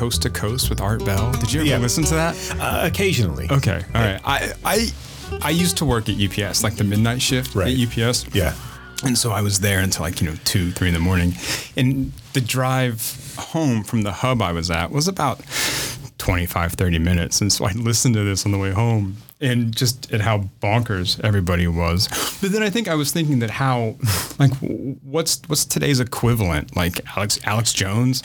Coast to Coast with Art Bell. Did you ever Yeah. listen to that? Uh, occasionally. Okay, all right. I I I used to work at UPS, like the midnight shift Right. at UPS. Yeah. And so I was there until like, you know, two, three in the morning. And the drive home from the hub I was at was about 25, 30 minutes. And so I listened to this on the way home and just at how bonkers everybody was. But then I think I was thinking that how, like, what's what's today's equivalent? Like Alex Alex Jones.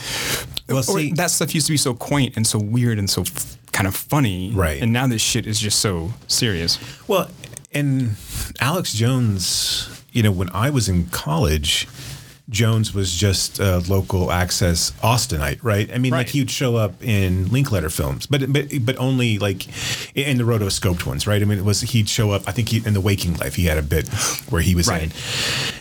Well, see- that stuff used to be so quaint and so weird and so f- kind of funny. Right. And now this shit is just so serious. Well, and Alex Jones, you know, when I was in college, Jones was just a local access Austinite, right? I mean, like Right. he would show up in Linklater films, but but but only like in the rotoscoped ones, right? I mean, it was he'd show up. I think he, in the Waking Life, he had a bit where he was Right. in,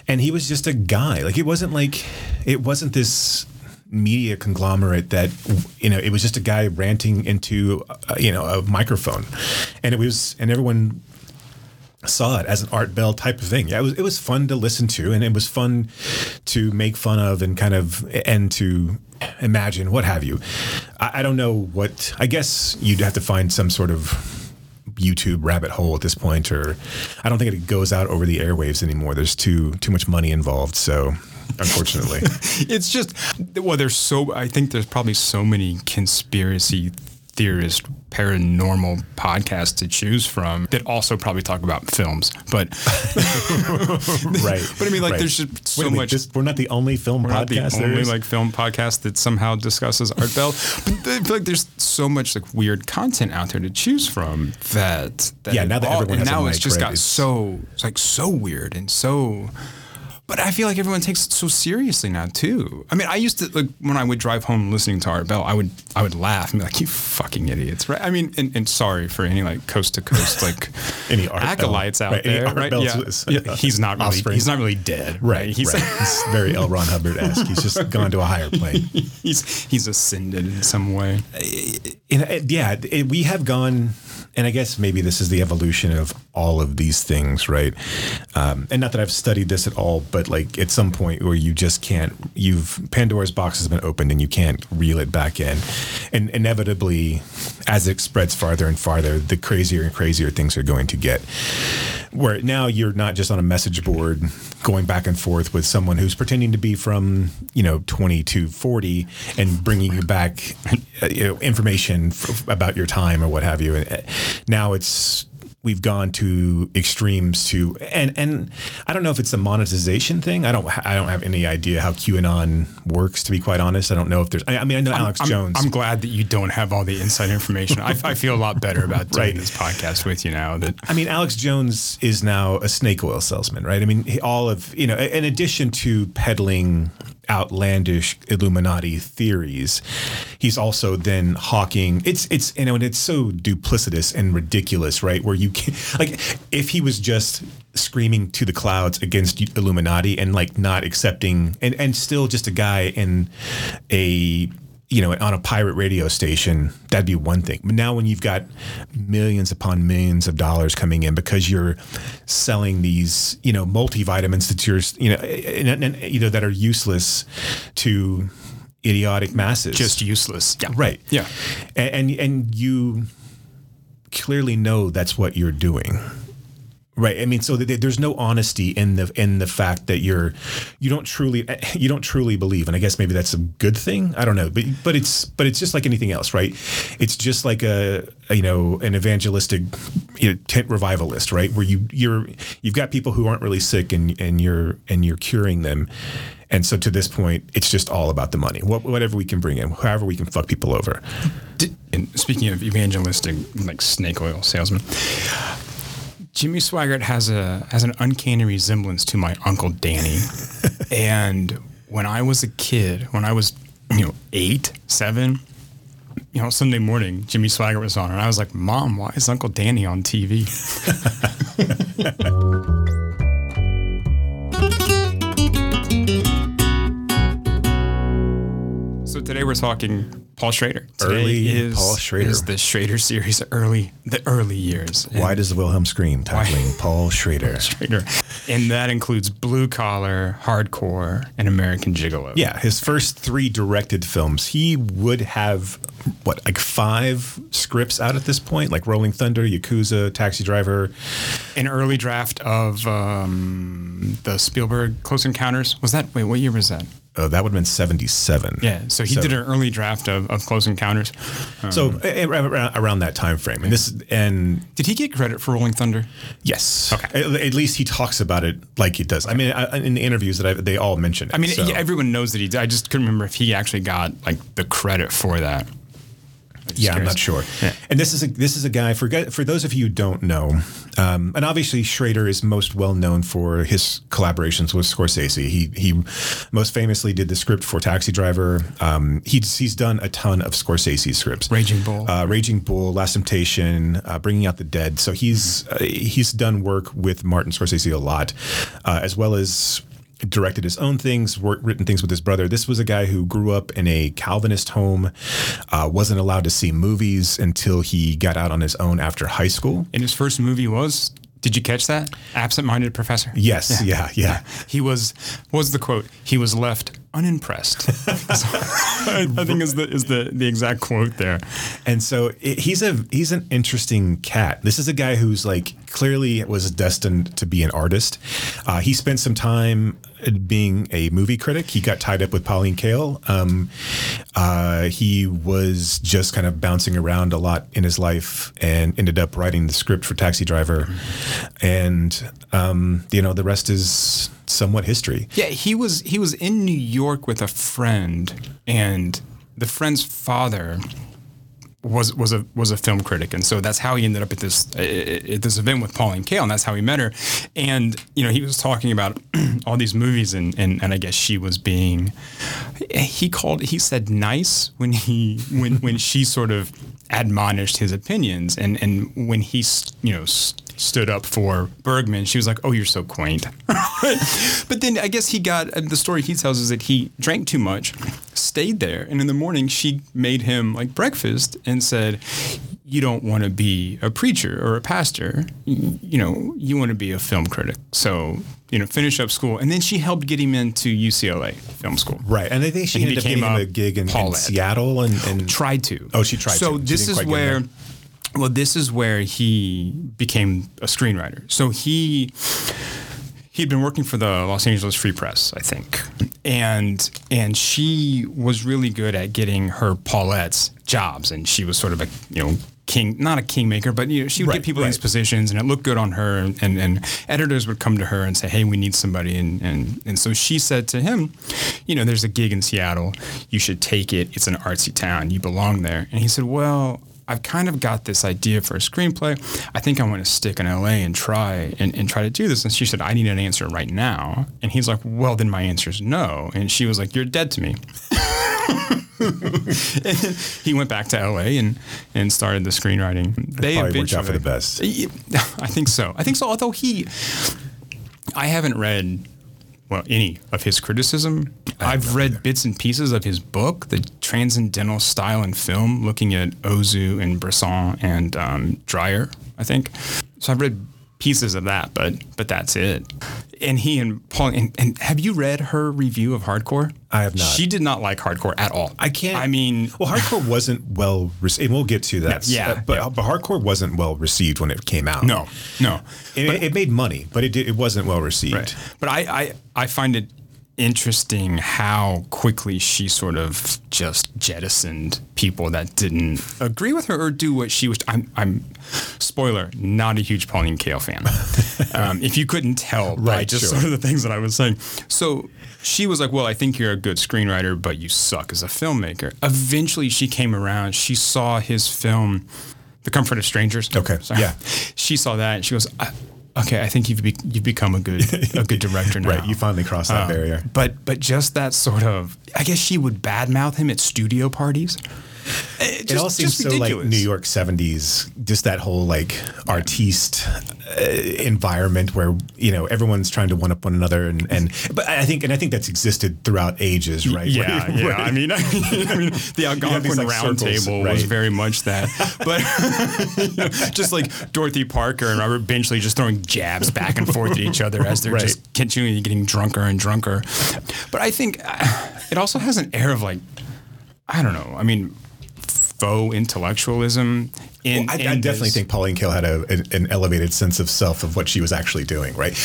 and he was just a guy. Like it wasn't like it wasn't this media conglomerate that you know it was just a guy ranting into uh, you know a microphone and it was and everyone saw it as an Art Bell type of thing. Yeah, it was it was fun to listen to, and it was fun to make fun of, and kind of and to imagine what have you. I, I don't know what. I guess you'd have to find some sort of YouTube rabbit hole at this point, or I don't think it goes out over the airwaves anymore. There's too too much money involved, so unfortunately. it's just well there's so i think there's probably so many conspiracy theorist paranormal podcasts to choose from that also probably talk about films but right. but i mean like right. there's just so minute, much this- we're not the only film we're not the podcast only like film podcast that somehow discusses art bell but i feel like there's so much like weird content out there to choose from that, that Yeah, now that all- everyone has a now it's mic, just right, got it's- so it's like so weird and so but I feel like everyone takes it so seriously now too. I mean, I used to like when I would drive home listening to Art Bell, I would I would laugh and be like, "You fucking idiots!" Right? I mean, and, and sorry for any like coast to coast like Any Art Bell- acolytes out right, there, right? Bell's, Yeah. uh, yeah, he's not really offspring. he's not really dead, Right, He's right. It's very L. Ron Hubbard esque. He's just gone to a higher plane. he's he's ascended in some way. And, uh, yeah, it, we have gone, and I guess maybe this is the evolution of all of these things, right? Um, and not that I've studied this at all, but like at some point where you just can't, you've Pandora's box has been opened and you can't reel it back in, and inevitably, as it spreads farther and farther, the crazier and crazier things are going to get. Where now you're not just on a message board going back and forth with someone who's pretending to be from you know 20 to 40 and bringing you back you know, information f- about your time or what have you. And, Now it's we've gone to extremes to and and I don't know if it's the monetization thing. I don't I don't have any idea how QAnon works. To be quite honest, I don't know if there's. I, I mean, I know Alex I'm, Jones. I'm glad that you don't have all the inside information. I, I feel a lot better about doing Right. this podcast with you now. That I mean, Alex Jones is now a snake oil salesman, right? I mean, all of, you know, in addition to peddling outlandish Illuminati theories, he's also then hawking. It's, it's, you know, and it's so duplicitous and ridiculous, right? Where you can, like, if he was just screaming to the clouds against Illuminati and like not accepting, and, and still just a guy in a, you know, on a pirate radio station, that'd be one thing. But now when you've got millions upon millions of dollars coming in because you're selling these, you know, multivitamins that you're, you know, and, and, you know, that are useless to idiotic masses. just useless. Yeah. right. Yeah. And, and and you clearly know that's what you're doing. Right. I mean, so th- there's no honesty in the in the fact that you're you don't truly eh, eh, you don't truly believe, and I guess maybe that's a good thing. I don't know, but but it's but it's just like anything else, right? It's just like a, a, you know an evangelistic you know, tent revivalist, right? Where you you're you've got people who aren't really sick, and and you're and you're curing them. And so to this point, it's just all about the money. What, whatever we can bring in, however we can fuck people over. And speaking of evangelistic, like snake oil salesman, Jimmy Swaggart has a has an uncanny resemblance to my uncle Danny. and when I was a kid, when I was you know eight, seven, you know Sunday morning, Jimmy Swaggart was on, and I was like, "Mom, why is Uncle Danny on TV?" So today we're talking Paul Schrader. Today Early is, Paul Schrader. is the Schrader series, early the early years. And Why does the Wilhelm scream? Tackling Paul Schrader. Schrader. and that includes Blue Collar, Hardcore, and American Gigolo. Yeah, his first three directed films, he would have what like five scripts out at this point, like Rolling Thunder, Yakuza, Taxi Driver. An early draft of um, the Spielberg Close Encounters was that? Wait, what year was that? Oh, that would have been seventy-seven. Yeah, so he did an early draft of, of Close Encounters. So um, a- a- around, around that time frame, and this and Did he get credit for Rolling Thunder? yes, Okay. At, at least he talks about it like he does. I mean, I, in the interviews that I, they all mention. It, I mean, so. everyone knows that he did. I just couldn't remember if he actually got like the credit for that. Yeah, I'm not sure. Yeah. And this is a this is a guy for for those of you who don't know, um, and obviously Schrader is most well known for his collaborations with Scorsese. He he most famously did the script for Taxi Driver. Um, he's he's done a ton of Scorsese scripts. Raging Bull. uh, Raging Bull, Last Temptation, uh, Bringing Out the Dead. So he's uh, he's done work with Martin Scorsese a lot, uh, as well as directed his own things, written things with his brother. This was a guy who grew up in a Calvinist home, uh, wasn't allowed to see movies until he got out on his own after high school. And his first movie was. Did you catch that? Absent-minded professor. Yes, yeah, yeah. He was. What was the quote? He was left unimpressed. So, I think is the is the the exact quote there. And so it, he's a he's an interesting cat. This is a guy who's like clearly was destined to be an artist. Uh, he spent some time being a movie critic. He got tied up with Pauline Kael. Um, uh, he was just kind of bouncing around a lot in his life and ended up writing the script for Taxi Driver. And um, you know the rest is somewhat history. Yeah, he was he was in New York with a friend, and the friend's father was was a was a film critic, and so that's how he ended up at this at this event with Pauline Kael, and that's how he met her. And you know, he was talking about all these movies, and, and and I guess she was being he called he said nice when he when when she sort of admonished his opinions, and and when he you know. Stood up for Bergman, she was like, "Oh, you're so quaint." but then I guess he got the story he tells is that he drank too much, stayed there, and in the morning she made him like breakfast and said, "You don't want to be a preacher or a pastor. You, you know, you want to be a film critic. So." You know, finish up school, and then she helped get him into UCLA film school. Right, and I think she And ended up getting him a a gig in, in Seattle and, and Tried to. Oh, she tried So to. This is where, well, this is where he became a screenwriter. So he he'd been working for the Los Angeles Free Press, I think, and and she was really good at getting her Paulette's jobs, and she was sort of a you know. King, not a kingmaker, but you know, she would Right, get people in these positions, and it looked good on her. And, and, and editors would come to her and say, "Hey, we need somebody." And, and and so she said to him, "You know, there's a gig in Seattle. You should take it. It's an artsy town. You belong there." And he said, "Well, I've kind of got this idea for a screenplay. I think I want to stick in LA and try and, and try to do this." And she said, "I need an answer right now." And he's like, "Well, then my answer is no." And she was like, "You're dead to me." and he went back to LA and and started the screenwriting. They probably worked out for the best. I think so. I think so. Although he, I haven't read well any of his criticism. I've read bits and pieces of his book, The Transcendental Style in Film, looking at Ozu and Bresson and um, Dreyer. I think so. I've read pieces of that, but but that's it. And he and Paul. And, and have you read her review of Hardcore? I have not. She did not like Hardcore at all. I can't. I mean, well, hardcore wasn't well received. We'll get to that. Yeah, Uh, but yeah. but hardcore wasn't well received when it came out. no, no. it, it made money, but it did, it wasn't well received. Right. But I, I, I find it interesting how quickly she sort of just jettisoned people that didn't agree with her or do what she was. I'm, I'm spoiler, not a huge Pauline Kael fan. um, if you couldn't tell by Right, just sure. sort of the things that I was saying. So she was like, Well, I think you're a good screenwriter, but you suck as a filmmaker. Eventually, she came around. She saw his film, The Comfort of Strangers. Okay, Sorry. yeah. She saw that and she goes, Okay, I think you've be, you've become a good a good director now. Right. You finally crossed that Um, barrier. But but just that sort of I guess she would badmouth him at studio parties. It just- all seems just so like. New York '70s, just that whole like artiste uh, environment where you know everyone's trying to one up one another, and and but I think and I think that's existed throughout ages, right? Yeah, Where- yeah. where- I mean, I mean, I mean the Algonquin like, Round circles, Table was very much that, but you know, just like Dorothy Parker and Robert Benchley just throwing jabs back and forth at each other as they're Right. just continually getting drunker and drunker. But I think uh, it also has an air of like, I don't know. I mean, faux intellectualism. In, I, I in definitely this- think Pauline Kael had a, an, an elevated sense of self of what she was actually doing, right?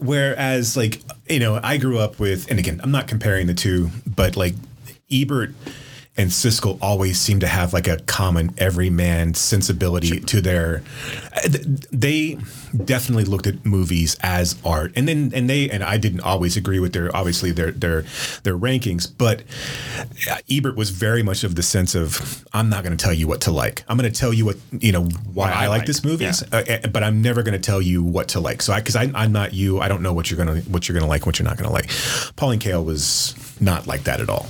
Whereas, like, you know, I grew up with, and again, I'm not comparing the two, but like Ebert and Siskel always seem to have like a common everyman sensibility to their. They definitely looked at movies as art, and then and they and I didn't always agree with their obviously their their their rankings, but Ebert was very much of the sense of I'm not going to tell you what to like. I'm going to tell you what you know why I, I like like. this movie, uh, uh, but I'm never going to tell you what to like. So I because I'm not you, I don't know what you're gonna what you're gonna like, what you're not going to like. Pauline Kael was not like that at all.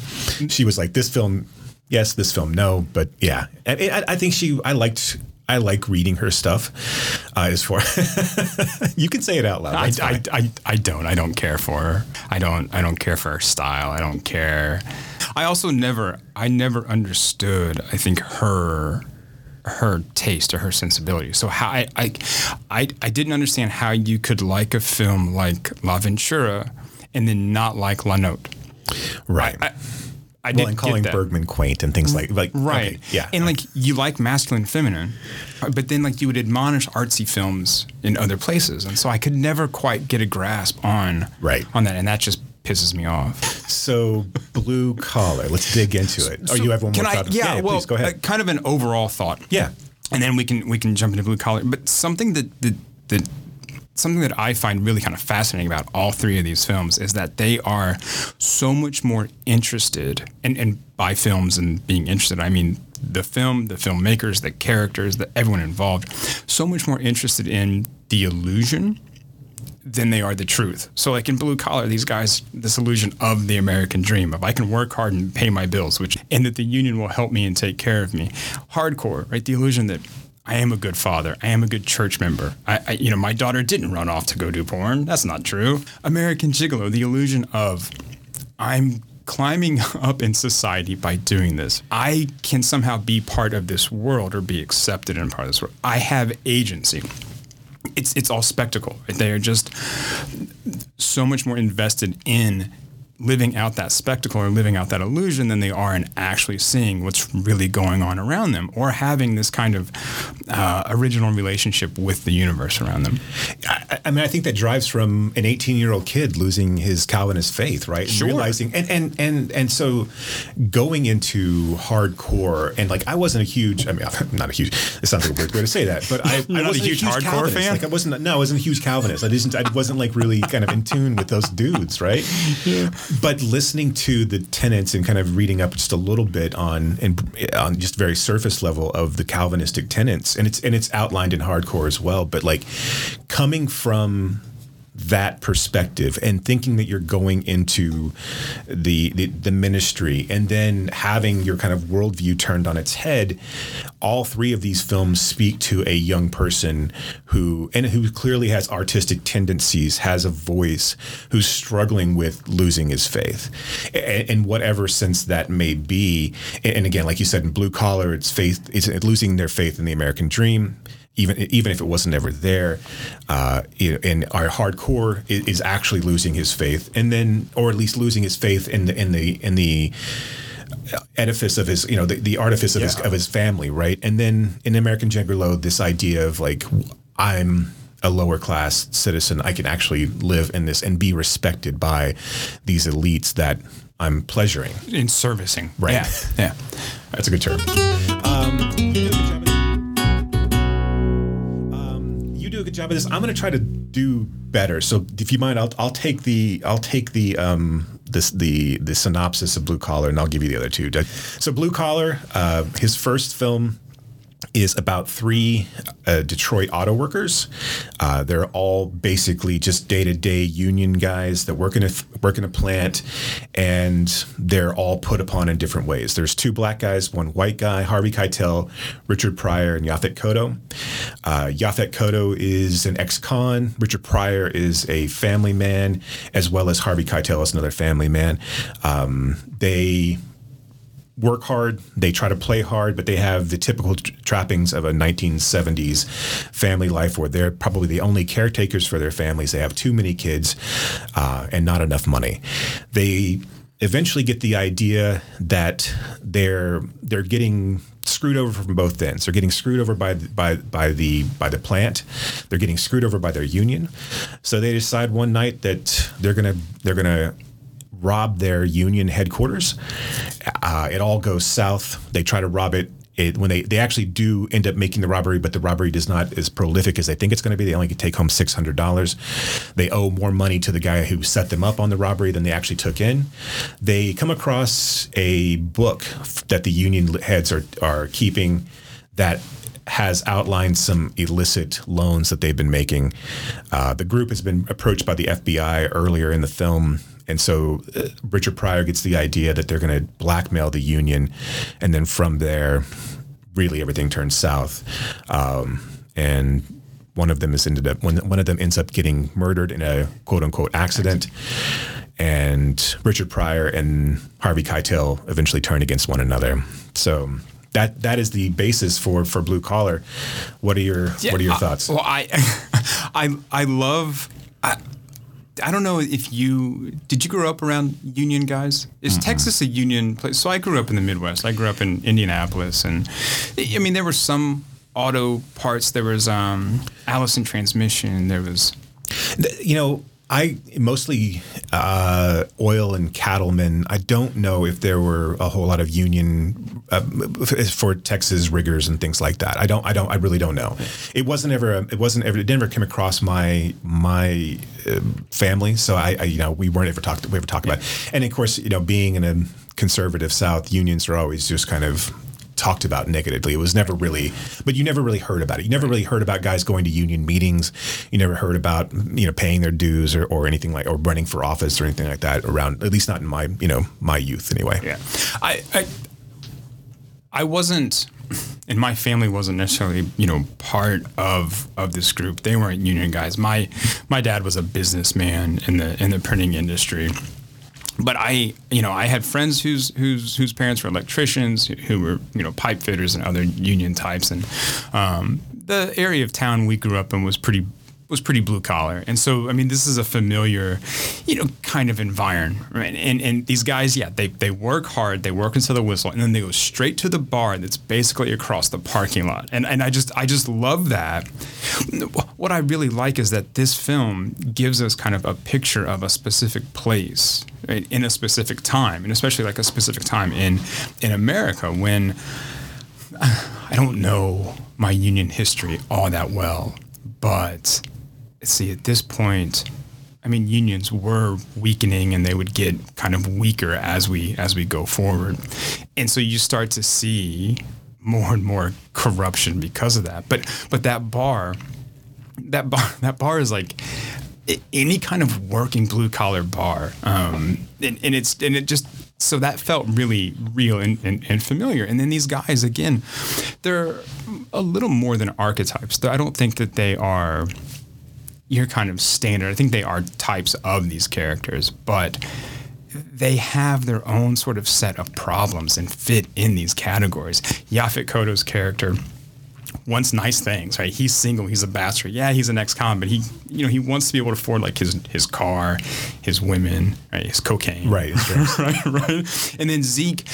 She was like this film, yes, this film, no, but yeah, I, I, I think she I liked. I like reading her stuff. Uh, as for you can say it out loud. I, I. I, I don't. I don't care for her. I don't. I don't care for her style. I don't care. I also never. I never understood. I think her her taste or her sensibility. So how I I I, I didn't understand how you could like a film like L'Avventura and then not like La Notte. Right. I, I well, didn't and calling get that. Bergman quaint and things like like Right. okay, yeah. And like you like masculine, feminine, uh, but then like you would admonish artsy films in other places, and so I could never quite get a grasp on Right. on that, and that just pisses me off. So blue collar. Let's dig into it. Oh, you have one more can I, thought? Yeah, well, please go ahead. uh, kind of an overall thought. yeah. and then we can we can jump into blue collar. But something that that, that something that I find really kind of fascinating about all three of these films is that they are so much more interested, and, and by films and being interested, I mean the film, the filmmakers, the characters, the everyone involved, so much more interested in the illusion than they are the truth. So, like in Blue Collar, these guys, this illusion of the American dream of I can work hard and pay my bills, which and that the union will help me and take care of me. Hardcore, right? The illusion that I am a good father, I am a good church member. I, I you know, my daughter didn't run off to go do porn. That's not true. American Gigolo, the illusion of I'm climbing up in society by doing this. I can somehow be part of this world or be accepted in part of this world. I have agency it's it's all spectacle. They are just so much more invested in living out that spectacle or living out that illusion than they are in actually seeing what's really going on around them or having this kind of uh, original relationship with the universe around them. I, I mean, I think that drives from an 18 year old kid losing his Calvinist faith, right? And Sure. realizing, and, and, and, and so going into hardcore, and like, I wasn't a huge, I mean, I'm not a huge, it sounds like a weird way to say that, but I, I not a wasn't huge hardcore Calvinist. fan? Like, I wasn't, no, I wasn't a huge Calvinist. I didn't, I wasn't like really kind of in tune with those dudes, right? Yeah. But listening to the tenets and kind of reading up just a little bit on, and on just very surface level of the Calvinistic tenets, and it's, and it's outlined in hardcore as well, but like coming from that perspective and thinking that you're going into the, the the ministry and then having your kind of worldview turned on its head all three of these films speak to a young person who and who clearly has artistic tendencies has a voice who's struggling with losing his faith. In, whatever sense that may be and again like you said in blue collar it's faith it's losing their faith in the american dream even even if it wasn't ever there, uh, and our hardcore is, actually losing his faith, and then, or at least losing his faith in the in the in the edifice of his, you know, the, the artifice of his of his family, right? And then in American Gigolo, this idea of like I'm a lower class citizen, I can actually live in this and be respected by these elites that I'm pleasuring. In servicing. Right. Yeah. Yeah. That's a good term. Um, good job of this. I'm going to try to do better. So if you mind, I'll, I'll take the I'll take the um, this the the synopsis of Blue Collar, and I'll give you the other two. So Blue Collar, uh, his first film. Is about three uh, Detroit auto workers. Uh, they're all basically just day to day union guys that work in a work in a plant, and they're all put upon in different ways. There's two black guys, one white guy, Harvey Keitel, Richard Pryor, and Yaphet Kotto. Uh, Yaphet Kotto is an ex-con. Richard Pryor is a family man, as well as Harvey Keitel is another family man. Um, they work hard, they try to play hard, but they have the typical trappings of a 1970s family life where they're probably the only caretakers for their families. They have too many kids uh, and not enough money. They eventually get the idea that they're they're getting screwed over from both ends. They're getting screwed over by by by the by the plant. They're getting screwed over by their union. So they decide one night that they're gonna they're gonna rob their union headquarters. Uh, it all goes south. They try to rob it. It, when they, they actually do end up making the robbery, but the robbery does not as prolific as they think it's going to be. They only can take home six hundred dollars. They owe more money to the guy who set them up on the robbery than they actually took in. They come across a book that the union heads are are keeping that has outlined some illicit loans that they've been making. Uh, the group has been approached by the FBI earlier in the film. And so uh, Richard Pryor gets the idea that they're going to blackmail the union. And then from there, really everything turns south. Um, and one of them is ended up, one, one of them ends up getting murdered in a quote unquote accident. And Richard Pryor and Harvey Keitel eventually turn against one another. So that that is the basis for for blue collar. What are your Yeah, what are your uh, thoughts? Well, I, I, I love. I, I don't know if you did. You grow up around union guys? Is Texas a union place? So I grew up in the Midwest. I grew up in Indianapolis, and I mean there were some auto parts. There was um, Allison transmission. There was you know, I mostly uh, oil and cattlemen. I don't know if there were a whole lot of union uh, for Texas riggers and things like that. I don't. I don't. I really don't know. It wasn't ever. It wasn't ever. It never came across my my uh, family. So I, I, you know, we weren't ever talked. We ever talked about. It. And of course, you know, being in a conservative South, unions are always just kind of talked about negatively. It was never really, but you never really heard about it. You never really heard about guys going to union meetings. You never heard about you know paying their dues or, or anything like or running for office or anything like that around. At least not in my you know my youth anyway. Yeah, I, I, I wasn't, and my family wasn't necessarily, you know, part of of this group. They weren't union guys. My my dad was a businessman in the in the printing industry. But I, you know, I had friends whose whose whose parents were electricians, who were, you know, pipe fitters and other union types, and um, the area of town we grew up in was pretty was pretty blue collar. And so, I mean, this is a familiar, you know, kind of environment. Right? And and these guys, yeah, they, they work hard, they work until the whistle, and then they go straight to the bar that's basically across the parking lot. And and I just I just love that. What I really like is that this film gives us kind of a picture of a specific place right, in a specific time, and especially like a specific time in in America when I don't know my union history all that well, but see, at this point, I mean, unions were weakening and they would get kind of weaker as we as we go forward, and so you start to see more and more corruption because of that. But but that bar, that bar, that bar is like any kind of working blue collar bar, um, and, and it's and it just so that felt really real and, and, and familiar. And then these guys again, they're a little more than archetypes. I don't think that they are your kind of standard. I think they are types of these characters, but they have their own sort of set of problems and fit in these categories. Yaphet Kotto's character wants nice things, right? He's single, he's a bachelor. Yeah, he's an ex-con, but he, you know, he wants to be able to afford like his his car, his women, right? his cocaine, Right, right, right. And then Zeke,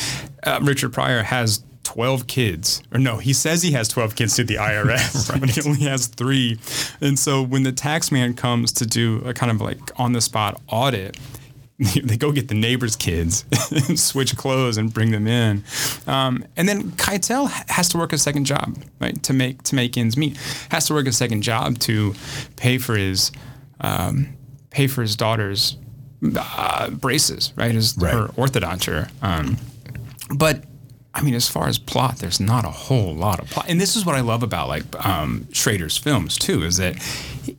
uh, Richard Pryor has 12 kids. Or no, he says he has 12 kids to the IRS, but he only has three. And so when the tax man comes to do a kind of like on the spot audit, they go get the neighbor's kids and switch clothes and bring them in. Um, and then Keitel has to work a second job, right, to make to make ends meet. Has to work a second job to pay for his um, pay for his daughter's uh, braces, right, his Right. her orthodonture. Um, but I mean, as far as plot, there's not a whole lot of plot, and this is what I love about like um, Schrader's films too, is that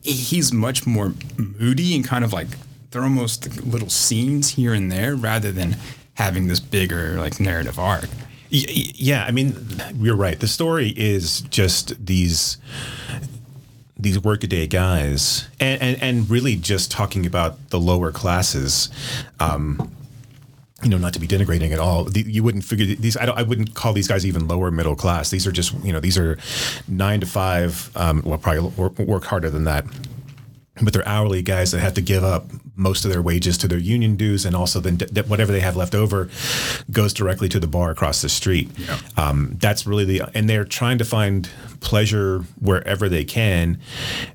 he's much more moody and kind of like they're almost little scenes here and there rather than having this bigger like narrative arc. Yeah, I mean, you're right. The story is just these these workaday guys, and, and and really just talking about the lower classes. Um, you know, not to be denigrating at all. The, you wouldn't figure these. I, I, wouldn't call these guys even lower middle class. These are just, you know, these are nine to five. Um, well, probably work, work harder than that but they're hourly guys that have to give up most of their wages to their union dues, and also then d- whatever they have left over goes directly to the bar across the street. Yeah. Um, that's really the, and they're trying to find pleasure wherever they can,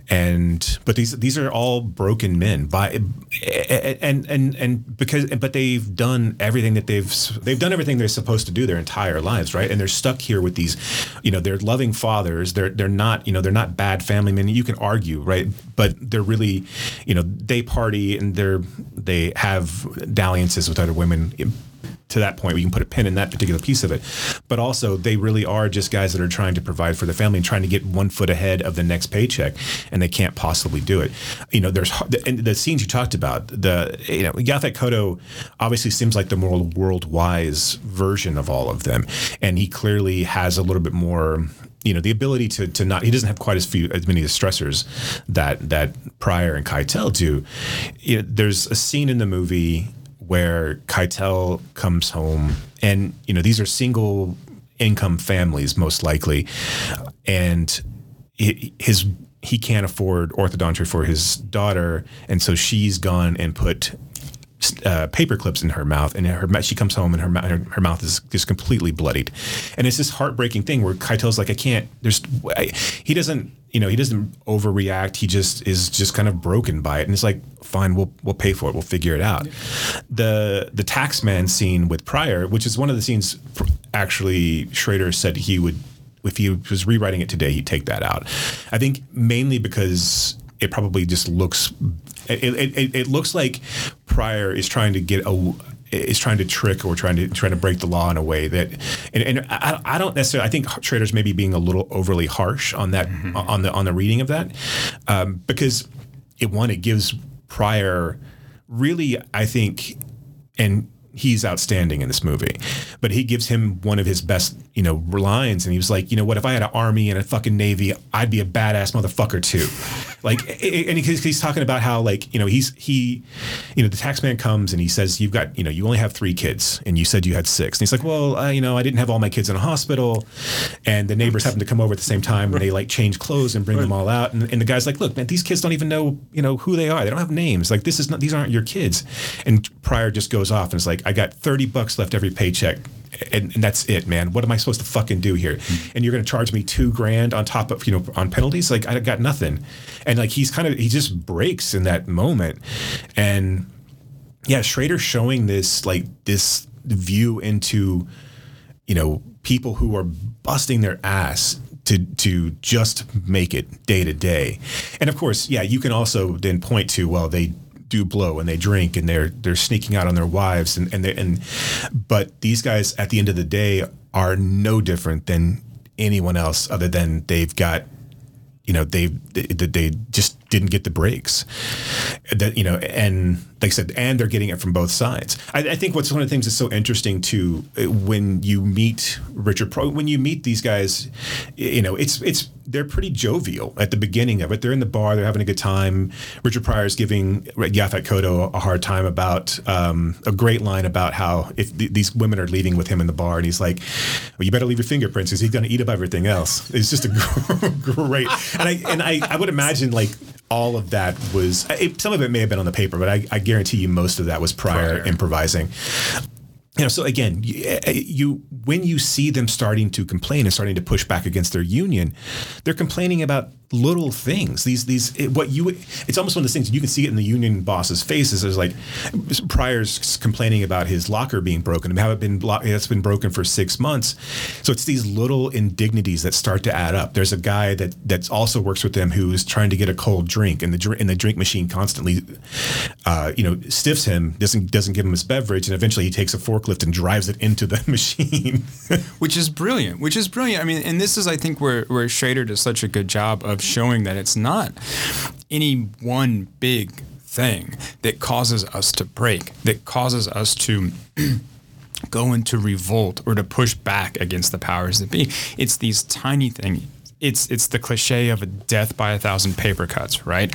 and but these these are all broken men by eh, eh, and and and because but they've done everything that they've they've done everything they're supposed to do their entire lives, right? And they're stuck here with these, you know, they're loving fathers. They're they're not you know they're not bad family men. You can argue, right? But they're really, you know, they party and they're they have dalliances with other women to that point we can put a pin in that particular piece of it but also they really are just guys that are trying to provide for their family and trying to get one foot ahead of the next paycheck and they can't possibly do it you know there's and the scenes you talked about the you know Yaphet Kotto obviously seems like the more world wise version of all of them and he clearly has a little bit more you know the ability to to not he doesn't have quite as few as many stressors that that Pryor and Keitel do. You know, there's a scene in the movie where Keitel comes home, and you know these are single income families most likely, and his he can't afford orthodontics for his daughter, and so she's gone and put uh, paper clips in her mouth, and her she comes home and her, her, her mouth is just completely bloodied, and it's this heartbreaking thing where Keitel's like, I can't. There's I, he doesn't you know he doesn't overreact. He just is just kind of broken by it, and it's like, fine, we'll we'll pay for it. We'll figure it out. Yeah. The the taxman scene with Pryor, which is one of the scenes actually Schrader said he would if he was rewriting it today, he'd take that out. I think mainly because it probably just looks it, it, it, looks like Pryor is trying to get a is trying to trick or trying to trying to break the law in a way that and, and I, I, don't necessarily I think Schrader's maybe being a little overly harsh on that mm-hmm. on the on the reading of that um, because it one it gives Pryor really I think and he's outstanding in this movie. But he gives him one of his best, you know, lines, and he was like, you know what? If I had an army and a fucking navy, I'd be a badass motherfucker too. like, and he's, talking about how like, you know, he's he, you know, the taxman comes and he says, you've got, you know, you only have three kids, and you said you had six, and he's like, well, uh, you know, I didn't have all my kids in a hospital, and the neighbors happen to come over at the same time, and they like change clothes and bring right. them all out, and, and the guy's like, look, man, these kids don't even know, you know, who they are. They don't have names. Like, this is not, these aren't your kids. And Pryor just goes off and is like, I got 30 bucks left every paycheck. And, and, that's it, man. What am I supposed to fucking do here? Mm-hmm. And you're going to charge me two grand on top of, you know, on penalties? Like, I got nothing. And like, he's kind of, he just breaks in that moment. And yeah, Schrader showing this, like, this view into, you know, people who are busting their ass to to just make it day to day. And of course, yeah, you can also then point to well, they do blow and they drink and they're they're sneaking out on their wives and and and but these guys at the end of the day are no different than anyone else other than they've got you know they they, they just didn't get the breaks. That you know and like I said and they're getting it from both sides. I, I, think what's one of the things that's so interesting too uh, when you meet Richard Pro when you meet these guys you know it's it's they're pretty jovial at the beginning of it. They're in the bar they're having a good time. Richard Pryor is giving Yaphet Kotto a hard time about um, a great line about how if th- these women are leaving with him in the bar and he's like well you better leave your fingerprints because he's going to eat up everything else it's just a great and I and I, I would imagine like all of that was it, some of it may have been on the paper, but I, I guarantee you most of that was prior, Pryor. improvising. You know, so again, you, eh, you when you see them starting to complain and starting to push back against their union, they're complaining about little things. These these it, what you it's almost one of those things you can see it in the union boss's faces. There's like Pryor's complaining about his locker being broken and it been it's been broken for six months. So it's these little indignities that start to add up. There's a guy that that also works with them who is trying to get a cold drink, and the and the drink machine constantly, uh, you know, stiffs him, doesn't doesn't give him his beverage, and eventually he takes a forklift and drives it into the machine. which is brilliant. Which is brilliant. I mean, and this is, I think, where where Schrader does such a good job of showing that it's not any one big thing that causes us to break, that causes us to. go into revolt or to push back against the powers that be. It's these tiny things it's it's the cliche of a death by a thousand paper cuts, right?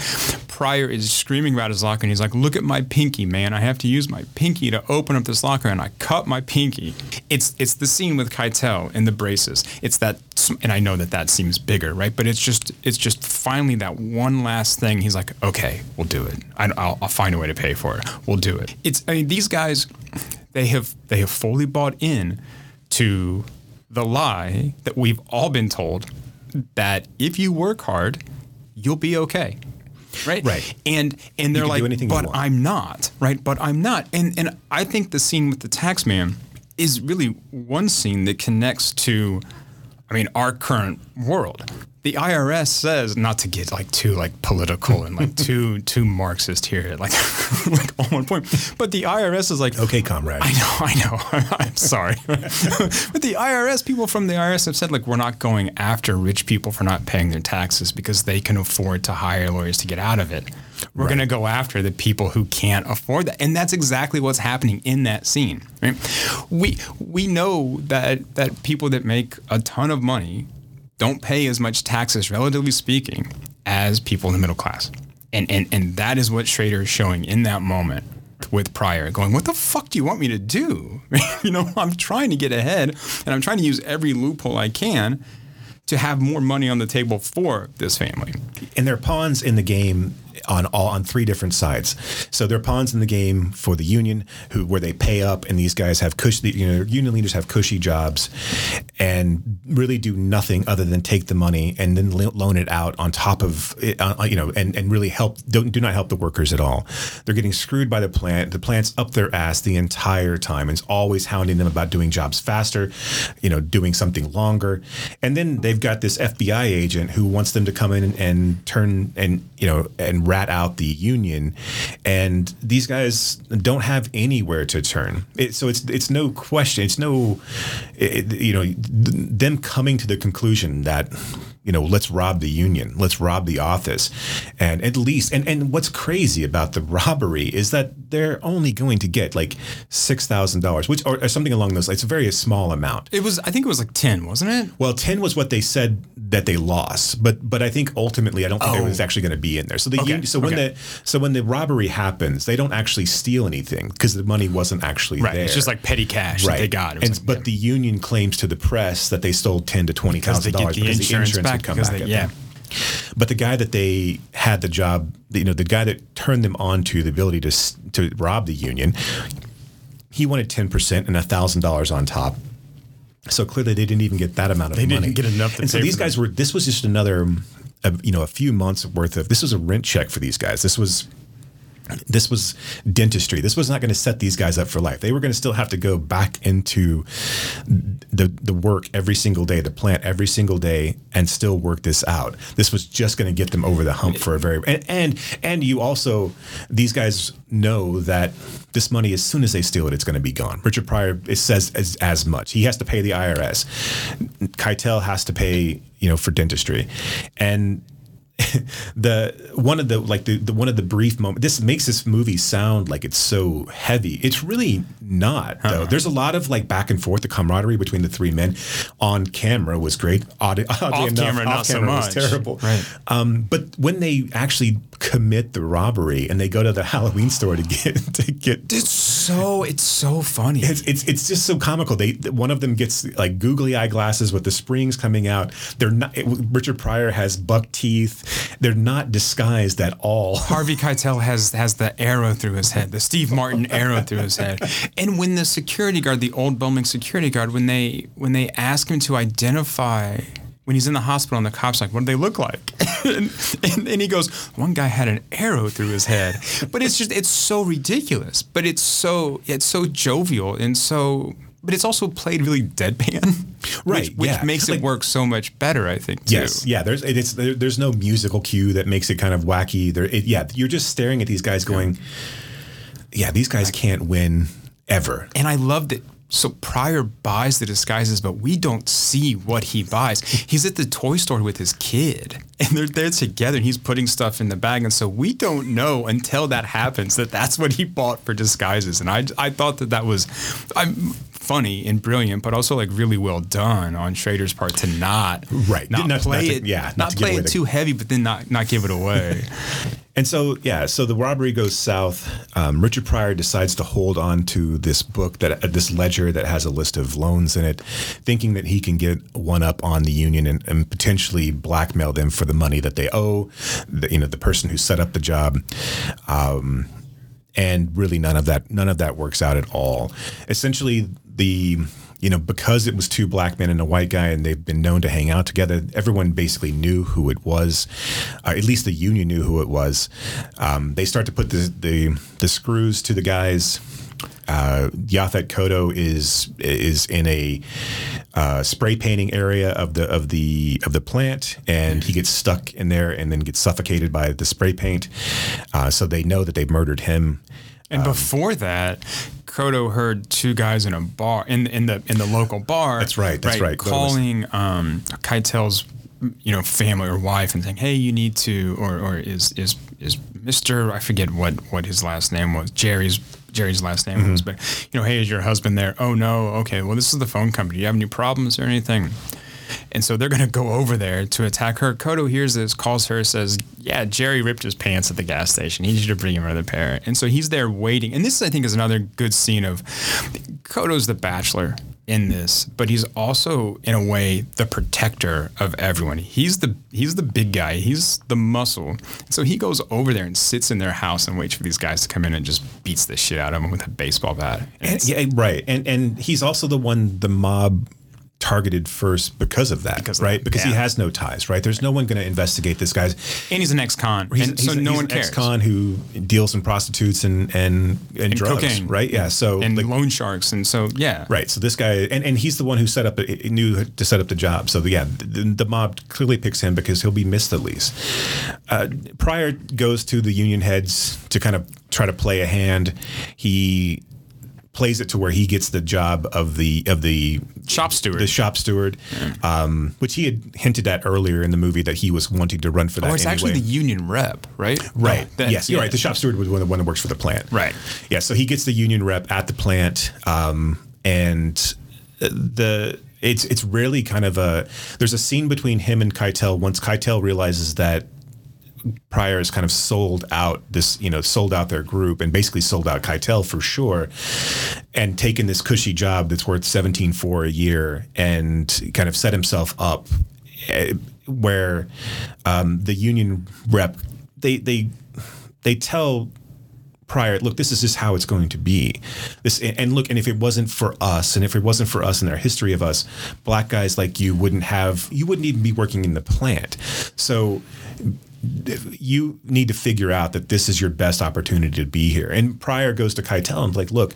Pryor is screaming about his locker and he's like, "Look at my pinky, man! I have to use my pinky to open up this locker, and I cut my pinky." It's it's the scene with Keitel in the braces. It's that, and I know that that seems bigger, right? But it's just it's just finally that one last thing. He's like, "Okay, we'll do it. I, will I'll find a way to pay for it. We'll do it." It's I mean these guys, they have they have fully bought in to the lie that we've all been told that if you work hard, you'll be okay. Right. Right. And and they're like, but I'm not. Right. But I'm not. And and I think the scene with the tax man is really one scene that connects to I mean, our current world the IRS says not to get like too like political and like too too Marxist here, like like on one point. But the IRS is like, okay, comrade. I know, I know. I'm sorry, but the IRS people from the IRS have said like we're not going after rich people for not paying their taxes because they can afford to hire lawyers to get out of it. We're right. going to go after the people who can't afford that, and that's exactly what's happening in that scene. Right? We we know that that people that make a ton of money don't pay as much taxes, relatively speaking, as people in the middle class. And, and, and that is what Schrader is showing in that moment with Pryor, going, What the fuck do you want me to do? you know, I'm trying to get ahead and I'm trying to use every loophole I can to have more money on the table for this family. And they're pawns in the game on all on three different sides. So there are pawns in the game for the union who where they pay up, and these guys have cushy, you know, union leaders have cushy jobs, and really do nothing other than take the money and then loan it out on top of uh, uh, you know, and and really help don't do not help the workers at all. They're getting screwed by the plant. The plant's up their ass the entire time. It's always hounding them about doing jobs faster, you know, doing something longer, and then they've got this FBI agent who wants them to come in and, and turn and you know and rat out the union, and these guys don't have anywhere to turn. It, so it's it's no question. It's no, it, you know, them coming to the conclusion that you know, let's rob the union, let's rob the office. And at least, and, and what's crazy about the robbery is that they're only going to get like $6,000, which, or, or, something along those lines. It's a very small amount. It was, I think it was like 10, wasn't it? Well, 10 was what they said that they lost, but, but I think ultimately, I don't think oh. it was oh. actually going to be in there. So the, okay. union, so okay. when the, so when the robbery happens, they don't actually steal anything because the money wasn't actually right. there. It's just like petty cash right. they got. And, like, but yeah. the union claims to the press that they stole 10 to $20,000 because, because the insurance back come back. They, yeah. Them. But the guy that they had the job, you know, the guy that turned them on to the ability to to rob the union, he wanted ten percent and thousand dollars on top. So clearly, they didn't even get that amount of they money. They didn't get enough. and so these guys them. were. This was just another, uh, you know, a few months worth of. This was a rent check for these guys. This was this was dentistry. This was not going to set these guys up for life. They were going to still have to go back into the the work every single day, the plant every single day, and still work this out. This was just going to get them over the hump for a very and and, and you also these guys know that this money as soon as they steal it, it's going to be gone. Richard Pryor it says as, as much. He has to pay the IRS. Keitel has to pay you know for dentistry, and the one of the like the, the one of the brief moments this makes this movie sound like it's so heavy. It's really not though. Uh-huh. there's a lot of like back and forth. The camaraderie between the three men on camera was great. Oddly, off enough, camera off not camera so much. was terrible. Right. Um, but when they actually commit the robbery and they go to the Halloween store to get to get it's so it's so funny it's it's, it's just so comical they one of them gets like googly eye glasses with the springs coming out they're not it, Richard Pryor has buck teeth they're not disguised at all. Harvey Keitel has has the arrow through his head, the Steve Martin arrow through his head. And when the security guard, the old Belming security guard, when they when they ask him to identify when he's in the hospital and the cops like, what do they look like? and, and, and he goes, one guy had an arrow through his head. But it's just, it's so ridiculous. But it's so, it's so jovial and so, but it's also played really deadpan, Right, Which, which yeah. makes Like- it work so much better, I think. Too. Yes, yeah. There's it's there, there's no musical cue that makes it kind of wacky. There, it, yeah. You're just staring at these guys going, yeah, these guys can't win ever. And I love that. So Pryor buys the disguises, but we don't see what he buys. He's at the toy store with his kid, and they're there together. And he's putting stuff in the bag, and so we don't know until that happens that that's what he bought for disguises. And I, I thought that that was, I'm funny and brilliant, but also like really well done on Schrader's part to not Right. not, Not- play not to- it, yeah, not not, play it the- too heavy, but then not not give it away. And so, yeah, so the robbery goes south. Um, Richard Pryor decides to hold on to this book that uh, this ledger that has a list of loans in it, thinking that he can get one up on the union and, and potentially blackmail them for the money that they owe. The, you know, the person who set up the job. Um, and really, none of that none of that works out at all. Essentially, the you know because it was two black men and a white guy, and they've been known to hang out together. Everyone basically knew who it was. Uh, at least the union knew who it was. Um, they start to put the, the the screws to the guys. Uh, Yaphet is is in a uh, spray painting area of the of the of the plant, and he gets stuck in there and then gets suffocated by the spray paint. Uh, so they know that they've murdered him. And before that, Kotto heard two guys in a bar in in the in the local bar. That's right, that's right. Was- Calling um, Keitel's you know family or wife and saying, "Hey, you need to," or or is is is Mister I forget what what his last name was. Jerry's Jerry's last name was, Mm-hmm. but you know, hey, is your husband there? Oh no, okay. Well, this is the phone company. Do you have any problems or anything? And so they're going to go over there to attack her. Kotto hears this, calls her, says, Yeah, Jerry ripped his pants at the gas station. He needs you to bring him another pair. And so he's there waiting. And this, I think, is another good scene of Kotto's the bachelor in this, but he's also, in a way, the protector of everyone. He's the he's the big guy. He's the muscle. So he goes over there and sits in their house and waits for these guys to come in and just beats the shit out of them with a baseball bat. And And, yeah, right. And and he's also the one the mob targeted first because of that, Because of right? that, because he has no ties, right? There's no one going to investigate this guy's. and he's an ex-con, He's, and so he's- no he's one an cares. ex-con who deals in prostitutes and and and, drugs, cocaine. right? Yeah. So and like, loan sharks, and so yeah, Right. So this guy, and, and he's the one who set up, knew to set up the job. So yeah, the, the mob clearly picks him because he'll be missed at least. Uh, Pryor goes to the union heads to kind of try to play a hand. He plays it to where he gets the job of the of the Shop steward. the shop steward, um, which he had hinted at earlier in the movie that he was wanting to run for that. Oh, it's actually the union rep, right? Right. That- yes, you're yeah. right. The shop steward was one, the one that works for the plant. Right. Yeah. So he gets the union rep at the plant, um, and the it's it's really kind of a there's a scene between him and Keitel once Keitel realizes that Pryor has kind of sold out this, you know, sold out their group and basically sold out Keitel for sure, and taken this cushy job that's worth seventeen four a year and kind of set himself up eh, where um, the union rep they they they tell Pryor look, this is just how it's going to be. This and look, and if it wasn't for us, and if it wasn't for us and our history of us, black guys like you wouldn't have, you wouldn't even be working in the plant. So you need to figure out that this is your best opportunity to be here. And Pryor goes to Keitel and like, look,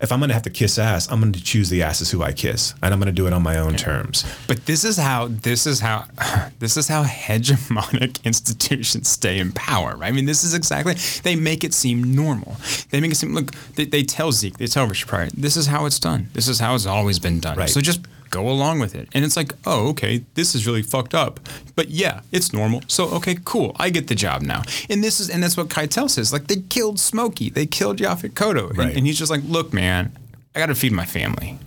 if I'm going to have to kiss ass, I'm going to choose the asses who I kiss, and I'm going to do it on my own terms. But this is how this is how this is how hegemonic institutions stay in power, right? I mean, this is exactly they make it seem normal. They make it seem look. They, they tell Zeke, they tell Richard Pryor, this is how it's done. This is how it's always been done. Right. So just go along with it. And it's like, oh, okay, this is really fucked up. But yeah, it's normal. So okay, cool. I get the job now. And this is and that's what Keitel says. Like they killed Smokey. They killed Yaphet Kotto. And- and he's just like, look, man, I got to feed my family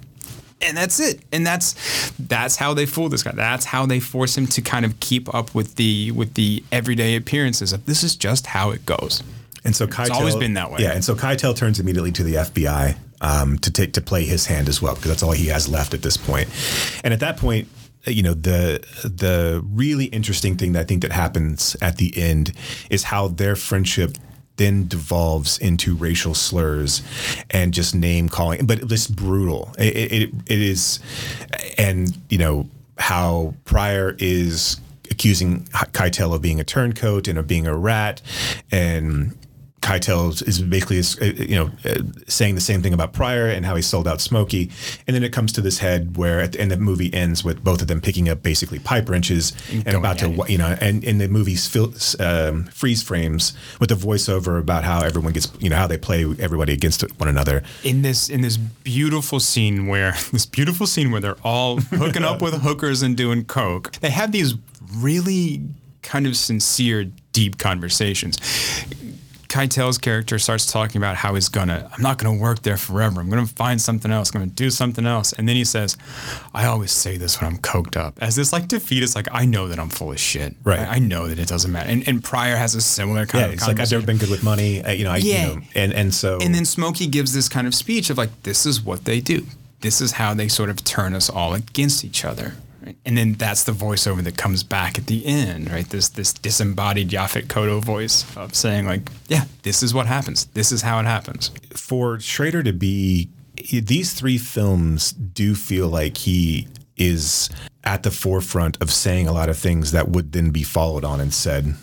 and that's it and that's that's how they fool this guy that's how they force him to kind of keep up with the with the everyday appearances of this is just how it goes And so Keitel, it's always been that way. Yeah, and so Keitel turns immediately to the FBI um, to take to play his hand as well because that's all he has left at this point. And at that point, you know the the really interesting thing that I think that happens at the end is how their friendship then devolves into racial slurs and just name calling, but it's brutal. It, it, it is, and you know how Pryor is accusing Keitel of being a turncoat and of being a rat, and Keitel is basically uh, you know uh, saying the same thing about Pryor and how he sold out Smokey, and then it comes to this head where at the end the movie ends with both of them picking up basically pipe wrenches and, and about to you know and in the movie's um, freeze frames with a voiceover about how everyone gets you know how they play everybody against one another. In this in this beautiful scene where this beautiful scene where they're all hooking up with hookers and doing coke they have these really kind of sincere deep conversations Keitel's character starts talking about how he's gonna, I'm not gonna work there forever. I'm gonna find something else. I'm gonna do something else. And then he says, I always say this when I'm coked up. As this like defeat. defeatist, like I know that I'm full of shit. Right. I, I know that it doesn't matter. And, and Pryor has a similar kind yeah, of. It's like I've never been good with money. You know. I, yeah. You know, and and so. And then Smokey gives this kind of speech of like, this is what they do. This is how they sort of turn us all against each other. Right? And then that's the voiceover that comes back at the end, right? This this disembodied Yaphet Kotto voice of saying like, yeah, this is what happens. This is how it happens. For Schrader to be these three films do feel like he is at the forefront of saying a lot of things that would then be followed on and said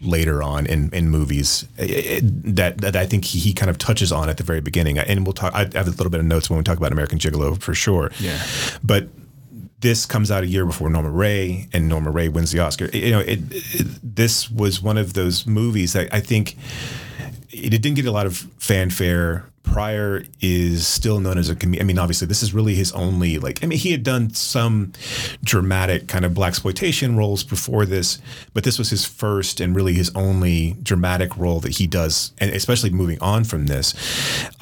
later on in, in movies it, that, that I think he, he kind of touches on at the very beginning. And we'll talk, I have a little bit of notes when we talk about American Gigolo for sure. Yeah. But this comes out a year before Norma Rae, and Norma Rae wins the Oscar. You know, it, it, this was one of those movies that I think it, didn't get a lot of fanfare. Pryor is still known as a comedian. I mean, obviously, this is really his only like. I mean, he had done some dramatic kind of black exploitation roles before this, but this was his first and really his only dramatic role that he does, and especially moving on from this.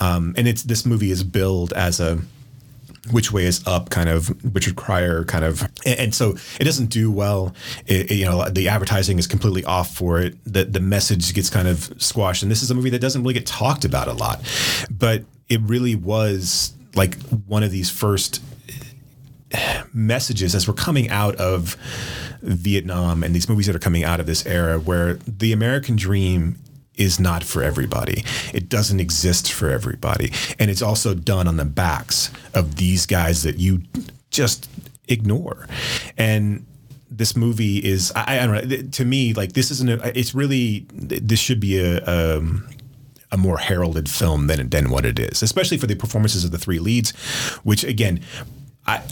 Um, and it's this movie is billed as a which way is up kind of Richard Pryor kind of and, and so it doesn't do well. It, it, you know the advertising is completely off for it. The the message gets kind of squashed and this is a movie that doesn't really get talked about a lot. But it really was like one of these first messages as we're coming out of Vietnam and these movies that are coming out of this era where the American dream is not for everybody. It doesn't exist for everybody. And it's also done on the backs of these guys that you just ignore. And this movie is, I, I don't know, to me, like this isn't, a, it's really, this should be a, um, a more heralded film than than what it is, especially for the performances of the three leads, which again, I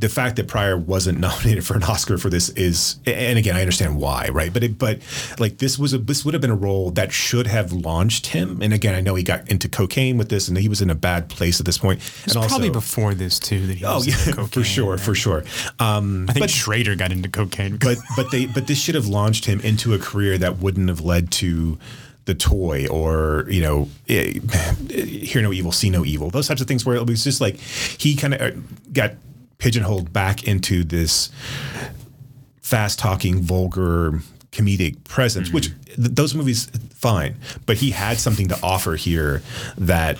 the fact that Pryor wasn't nominated for an Oscar for this is, and again, I understand why, right? But it, but like this was a this would have been a role that should have launched him. And again, I know he got into cocaine with this, and he was in a bad place at this point. It's and probably also, before this too that he oh yeah, cocaine, for sure, for sure. Um, I think but, Schrader got into cocaine, but but they but this should have launched him into a career that wouldn't have led to the toy or you know eh, hear no evil see no evil those types of things where it was just like he kind of uh, got pigeonholed back into this fast talking, vulgar, comedic presence, mm-hmm. which th- those movies fine, but he had something to offer here that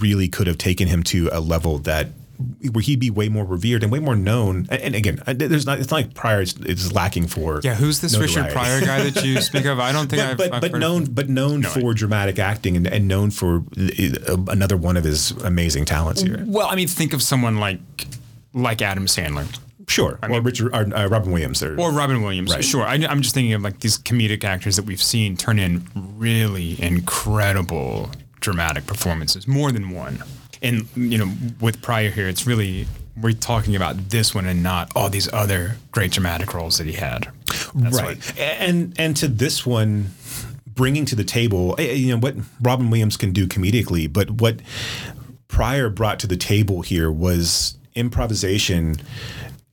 really could have taken him to a level that where he'd be way more revered and way more known. And, again, there's not it's not like Pryor is, is lacking for yeah. Who's this. Richard Pryor guy that you speak of? I don't think but, I've, but, I've but known but known no, for I, dramatic acting and, and known for uh, another one of his amazing talents here. Well, I mean, think of someone like like Adam Sandler. Sure, I mean, Richard, or, uh, Robin Williams, or, or Robin Williams. Right. Sure, I, am just thinking of like these comedic actors that we've seen turn in really incredible dramatic performances, more than one. And you know, with Pryor here, it's really we're talking about this one and not all these other great dramatic roles that he had. That's right, what, and and to this one, bringing to the table, eh, you know, what Robin Williams can do comedically, but what Pryor brought to the table here was improvisation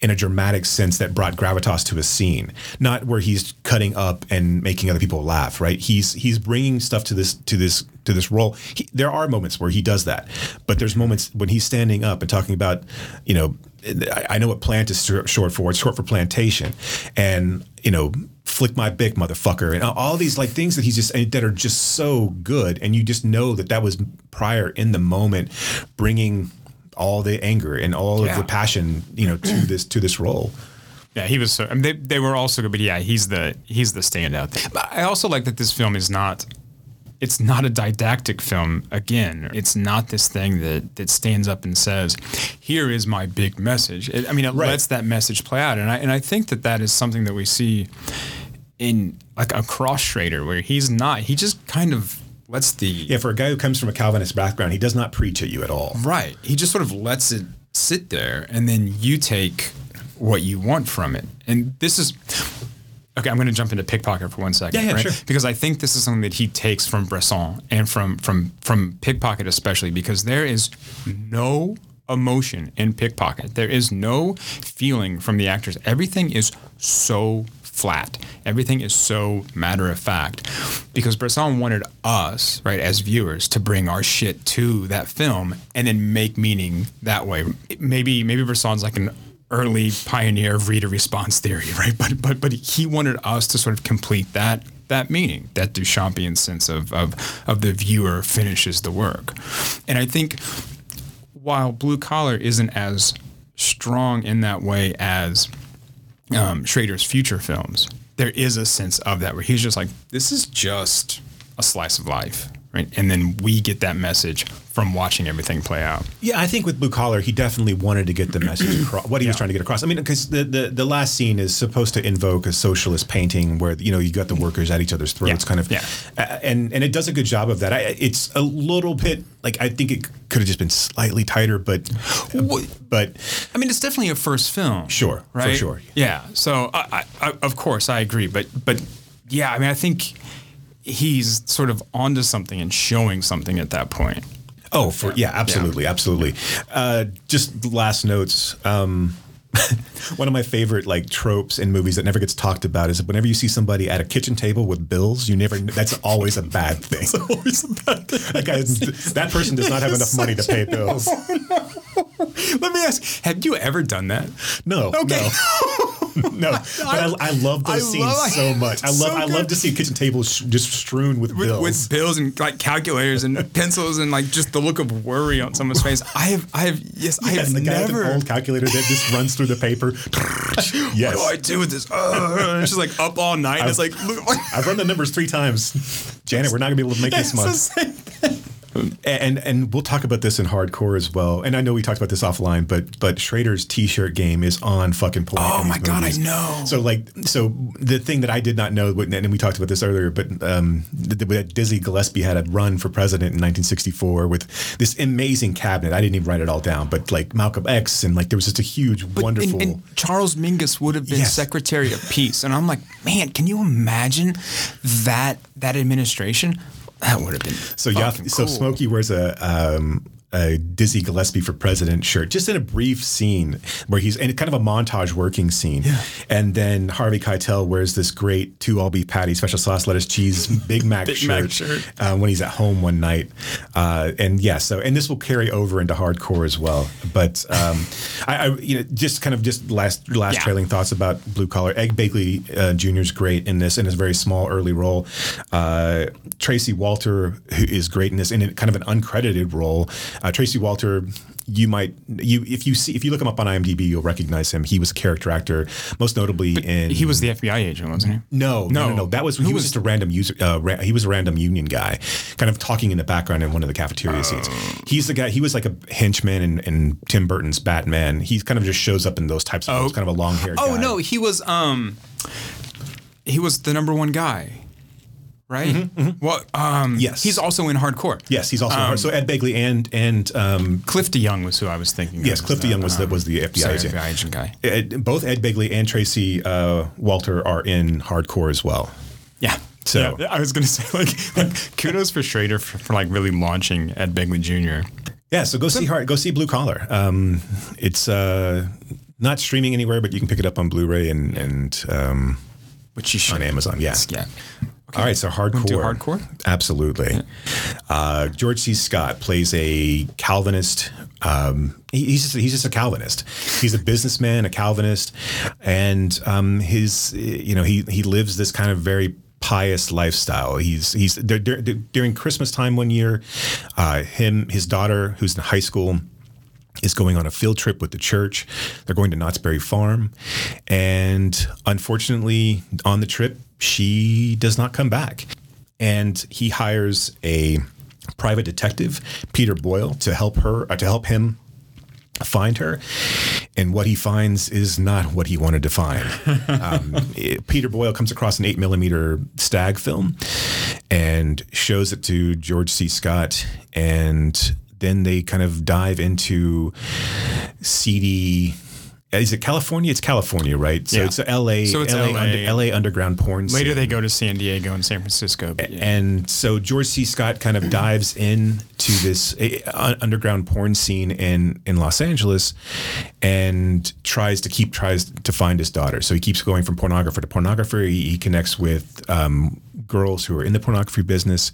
in a dramatic sense that brought gravitas to a scene not where he's cutting up and making other people laugh right? He's he's bringing stuff to this to this to this role. He, there are moments where he does that but there's moments when he's standing up and talking about you know I, I know what plant is short for. It's short for plantation. And you know flick my Bic motherfucker. And all these like things that he's just that are just so good. And you just know that that was Pryor in the moment bringing all the anger and all yeah. of the passion, you know, to this to this role. Yeah, he was so. I mean, they, they were also good, but yeah, he's the he's the standout. But I also like that this film is not it's not a didactic film. Again, it's not this thing that that stands up and says, "Here is my big message." It, I mean, it Right. lets that message play out, and I and I think that that is something that we see in like across Schrader, where he's not. He just kind of lets the Yeah, for a guy who comes from a Calvinist background, he does not preach at you at all. Right. He just sort of lets it sit there and then you take what you want from it. And this is Okay, I'm going to jump into pickpocket for one second. Yeah, yeah, right? sure. Because I think this is something that he takes from Bresson and from from from pickpocket especially because there is no emotion in pickpocket. There is no feeling from the actors. Everything is so flat. Everything is so matter of fact. Because Bresson wanted us, right, as viewers, to bring our shit to that film and then make meaning that way. Maybe maybe Bresson's like an early pioneer of reader response theory, right? But but but he wanted us to sort of complete that that meaning, that Duchampian sense of of of the viewer finishes the work. And I think while Blue Collar isn't as strong in that way as um, Schrader's future films, there is a sense of that where he's just like, this is just a slice of life, right? And then we get that message from watching everything play out. Yeah, I think with Blue Collar, he definitely wanted to get the message across, what he was trying to get across. I mean, because the, the, the last scene is supposed to invoke a socialist painting where, you know, you got the workers at each other's throats, Yeah, kind of. yeah. Uh, and, and it does a good job of that. I, it's a little bit, like, I think it could have just been slightly tighter, but, but I mean, it's definitely a first film. Sure, for right? sure. Yeah. So, I, I, I, of course, I agree. But, but yeah, I mean, I think he's sort of onto something and showing something at that point. Oh, for yeah, absolutely, absolutely. Uh, just last notes. Um, one of my favorite like tropes in movies that never gets talked about is whenever you see somebody at a kitchen table with bills, you never. That's always a bad thing. Always a bad thing. that guy, that person does not have enough money to pay bills. Let me ask: Have you ever done that? No, Okay. no, no. But I, I love those I scenes love- so much. I love. so I love to see a kitchen table sh- just strewn with, with, bills. with bills and like calculators and pencils and like just the look of worry on someone's face. I have, I have, yes, I Yes, have the guy with never. an old calculator that just runs through the paper. yes. What do I do with this? Uh, and it's just like up all night. and it's like, look, I've run the numbers three times. Janet, we're not gonna be able to make this it's the month. same thing. And and we'll talk about this in hardcore as well. And I know we talked about this offline, but but Schrader's t-shirt game is on fucking point. Oh my God, I know. So like so the thing that I did not know, and we talked about this earlier, but um, that Dizzy Gillespie had a run for president in 1964 with this amazing cabinet. I didn't even write it all down, but like Malcolm X and like there was just a huge, wonderful. And, and Charles Mingus would have been Yes. Secretary of Peace, and I'm like, man, can you imagine that that administration? That would have been So yeah, fucking so. Smokey wears a um, a Dizzy Gillespie for President shirt, just in a brief scene where he's in kind of a montage working scene, Yeah. and then Harvey Keitel wears this great two all beef patty, special sauce, lettuce, cheese, Big Mac Big shirt, Mac shirt. Uh, when he's at home one night, uh, and yeah, so and this will carry over into hardcore as well. But um, I, I, you know, just kind of just last last Yeah. trailing thoughts about Blue Collar. Ed Begley uh, Jr. is great in this in his very small early role. Uh, Tracy Walter who is great in this in a, kind of an uncredited role. Uh, Tracy Walter. You might you if you see if you look him up on IMDb, you'll recognize him. He was a character actor, most notably in He was the FBI agent, wasn't he? no, no, no, No. no. That was Who he was was- just a random user. Uh, ra- he was a random union guy, kind of talking in the background in one of the cafeteria scenes. He's the guy. He was like a henchman in, in Tim Burton's Batman. He kind of just shows up in those types of roles, kind of a long haired. Oh no, he was um he was the number one guy. Right? Um Mm-hmm, Yes. he's also in hardcore. Yes, he's also so Ed Begley and and um, Cliff DeYoung was who I was thinking yes, of. Cliff DeYoung was the was the FBI Sorry, agent. FBI agent guy. Ed- both Ed Begley and Tracy uh, Walter are in hardcore as well. Yeah. So- Yeah, I was gonna say like, like kudos for Schrader for, for like really launching Ed Begley Jr. Yeah, so go see hard, go see Blue Collar. Um, it's uh, not streaming anywhere, but you can pick it up on Blu-ray and and um, Which you should on Amazon. Yeah. Yeah. All right, so hardcore. do hardcore? Absolutely. Uh, George C. Scott plays a Calvinist. Um, he- he's just, he's just a Calvinist. He's a businessman, a Calvinist, and um, his you know he he lives this kind of very pious lifestyle. He's he's dur- dur- during Christmas time one year, uh, him his daughter who's in high school is going on a field trip with the church. They're going to Knott's Berry Farm. And unfortunately, on the trip, she does not come back. and he hires a private detective, Peter Boyle, to help her uh, to help him find her. And what he finds is not what he wanted to find. Um, it- Peter Boyle comes across an eight millimeter stag film and shows it to George C. Scott. And then they kind of dive into seedy. Is it California? It's California, right? So Yeah. it's L.A. So it's LA, LA. Under, LA underground porn. Later, scene. they go to San Diego and San Francisco. Yeah. And so George C. Scott kind of dives into this uh, underground porn scene in in Los Angeles, and tries to keep tries to find his daughter. So he keeps going from pornographer to pornographer. He, he connects with um, girls who are in the pornography business,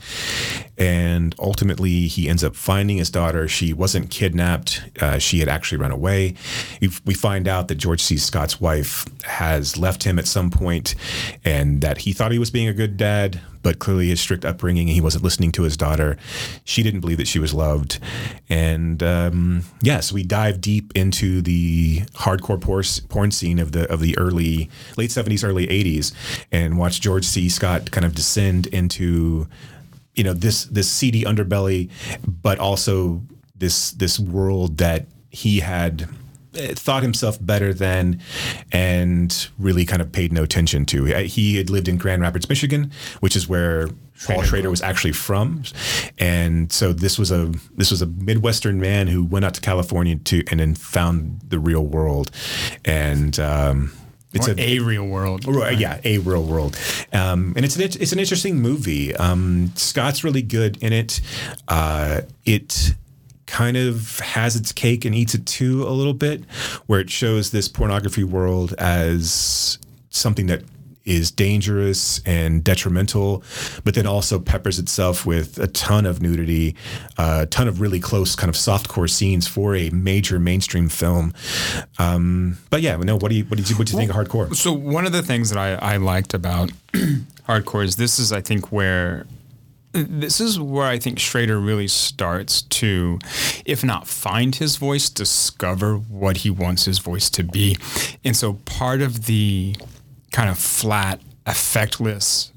and ultimately he ends up finding his daughter. She wasn't kidnapped; uh, she had actually run away. We, we find out that George C. Scott's wife has left him at some point, and that he thought he was being a good dad, but clearly his strict upbringing, he wasn't listening to his daughter. She didn't believe that she was loved, and um, yes, we dive deep into the hardcore por- porn scene of the of the early late seventies, early eighties, and watch George C. Scott kind of descend into you know this this seedy underbelly, but also this this world that he had thought himself better than and really kind of paid no attention to. Uh, He had lived in Grand Rapids, Michigan, which is where Paul Schrader was actually from, and so this was a this was a Midwestern man who went out to California to and then found the real world, and um, it's Or a real world. Right, yeah, a real world, um, and it's an it's an interesting movie. Um, Scott's really good in it. Uh, it kind of has its cake and eats it too a little bit, where it shows this pornography world as something that is dangerous and detrimental, but then also peppers itself with a ton of nudity, a ton of really close kind of softcore scenes for a major mainstream film. Um, but yeah, no, what do you what did you what do you think of hardcore? So one of the things that I, I liked about hardcore is this is I think where this is where I think Schrader really starts to, if not find his voice, discover what he wants his voice to be. And so part of the kind of flat, effectless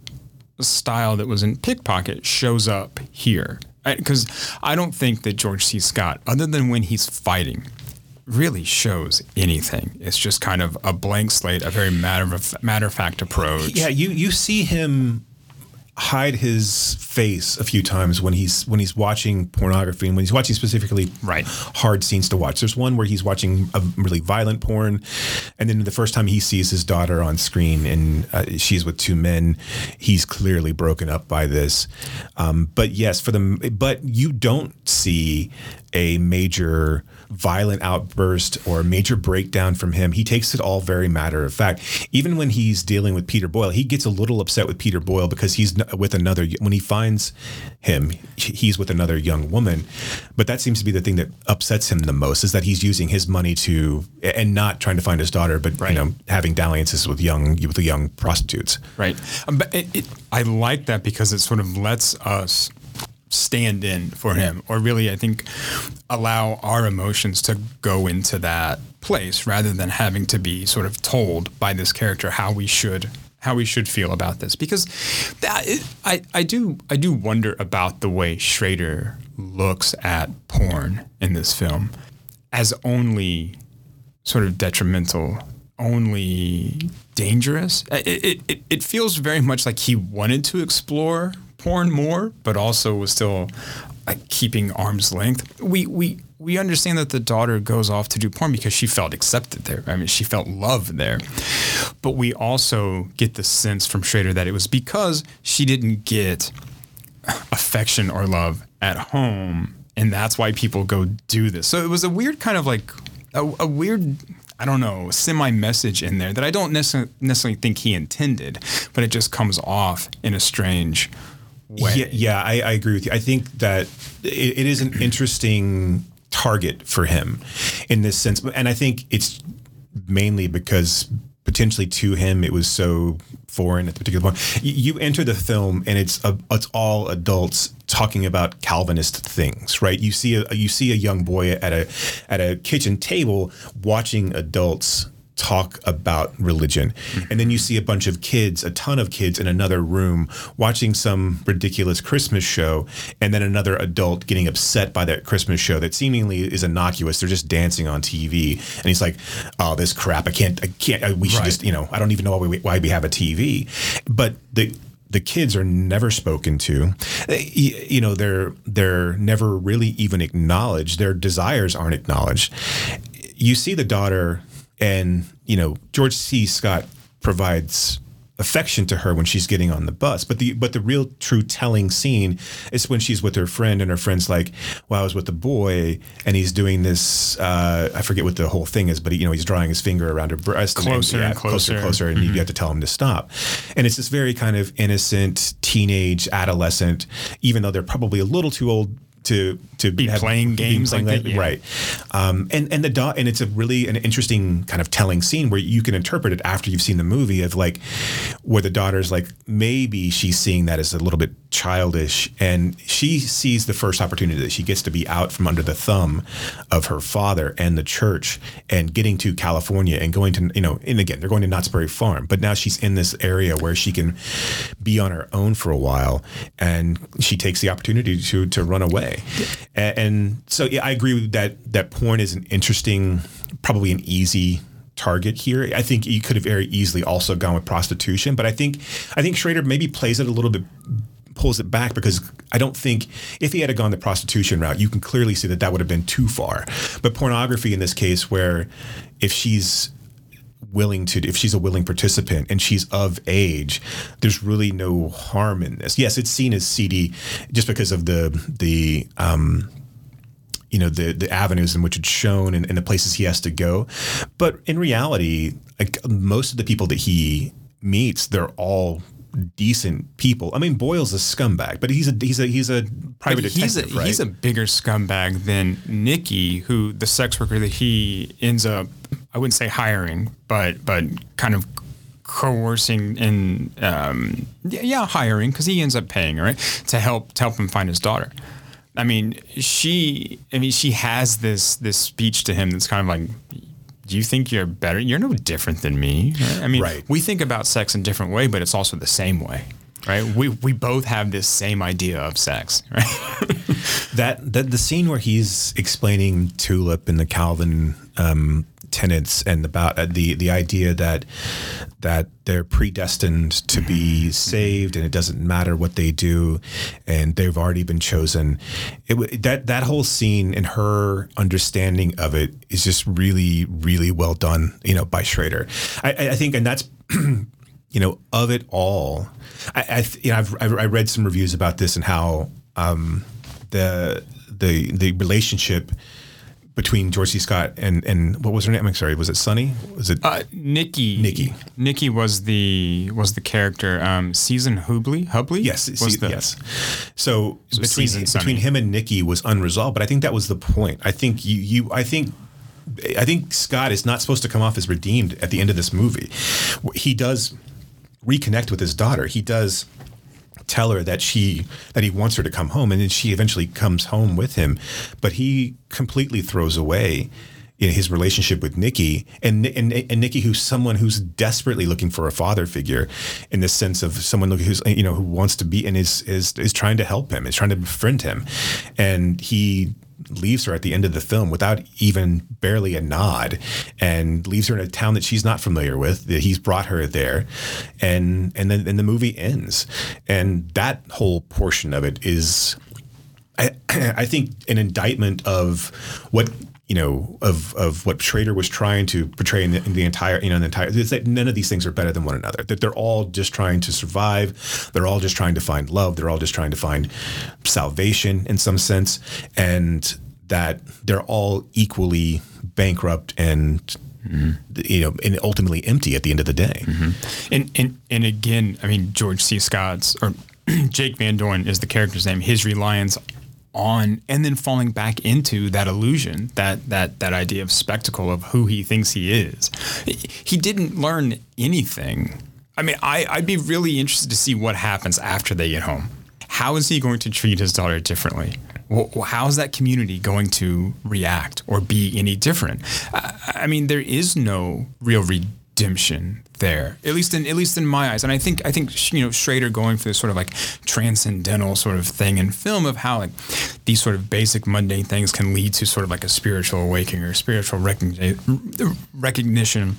style that was in Pickpocket shows up here. Because I don't think that George C. Scott, other than when he's fighting, really shows anything. It's just kind of a blank slate, a very matter of matter of fact approach. Yeah, you you see him hide his face a few times when he's when he's watching pornography and when he's watching specifically Right. hard scenes to watch. There's one where he's watching a really violent porn, and then the first time he sees his daughter on screen and uh, she's with two men, he's clearly broken up by this. Um, but yes, for the but you don't see a major violent outburst or a major breakdown from him. He takes it all very matter of fact. Even when he's dealing with Peter Boyle, he gets a little upset with Peter Boyle because he's with another. When he finds him, he's with another young woman. But that seems to be the thing that upsets him the most is that he's using his money to and not trying to find his daughter, but you know having dalliances with young with the young prostitutes. Right. Um, but it, it, I like that because it sort of lets us stand in for him, or really, I think, allow our emotions to go into that place rather than having to be sort of told by this character how we should how we should feel about this. Because I I do I do wonder about the way Schrader looks at porn in this film as only sort of detrimental, only dangerous. It, it, it feels very much like he wanted to explore porn more, but also was still like keeping arm's length. We we we understand that the daughter goes off to do porn because she felt accepted there. I mean, she felt love there. But we also get the sense from Schrader that it was because she didn't get affection or love at home and that's why people go do this so it was a weird kind of like a, a weird i don't know semi message in there that i don't necessarily, necessarily think he intended but it just comes off in a strange way Yeah, yeah I, I agree with you. I think that it, it is an interesting target for him in this sense, and I think it's mainly because potentially to him it was so foreign at the particular point. You, enter the film and it's a, it's all adults talking about Calvinist things, right? You see a you see a young boy at a at a kitchen table watching adults talk about religion. And then you see a bunch of kids, a ton of kids in another room watching some ridiculous Christmas show, and then another adult getting upset by that Christmas show that seemingly is innocuous. They're just dancing on TV. And he's like, oh, this crap. I can't, I can't, I, we should Right. just, you know, I don't even know why we, why we have a TV. But the, the kids are never spoken to. Eh, you know, they're they're never really even acknowledged. Their desires aren't acknowledged. You see the daughter, and you know George C. Scott provides affection to her when she's getting on the bus. But the but the real true telling scene is when she's with her friend, and her friend's like, "Well, I was with the boy, and he's doing this. Uh, I forget what the whole thing is, but he, you know, he's drawing his finger around her breast, and- Closer and closer, closer. closer, and you have to tell him to stop. And it's this very kind of innocent teenage adolescent, even though they're probably a little too old to to Be playing games like that, yeah. right? Um, and and the dot, and it's a really an interesting kind of telling scene where you can interpret it after you've seen the movie of like where the daughter's like maybe she's seeing that as a little bit childish, and she sees the first opportunity that she gets to be out from under the thumb of her father and the church, and getting to California and going to you know, and again they're going to Knott's Berry Farm, but now she's in this area where she can be on her own for a while, and she takes the opportunity to to run away, and, and so yeah, I agree with that. That porn is an interesting, probably an easy target here. I think you could have very easily also gone with prostitution, but I think I think Schrader maybe plays it a little bit pulls it back because I don't think if he had gone the prostitution route, you can clearly see that that would have been too far. But pornography in this case, where if she's willing to if she's a willing participant and she's of age there's really no harm in this. Yes it's seen as seedy just because of the the um you know the the avenues in which it's shown and, and the places he has to go. But in reality like most of the people that he meets they're all decent people. I mean boyle's a scumbag but he's a he's a he's a private But he's a, detective right? he's a bigger scumbag than Nikki, who the sex worker that he ends up, I wouldn't say hiring, but but kind of coercing and um, yeah, yeah, hiring because he ends up paying right to help to help him find his daughter. I mean, she. I mean, she has this this speech to him that's kind of like. Do you think you're better? You're no different than me. Right? I mean, Right. we think about sex in different way, but it's also the same way, right? We we both have this same idea of sex, right? that, that the scene where he's explaining tulip and the calvin um, tenets and about uh, the the idea that that they're predestined to be saved and it doesn't matter what they do and they've already been chosen. It, that that whole scene and her understanding of it is just really really well done you know by Schrader. I, I think and that's you know, of it all, I, I you know I've, I've I read some reviews about this and how um, the the the relationship between George C. Scott and and what was her name? I'm sorry, was it Sunny? Was it? Uh, Nikki. Nikki. Nikki was the was the character. Um, Season Hubley. Hubley. Yes, Was the, yes. So between season between him and Nikki was unresolved, but I think that was the point. I think you you I think I think Scott is not supposed to come off as redeemed at the end of this movie. He does reconnect with his daughter. He does tell her that she that he wants her to come home and then she eventually comes home with him. But he completely throws away his relationship with Nikki and, and and Nikki who's someone who's desperately looking for a father figure in the sense of someone who's you know who wants to be and is is is trying to help him is trying to befriend him. And he leaves her at the end of the film without even barely a nod and leaves her in a town that she's not familiar with. That he's brought her there and and then and the movie ends. And that whole portion of it is I, I think an indictment of what you know of of what Schrader was trying to portray in the, in the entire you know the entire is that none of these things are better than one another. That they're all just trying to survive. They're all just trying to find love. They're all just trying to find salvation in some sense. And that they're all equally bankrupt and you know and ultimately empty at the end of the day. Mm-hmm. And and and again, I mean George C. Scott's or Jake Van Dorn is the character's name. His reliance on and then falling back into that illusion, that that that idea of spectacle of who he thinks he is. He didn't learn anything. I mean, I, I'd be really interested to see what happens after they get home. How is he going to treat his daughter differently? well, how's that community going to react or be any different? I, I mean, there is no real redemption there, at least in at least in my eyes. And I think I think you know Schrader going for this sort of like transcendental sort of thing in film of how like these sort of basic mundane things can lead to sort of like a spiritual awakening or spiritual recogni- recognition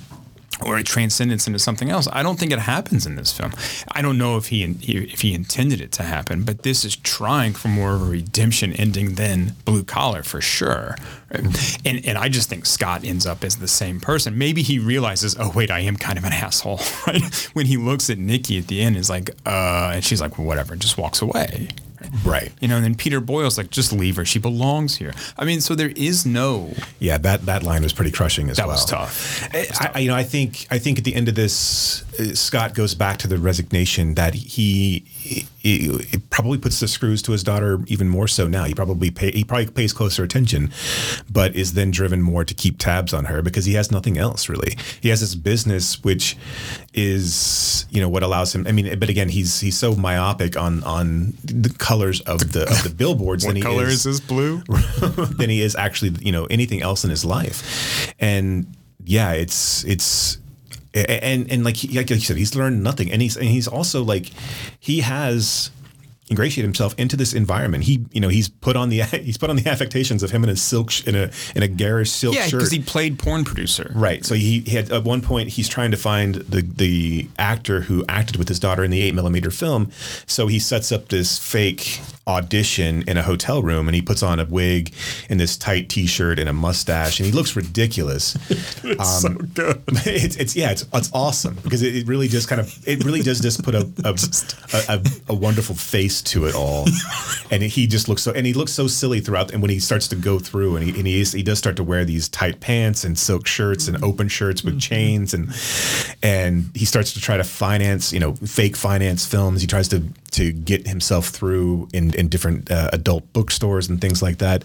or a transcendence into something else. I don't think it happens in this film. I don't know if he, if he intended it to happen, but this is trying for more of a redemption ending than Blue Collar for sure. And and I just think Scott ends up as the same person. Maybe he realizes, oh wait, I am kind of an asshole, right? When he looks at Nikki at the end, is like, uh, and she's like, well, whatever, just walks away. Right. You know, and then Peter Boyle's like, just leave her. She belongs here. I mean, so there is no. Yeah, that that line was pretty crushing as well. that well. Was tough. I, I, you know, I think I think at the end of this, uh, Scott goes back to the resignation that he, he, he, probably puts the screws to his daughter even more so now. He probably pay, he probably pays closer attention, but is then driven more to keep tabs on her because he has nothing else really. He has this business which is you know what allows him. I mean, but again, he's he's so myopic on on the colors of the of the billboards. what than he color is, is blue? than he is actually you know anything else in his life, and yeah, it's it's and and like he, like you said, he's learned nothing, and he's and he's also like he has ingratiate himself into this environment. He, you know, he's put on the he's put on the affectations of him in a silk sh- in a in a garish silk yeah, shirt. because he played porn producer. Right. So he, he had at one point he's trying to find the the actor who acted with his daughter in the eight millimeter film. So he sets up this fake audition in a hotel room and he puts on a wig and this tight t-shirt and a mustache and he looks ridiculous. it's so um, good. It's, it's yeah, it's it's awesome because it, it really just kind of it really does just put a a, a, a, a wonderful face to it all, and he just looks so and he looks so silly throughout. And when he starts to go through and he and he, is, he does start to wear these tight pants and silk shirts and open shirts with mm-hmm. chains and and he starts to try to finance you know fake finance films. He tries to to get himself through in in different uh, adult bookstores and things like that.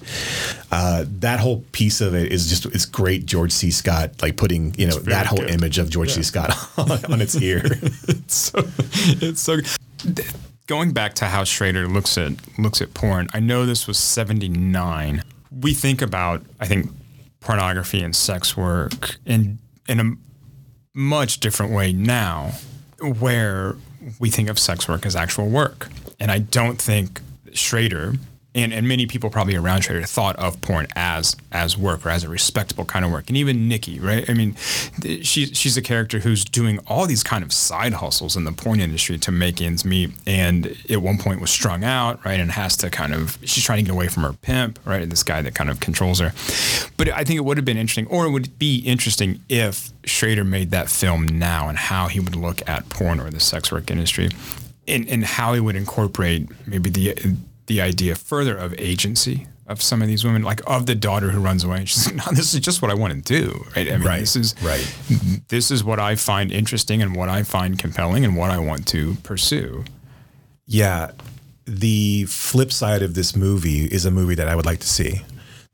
Uh, that whole piece of it is just it's great. George C. Scott like putting you know that whole good. image of George C. Scott on, on its ear. it's so it's so going back to how Schrader looks at looks at porn. I know this was 79. We think about I think pornography and sex work in in a much different way now where we think of sex work as actual work. And I don't think Schrader and, and many people probably around Schrader thought of porn as as work or as a respectable kind of work. And even Nikki, right? I mean, she, she's a character who's doing all these kind of side hustles in the porn industry to make ends meet. And at one point was strung out, right? And has to kind of, she's trying to get away from her pimp, right? This guy that kind of controls her. But I think it would have been interesting, or it would be interesting if Schrader made that film now and how he would look at porn or the sex work industry and, and how he would incorporate maybe the the idea further of agency of some of these women, like of the daughter who runs away. She's like, no, this is just what I want to do. Right. I mean, Right, this is right. This is what I find interesting and what I find compelling and what I want to pursue. yeah, the flip side of this movie is a movie that I would like to see.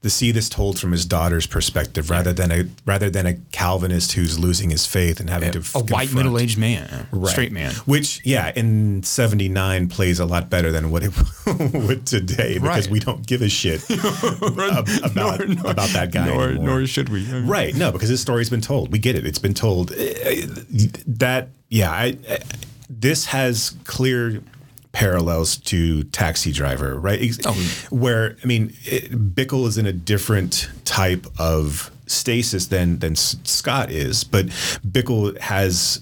To see this told from his daughter's perspective, rather than a rather than a Calvinist who's losing his faith and having to A confront- white middle aged man, Right. straight man. Which, yeah, in 79 plays a lot better than what it would today because Right. we don't give a shit ab- about, about that guy. Nor, nor should we. I mean, Right. No, because his story's been told. We get it. It's been told. Uh, That, yeah, I, I, this has clear parallels to Taxi Driver, right? Oh. Where, I mean, it, Bickle is in a different type of stasis than, than Scott is, but Bickle has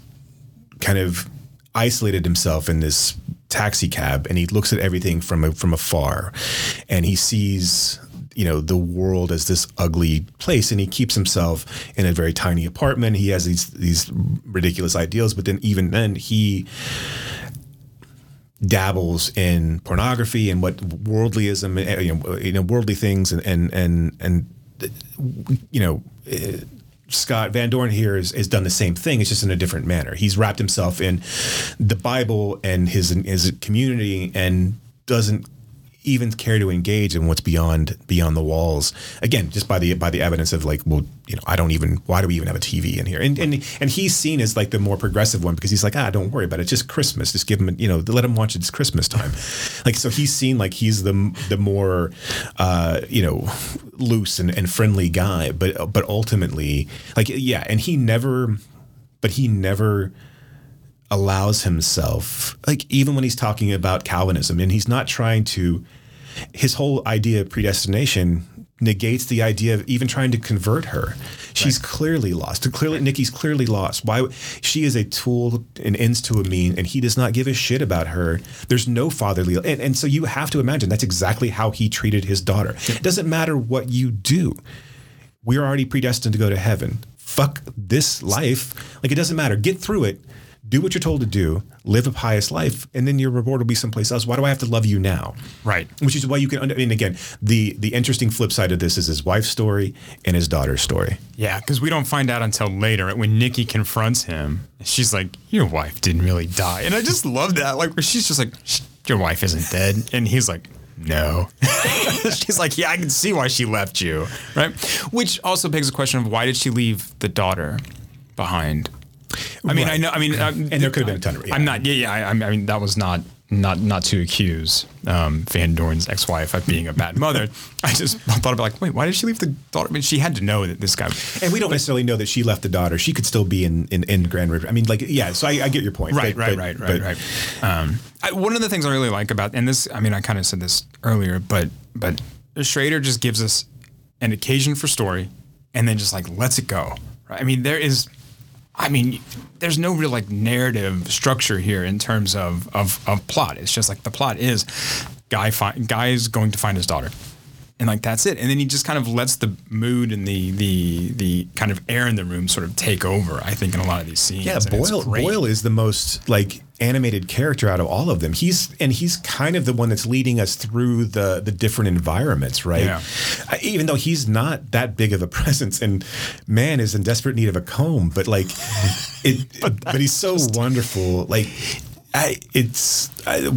kind of isolated himself in this taxi cab and he looks at everything from a, from afar and he sees you know the world as this ugly place and he keeps himself in a very tiny apartment he has these these ridiculous ideals but then even then he dabbles in pornography and what worldlyism uh, you know, worldly things and and and and you know uh, Scott Van Dorn here has, has done the same thing. It's just in a different manner. He's wrapped himself in the Bible and his his community and doesn't even care to engage in what's beyond beyond the walls. Again, just by the by the evidence of like, well, you know, I don't even why do we even have a TV in here? And and and he's seen as like the more progressive one because he's like, ah, don't worry about it. It's just Christmas. Just give him, you know, let him watch it. It's Christmas time. like so, he's seen like he's the the more, uh, you know, loose and, and friendly guy. But but ultimately, like yeah, and he never, but he never allows himself, like even when he's talking about Calvinism, and he's not trying to, his whole idea of predestination negates the idea of even trying to convert her. She's right. clearly lost. Clearly, Nikki's clearly lost. Why? She is a tool and ends to a mean, and he does not give a shit about her. There's no fatherly, and, and so you have to imagine that's exactly how he treated his daughter. It doesn't matter what you do. We're already predestined to go to heaven. Fuck this life. Like it doesn't matter. Get through it do what you're told to do, live a pious life, and then your reward will be someplace else. Why do I have to love you now? Right. Which is why you can. I mean, again, the the interesting flip side of this is his wife's story and his daughter's story. Yeah, because we don't find out until later when Nikki confronts him. She's like, "Your wife didn't really die," and I just love that. Like, she's just like, "Your wife isn't dead," and he's like. No. She's like, yeah, I can see why she left you, right? Which also begs the question of why did she leave the daughter behind? I mean, right. I know. I mean, and there could have been a ton of. Yeah. I'm not. Yeah, yeah. I, I, mean, that was not not not to accuse um, Van Dorn's ex-wife of being a bad mother. I just thought about like, wait, why did she leave the daughter? I mean, she had to know that this guy. And we don't but, necessarily know that she left the daughter. She could still be in in, in Grand River. I mean, like, yeah. So I, I get your point. Right, but, right, but, right, right, right, um, I, one of the things I really like about and this, I mean, I kind of said this earlier, but but Schrader just gives us an occasion for story, and then just like lets it go. Right? I mean, there is I mean, there's no real like narrative structure here in terms of of, of plot. It's just like the plot is guy fi- guy is going to find his daughter, and like that's it. And then he just kind of lets the mood and the the the kind of air in the room sort of take over. I think in a lot of these scenes. Yeah, Boyle Boyle is the most like animated character out of all of them. He's and he's kind of the one that's leading us through the the different environments, right? Yeah. Even though he's not that big of a presence, and man is in desperate need of a comb, but like it, but, but he's so wonderful. Like I, it's I,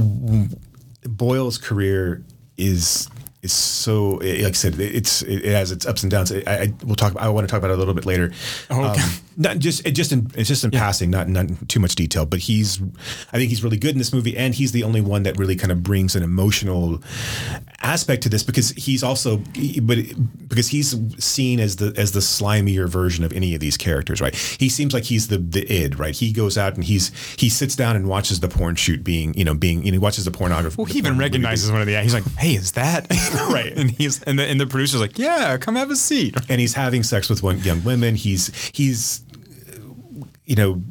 Boyle's career is is so like I said, it's it has its ups and downs. I, I will talk. I want to talk about it a little bit later. Oh, okay. Um, not just it just in it's just in yeah. passing, not not too much detail. But he's, I think he's really good in this movie, and he's the only one that really kind of brings an emotional aspect to this because he's also, but because he's seen as the as the slimier version of any of these characters, right? He seems like he's the the id, right? He goes out and he's he sits down and watches the porn shoot being, you know, being you know, watches the pornography. Well, he even recognizes one of the. He's like, "Hey, is that?" right. And he's and the and the producer's like, yeah, come have a seat. And he's having sex with one young women. He's he's you know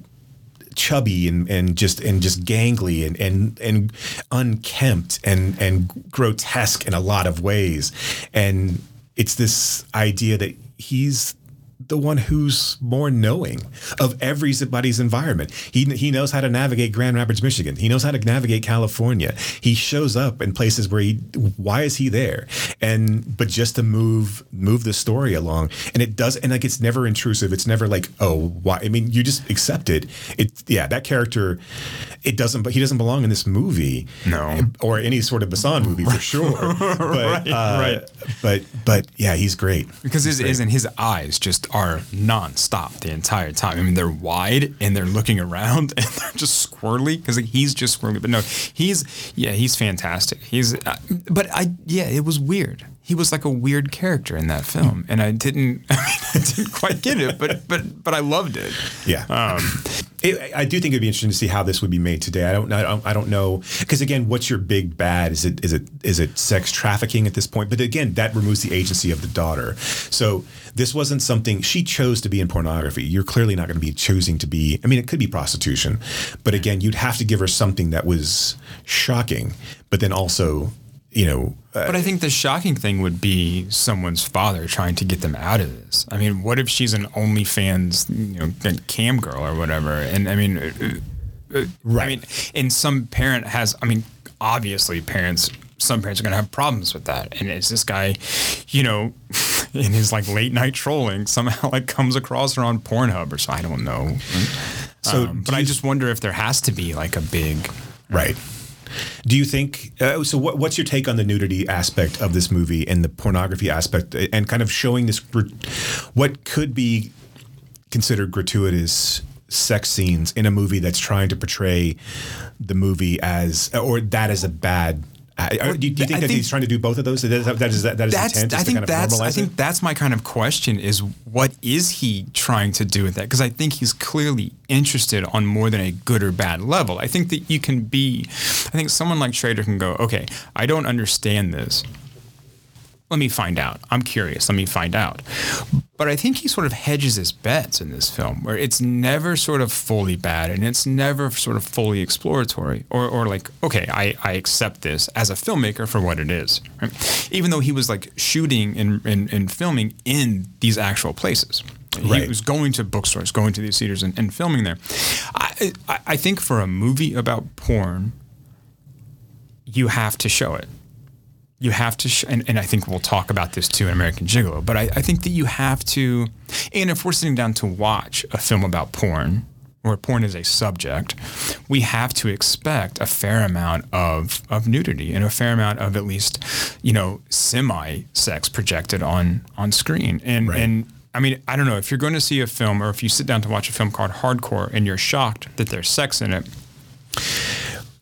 chubby and, and just and just gangly and, and and unkempt and and grotesque in a lot of ways. And it's this idea that he's the one who's more knowing of everybody's environment. He, he knows how to navigate Grand Rapids, Michigan. He knows how to navigate California. He shows up in places where he, why is he there? And, but just to move, move the story along. And it does, and like, it's never intrusive. It's never like, oh, why? I mean, you just accept it. It, yeah, that character, it doesn't, but he doesn't belong in this movie. No. Or any sort of Bresson movie for sure. but, right, uh, right. But, but yeah, he's great. Because his, great. his eyes just are nonstop the entire time. I mean, they're wide and they're looking around and they're just squirrely because he's just squirrely. But no, he's yeah, he's fantastic. He's uh, but I yeah, it was weird. He was like a weird character in that film, and I didn't I, mean, I didn't quite get it, but but but I loved it. Yeah. Um, it, I do think it'd be interesting to see how this would be made today. I don't, I don't, I don't know because again, what's your big bad? Is it, is it, is it sex trafficking at this point? But again, that removes the agency of the daughter. So this wasn't something she chose to be in pornography. You're clearly not going to be choosing to be. I mean, it could be prostitution, but again, you'd have to give her something that was shocking, but then also you know. Uh, but I think the shocking thing would be someone's father trying to get them out of this. I mean, what if she's an OnlyFans, you know, cam girl or whatever? And I mean, uh, uh, right. I mean, and some parent has. I mean, obviously, parents. Some parents are going to have problems with that. And it's this guy, you know, in his like late night trolling somehow like comes across her on Pornhub or so. I don't know. So, um, but I just wonder if there has to be like a big right Do you think uh, so? What, what's your take on the nudity aspect of this movie and the pornography aspect, and kind of showing this what could be considered gratuitous sex scenes in a movie that's trying to portray the movie as or that as a bad uh, do, you, do, you, think I that think he's trying to do both of those? That is that is that, is that's, intent. I think kind of that's I think that's my kind of question is what is he trying to do with that? Because I think he's clearly interested on more than a good or bad level. I think that you can be. I think someone like Schrader can go, okay, I don't understand this let me find out. I'm curious. Let me find out. But I think he sort of hedges his bets in this film, where it's never sort of fully bad and it's never sort of fully exploratory, or, or like, okay, I, I accept this as a filmmaker for what it is. Right? Even though he was like shooting and, and, and filming in these actual places. Right. He was going to bookstores, going to these theaters, and, and filming there. I, I think for a movie about porn, you have to show it you have to, sh- and, and, I think we'll talk about this too in American Gigolo, but I, I, think that you have to, and if we're sitting down to watch a film about porn, where porn is a subject, we have to expect a fair amount of, of nudity and a fair amount of at least, you know, semi sex projected on on screen. And right. and I mean, I don't know if you're going to see a film or if you sit down to watch a film called Hardcore and you're shocked that there's sex in it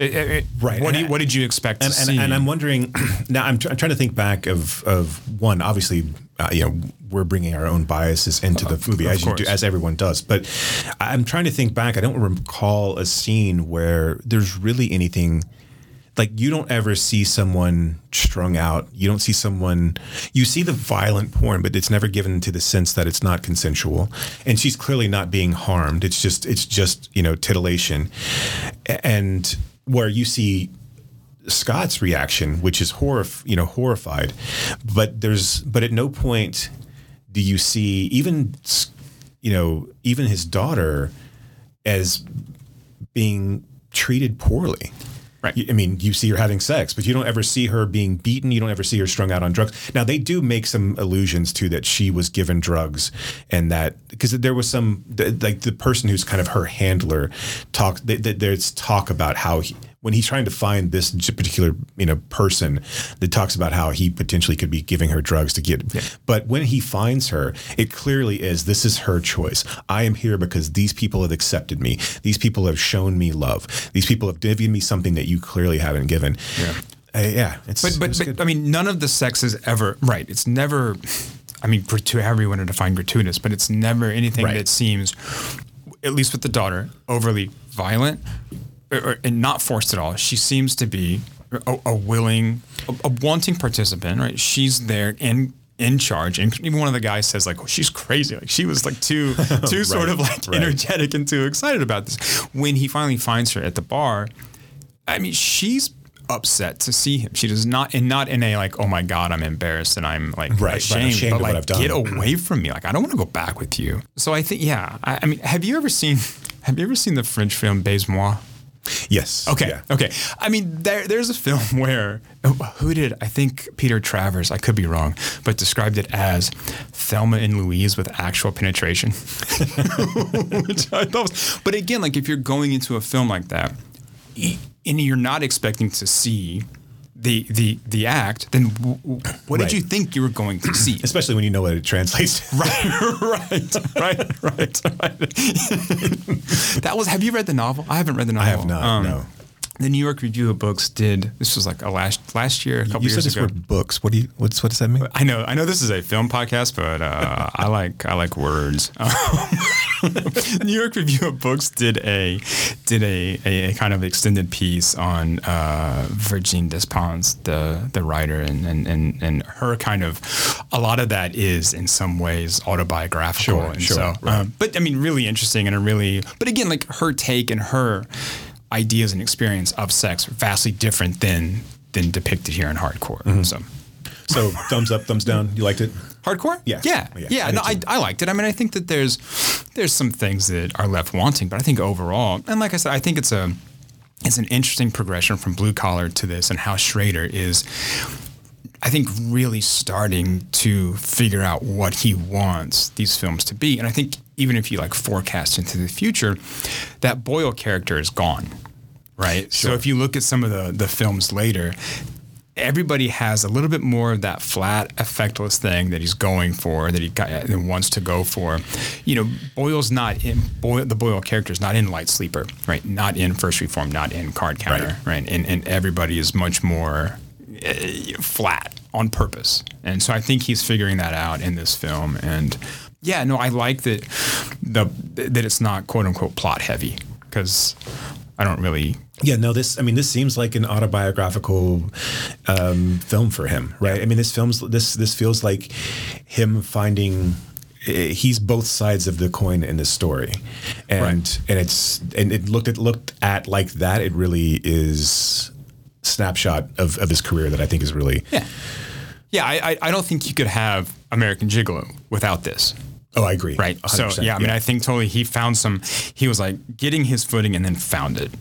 it, it, right. What, you, what, did you expect and, to and, see? And I'm wondering now. I'm, I'm, trying to think back of of one. Obviously, uh, you know, we're bringing our own biases into the movie as you do, as everyone does. But I'm trying to think back. I don't recall a scene where there's really anything like you don't ever see someone strung out. You don't see someone. You see the violent porn, but it's never given to the sense that it's not consensual, and she's clearly not being harmed. It's just it's just you know titillation, and where you see Scott's reaction, which is horror, you know, horrified, but there's, but at no point do you see even, you know, even his daughter as being treated poorly. Right. I mean, you see her having sex, but you don't ever see her being beaten. You don't ever see her strung out on drugs. Now, they do make some allusions to that she was given drugs and that because there was some, like the person who's kind of her handler talk, there's talk about how he, when he's trying to find this particular you know person that talks about how he potentially could be giving her drugs to get yeah. but when he finds her it clearly is this is her choice. I am here because these people have accepted me. These people have shown me love. These people have given me something that you clearly haven't given. Yeah. Uh, yeah it's but but, but i mean none of the sex is ever right it's never I mean, to however you want to define gratuitous, but it's never anything right. that seems, at least with the daughter, overly violent or, and not forced at all. She seems to be a, a willing, a, a, wanting participant, right? She's there in in charge, and even one of the guys says like, oh, "She's crazy." Like she was like too too right, sort of like right. energetic and too excited about this. When he finally finds her at the bar, I mean, she's upset to see him. She does not, and not in a like, oh my god, I'm embarrassed and I'm like right, ashamed, right, ashamed but like, get away from me. Like, I don't want to go back with you. So I think, yeah. I, I mean, have you ever seen? Have you ever seen the French film Baise-moi? Yes. Okay. Yeah. Okay. I mean, there, there's a film where who did I think Peter Travers? I could be wrong, but described it as Thelma and Louise with actual penetration, which I thought. Was, but again, like if you're going into a film like that, and you're not expecting to see the the the act, then w- what right. did you think you were going to see? Especially when you know what it translates. To. right, right, right, right, right. that was. Have you read the novel? I haven't read the novel. I have not. Um, no the New York Review of Books did. This was like a last last year, a couple you years said ago. Word books. What do you? What's what does that mean? I know. I know this is a film podcast, but uh, I like I like words. New York Review of Books did a did a, a, a kind of extended piece on uh, Virginie Despentes, the the writer, and, and and and her kind of a lot of that is in some ways autobiographical, sure, and sure, so. Right. Um, but I mean, really interesting and a really. But again, like her take and her ideas and experience of sex are vastly different than than depicted here in hardcore. Mm-hmm. So. So thumbs up, thumbs down. You liked it? Hardcore? Yeah. Yeah. Yeah. yeah I no, I, I liked it. I mean, I think that there's there's some things that are left wanting, but I think overall, and like I said, I think it's a it's an interesting progression from blue collar to this and how Schrader is I think really starting to figure out what he wants these films to be. And I think even if you like forecast into the future, that Boyle character is gone right? So if you look at some of the the films later, everybody has a little bit more of that flat, effectless thing that he's going for, that he wants to go for. You know, Boyle's not in Boyle. The Boyle character is not in Light Sleeper, right? Not in First Reform, not in Card Counter, right? And and everybody is much more uh, flat on purpose, and so I think he's figuring that out in this film. And yeah, no, I like that the that it's not quote unquote plot heavy because I don't really Yeah, no, this, I mean, this seems like an autobiographical um, film for him, right? I mean, this film's, this, this feels like him finding, eh, he's both sides of the coin in this story. And, Right. and it's, and it looked at, looked at like that. It really is snapshot of, of his career that I think is really, Yeah. Yeah, I, I, I don't think you could have American Gigolo without this. Oh, I agree. Right. So 100%, yeah, I mean I think totally he found some he was like getting his footing and then found it.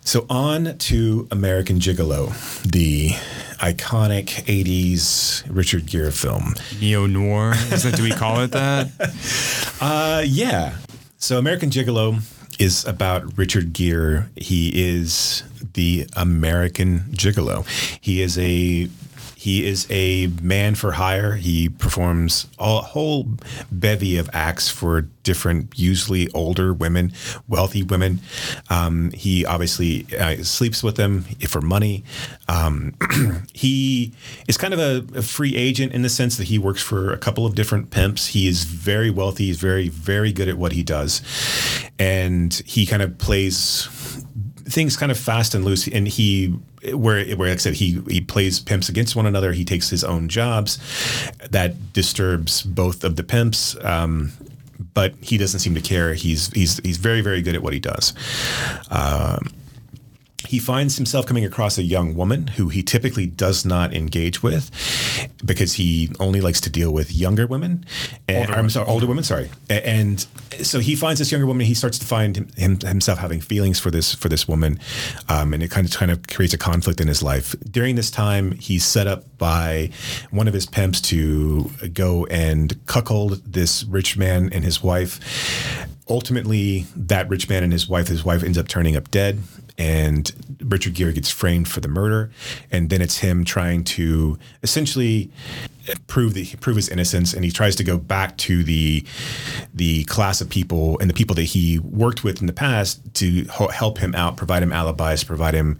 So on to American Gigolo, the iconic 80s Richard Gere film. Neo noir. Is that do we call it that? Uh, yeah. So American Gigolo is about Richard Gere. He is the American Gigolo. He is a he is a man for hire. He performs a whole bevy of acts for different, usually older women, wealthy women. Um, he obviously uh, sleeps with them for money. Um, he is kind of a, a free agent in the sense that he works for a couple of different pimps. He is very wealthy. He's very, very good at what he does, and he kind of plays things kind of fast and loose and he where where like I said he he plays pimps against one another. He takes his own jobs. That disturbs both of the pimps um, but he doesn't seem to care. He's he's he's very very good at what he does. Um, he finds himself coming across a young woman who he typically does not engage with because he only likes to deal with younger women. And, I'm sorry, older women. Sorry, and so he finds this younger woman. He starts to find him, him, himself having feelings for this for this woman, um, and it kind of kind of creates a conflict in his life. During this time, he's set up by one of his pimps to go and cuckold this rich man and his wife. Ultimately, that rich man and his wife, his wife ends up turning up dead and Richard Gere gets framed for the murder, and then it's him trying to essentially prove the prove his innocence, and he tries to go back to the the class of people and the people that he worked with in the past to help him out, provide him alibis, provide him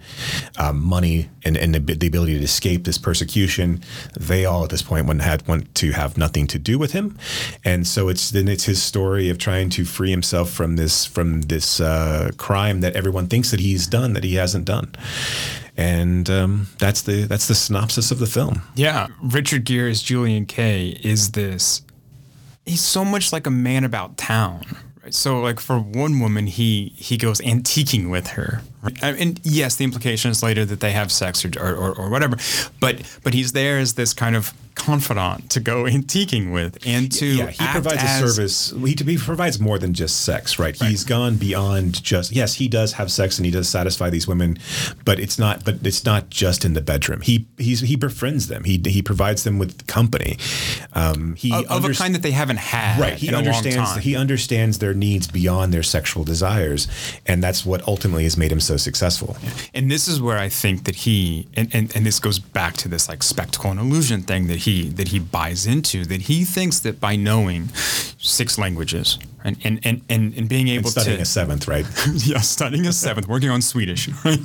um, money, and, and the, the ability to escape this persecution. They all at this point want had want to have nothing to do with him, and so it's then it's his story of trying to free himself from this from this uh, crime that everyone thinks that he's done that he hasn't done, and um, that's the that's the synopsis of the film. Yeah. Richard Gere as Julian Kay is this he's so much like a man about town. Right? So like for one woman he he goes antiquing with her. Right? And- yes, the implication is later that they have sex or, or, or whatever. But but he's there as this kind of confidant to go antiquing with and to yeah, he provides a service. He, he provides more than just sex, right? He's gone beyond just. Yes, he does have sex and he does satisfy these women, but it's not. But it's not just in the bedroom. He he's he befriends them. He he provides them with company. Um, he of, of a kind that they haven't had Right, he in a long understands. He understands their needs beyond their sexual desires, and that's what ultimately has made him so successful. And this is where I think that he and, and, and this goes back to this like spectacle and illusion thing that he that he buys into, that he thinks that by knowing six languages and and, and, and, and being able Studying to a seventh, right? yeah, studying a seventh, working on Swedish, right?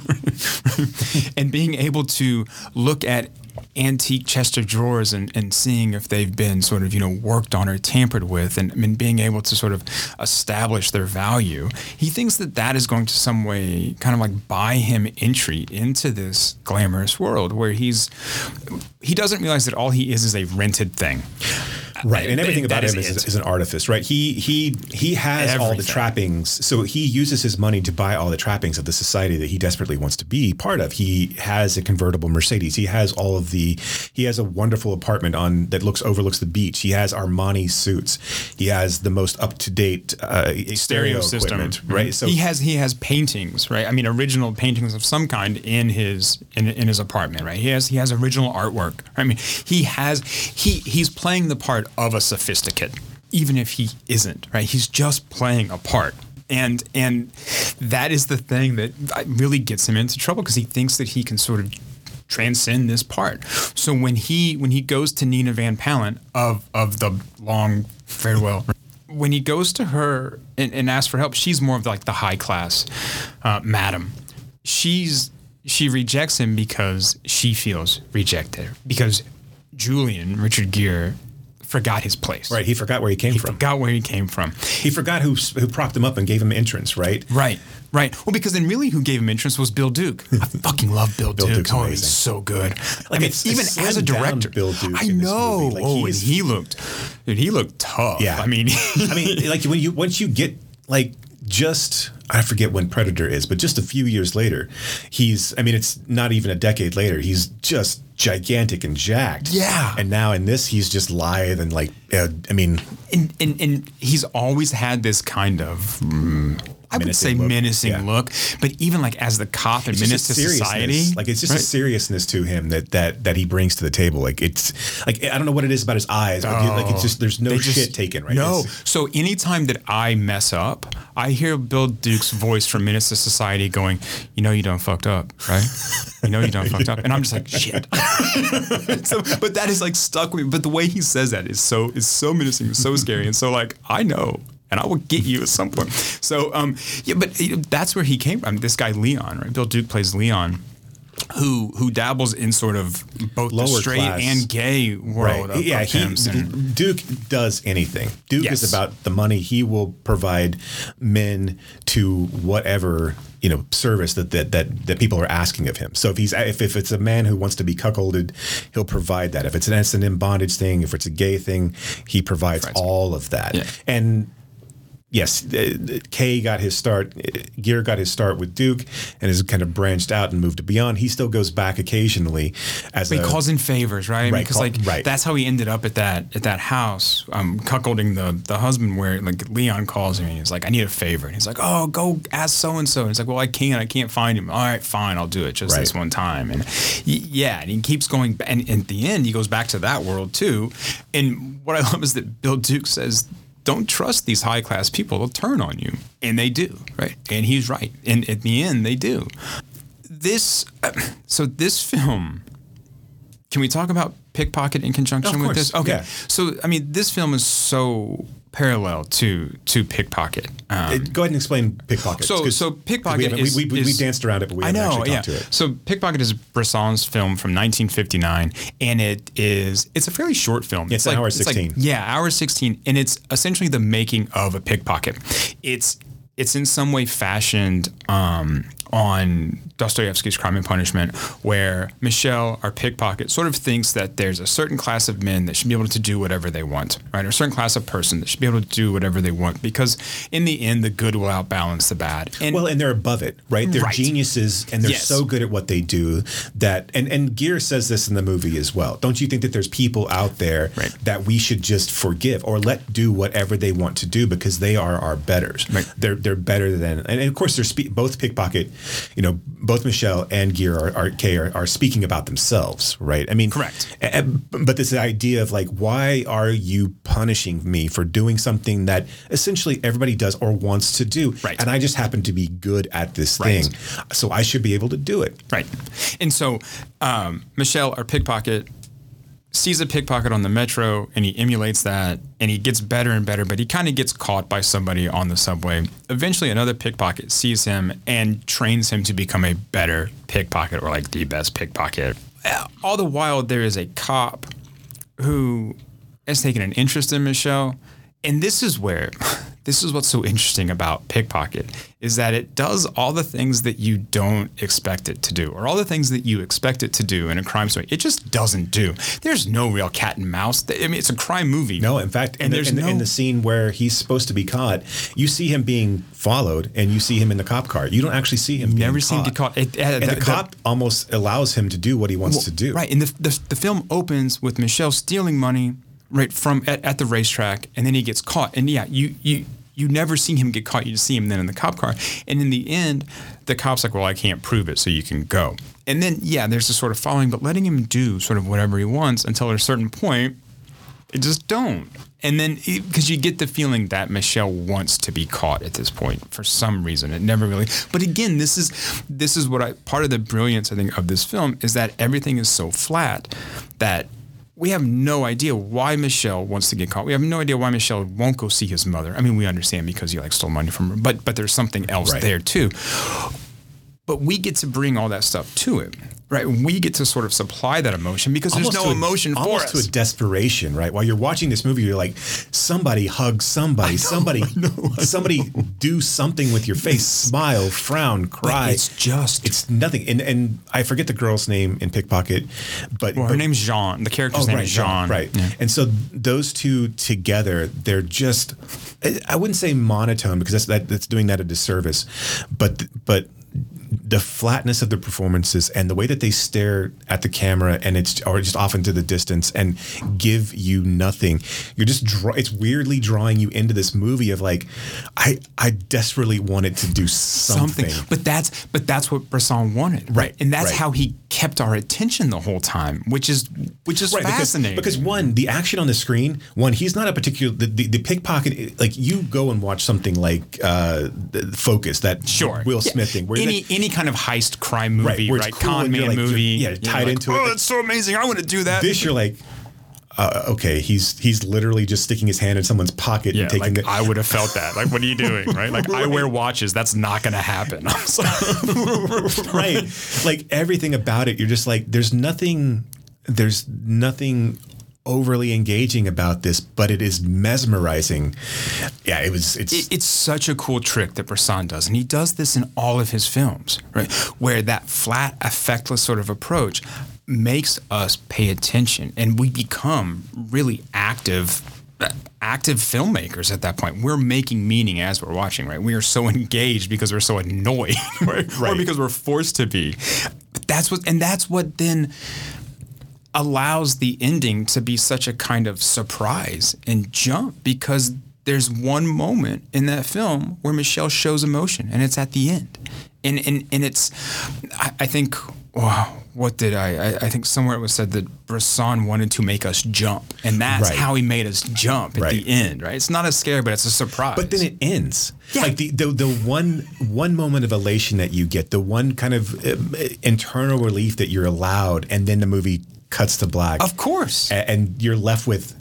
and being able to look at antique chest of drawers and, and seeing if they've been sort of, you know, worked on or tampered with and, and being able to sort of establish their value. He thinks that that is going to some way kind of like buy him entry into this glamorous world where he's, he doesn't realize that all he is is a rented thing. right and everything about is him is, is an artifice right he he he has all the trappings so he uses his money to buy all the trappings of the society that he desperately wants to be part of he has a convertible mercedes he has all of the he has a wonderful apartment on that looks overlooks the beach he has armani suits he has the most up-to-date uh, stereo, equipment right so he has he has paintings, right? I mean, original paintings of some kind in his in, in his apartment, right? He has he has original artwork. I mean, he has he he's playing the part of a sophisticate, even if he isn't, right? He's just playing a part. and and that is the thing that really gets him into trouble because he thinks that he can sort of transcend this part. So when he when he goes to Nina Van Pallandt of of the long farewell, when he goes to her and, and asks for help, she's more of like the high class uh, madam. She's she rejects him because she feels rejected because Julian Richard Gere forgot his place. Right. He forgot where he came He from. forgot where he came from. He forgot who who propped him up and gave him entrance. Right. Right. Right. Well, because then really who gave him entrance was Bill Duke. I fucking love Bill, Bill Duke. Duke's oh, he's so good. I mean, it's- even it's as a director, Bill Duke I know. Like, oh, he and he looked, dude, he looked tough. Yeah. I mean, I mean, like when you once you get like just I forget when Predator is, but just a few years later, he's I mean, it's not even a decade later. He's just gigantic and jacked. Yeah. And now in this, he's just lithe and like uh, I mean, and, and and he's always had this kind of. mm, I would say look. menacing Yeah. look, but even like as the cop and it's menace to society. Like it's just a seriousness to him that that that he brings to the table. Like it's like I don't know what it is about his eyes, but like it's just there's no just- shit taken, right? No. It's- So anytime that I mess up, I hear Bill Duke's voice from Menace to Society going, "You know you done fucked up, right? You know you done fucked up," and I'm just like, "Shit." so, but that is like stuck with me. But the way he says that is so is so menacing, so scary, and so like I know. And I will get you at some point. So, um, yeah, but that's where he came from. This guy Leon, right? Bill Duke plays Leon, who who dabbles in sort of both Lower the straight class. and gay world of, yeah, of he, Duke does anything. Duke Yes. is about the money. He will provide men to whatever you know service that that that, that people are asking of him. So if he's if, if it's a man who wants to be cuckolded, he'll provide that. If it's an S and M bondage thing, if it's a gay thing, he provides Provides. all of that. Yeah. And yes, uh, Kay got his start. uh, Gere got his start with Duke, and has kind of branched out and moved to Beyond. He still goes back occasionally as He a, calls in favors, right? I mean, Right, because like right. that's how he ended up at that at that house, um, cuckolding the the husband. Where like Leon calls him and he's like, "I need a favor," and he's like, "Oh, go ask so and so." And he's like, "Well, I can't. I can't find him." All right, fine, I'll do it just this one time. And y- yeah, and he keeps going. ba- And at the end, he goes back to that world too. And what I love is that Bill Duke says. Don't trust these high class people. They'll turn on you. And they do, right? And he's right. And at the end, they do. This, so this film, can we talk about pickpocket in conjunction with this? Okay. yeah. So I mean, this film is so parallel to to pickpocket. Um, Go ahead and explain pickpocket. So- so pickpocket we, is- we, we, we is- danced around it, but we I haven't know, actually yeah. talked to it. So Pickpocket is Bresson's film from 1959, and it is it's a fairly short film. It's an hour like- 16. yeah, hour 16, and it's essentially the making of a pickpocket. It's it's in some way fashioned um, on Dostoevsky's Crime and Punishment, where Michel, our pickpocket, sort of thinks that there's a certain class of men that should be able to do whatever they want, right? Or a certain class of person that should be able to do whatever they want, because in the end, the good will outbalance the bad. And Well, and they're above it, right? They're Right. geniuses, and they're Yes. so good at what they do that. And and Gere says this in the movie as well. Don't you think that there's people out there Right. that we should just forgive or let do whatever they want to do because they are our betters. Right. They're they're better than, and, and of course they're spe- both pickpocket. You know, both Michel and Gere are are, are are speaking about themselves, right? I mean, Correct. a- But this idea of like, why are you punishing me for doing something that essentially everybody does or wants to do? Right. And I just happen to be good at this Right. thing, so I should be able to do it. Right. And so um, Michel, our pickpocket, sees a pickpocket on the metro and he emulates that and he gets better and better, but he kind of gets caught by somebody on the subway. Eventually, another pickpocket sees him and trains him to become a better pickpocket or like the best pickpocket. All the while, there is a cop who has taken an interest in Michel. And this is where, this is what's so interesting about Pickpocket is that it does all the things that you don't expect it to do, or all the things that you expect it to do in a crime story. It just doesn't do. There's no real cat and mouse. I mean, it's a crime movie. No, in fact, and in, the, there's in, no in the scene where he's supposed to be caught, you see him being followed, and you see him in the cop car. You don't actually see him. being never seen get caught. It, uh, And the, cop almost allows him to do what he wants to do. Right, and the, the the film opens with Michel stealing money right from at, at the racetrack, and then he gets caught. And yeah, you you you never see him get caught. You just see him then in the cop car. And in the end, the cop's like, "Well, I can't prove it, so you can go." And then yeah, there's a sort of following, but letting him do sort of whatever he wants until at a certain point. it just don't. And then because you get the feeling that Michel wants to be caught at this point for some reason. It never really. But again, this is this is what I part of the brilliance I think of this film is that everything is so flat that we have no idea why Michel wants to get caught. We have no idea why Michel won't go see his mother. I mean, we understand because he like stole money from her, but but there's something else Right. there too. But we get to bring all that stuff to it, right? We get to sort of supply that emotion because there's no a- emotion for almost us. to a desperation, right? While you're watching this movie, you're like, somebody hug somebody, somebody, somebody do something with your face, smile, frown, cry. it's just- it's nothing. And and I forget the girl's name in Pickpocket, but well, her but- name's Jean. The character's Oh, name right, is Jean. right. Yeah. And so those two together, they're just, I- I wouldn't say monotone because that's that, that's doing that a disservice, but but the flatness of the performances and the way that they stare at the camera and it's or just off into the distance and give you nothing. You're just draw, it's weirdly drawing you into this movie of like, I I desperately wanted to do something. something. But that's but that's what Bresson wanted, Right, And that's right. how he kept our attention the whole time, which is which is Right, because, fascinating. because one, the action on the screen, one, he's not a particular the, the, the pickpocket. Like you go and watch something like uh, Focus, that Sure. Will Yeah. Smith thing, where any any kind of heist crime movie, where right? cool Con man like- movie, yeah, tied like, into oh, it. that's so amazing! I want to do that. this, you're like, uh, okay, he's he's literally just sticking his hand in someone's pocket yeah, and taking like it. I would have felt that. Like, what are you doing, right? Like, I wear watches. That's not going to happen. Right, like everything about it, you're just like, there's nothing, there's nothing overly engaging about this, but it is mesmerizing. Yeah, it was. It's It- it's such a cool trick that Bresson does, and he does this in all of his films, right? Where that flat, affectless sort of approach makes us pay attention, and we become really active. Active filmmakers at that point. We're making meaning as we're watching, right? We are so engaged because we're so annoyed, right? Or Right. because we're forced to be. But that's what, and that's what then allows the ending to be such a kind of surprise and jump because there's one moment in that film where Michel shows emotion and it's at the end. And and, and it's I, I think wow, what did I, I I think somewhere it was said that Bresson wanted to make us jump. And that's Right. how he made us jump at Right. the end, right? It's not a scare, but it's a surprise. But then it ends. Yeah. Like the, the the one one moment of elation that you get, the one kind of um, internal relief that you're allowed, and then the movie cuts to black. Of course. A- and you're left with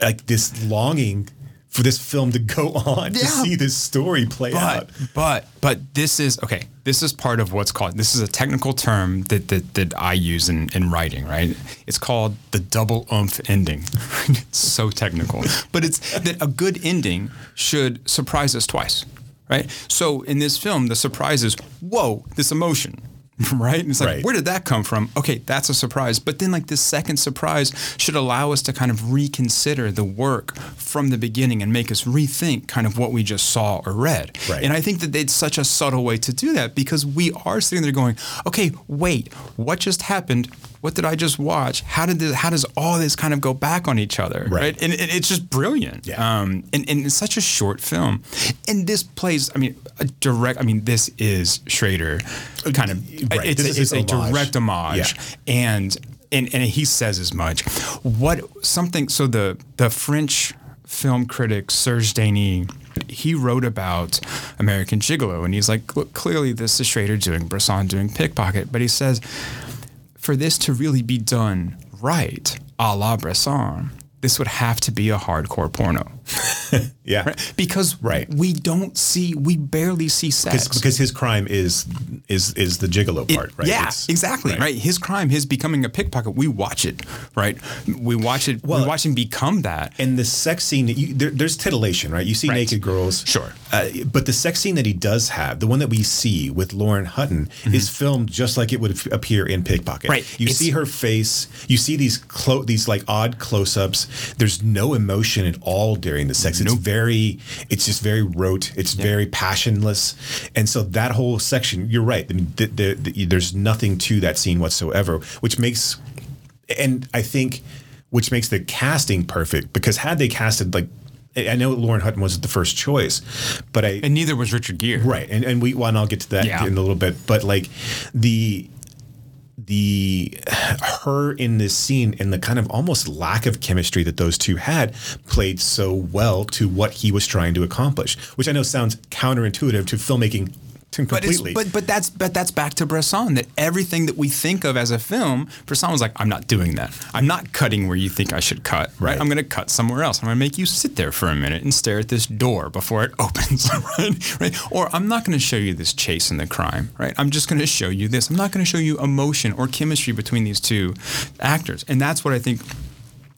like this longing for this film to go on to see this story play out. But but but this is okay. This is part of what's called. This is a technical term that that, that I use in, in writing. Right. It's called the double oomph ending. it's so technical, but it's that a good ending should surprise us twice. Right. So in this film, the surprise is whoa, this emotion. Right? And it's like, Right. where did that come from? Okay, that's a surprise. But then, like, this second surprise should allow us to kind of reconsider the work from the beginning and make us rethink kind of what we just saw or read. Right. And I think that it's such a subtle way to do that because we are sitting there going, okay, wait, what just happened? What did I just watch? How did this, how does all this kind of go back on each other? Right. And, and it's just brilliant. Yeah. Um, and, and it's such a short film. And this plays, I mean, a direct, I mean, this is Schrader kind of, Right. it's, This it's a direct homage. Yeah. And, and, and he says as much. What, something, so the, the French film critic Serge Daney, he wrote about American Gigolo, and he's like, look, clearly this is Schrader doing Bresson doing Pickpocket, but he says, for this to really be done right, a la Bresson, this would have to be a hardcore porno. Yeah. Right? Because Right. we don't see, we barely see sex. Because, because his crime is is is the gigolo It- part, right? Yeah, It's- exactly. Right. His crime, his becoming a pickpocket. We watch it, right? We watch it. we watch him become that. And the sex scene, you, there, there's titillation, right? You see Right. naked girls. Sure. Uh, but the sex scene that he does have, the one that we see with Lauren Hutton, is filmed just like it would appear in Pickpocket. Mm-hmm. Right. You It's- see her face. You see these clo- these like odd close-ups. There's no emotion at all during the sex. It's very, it's just very rote. It's very passionless. And so that whole section, you're right. I mean, th- th- th- there's nothing to that scene whatsoever, which makes and I think which makes the casting perfect because had they casted like I I know Lauren Hutton wasn't the first choice, but I And neither was Richard Gere. right and and we well, and I'll get to that Yeah. in a little bit, but like the the her in this scene and the kind of almost lack of chemistry that those two had played so well to what he was trying to accomplish, which I know sounds counterintuitive to filmmaking to But, but but that's but that's back to Bresson that everything that we think of as a film, Bresson was like, I'm not doing that. I'm not cutting where you think I should cut. Right. I'm going to cut somewhere else. I'm going to make you sit there for a minute and stare at this door before it opens. Right. Right. Or I'm not going to show you this chase and the crime. Right. I'm just going to show you this. I'm not going to show you emotion or chemistry between these two actors. And that's what I think.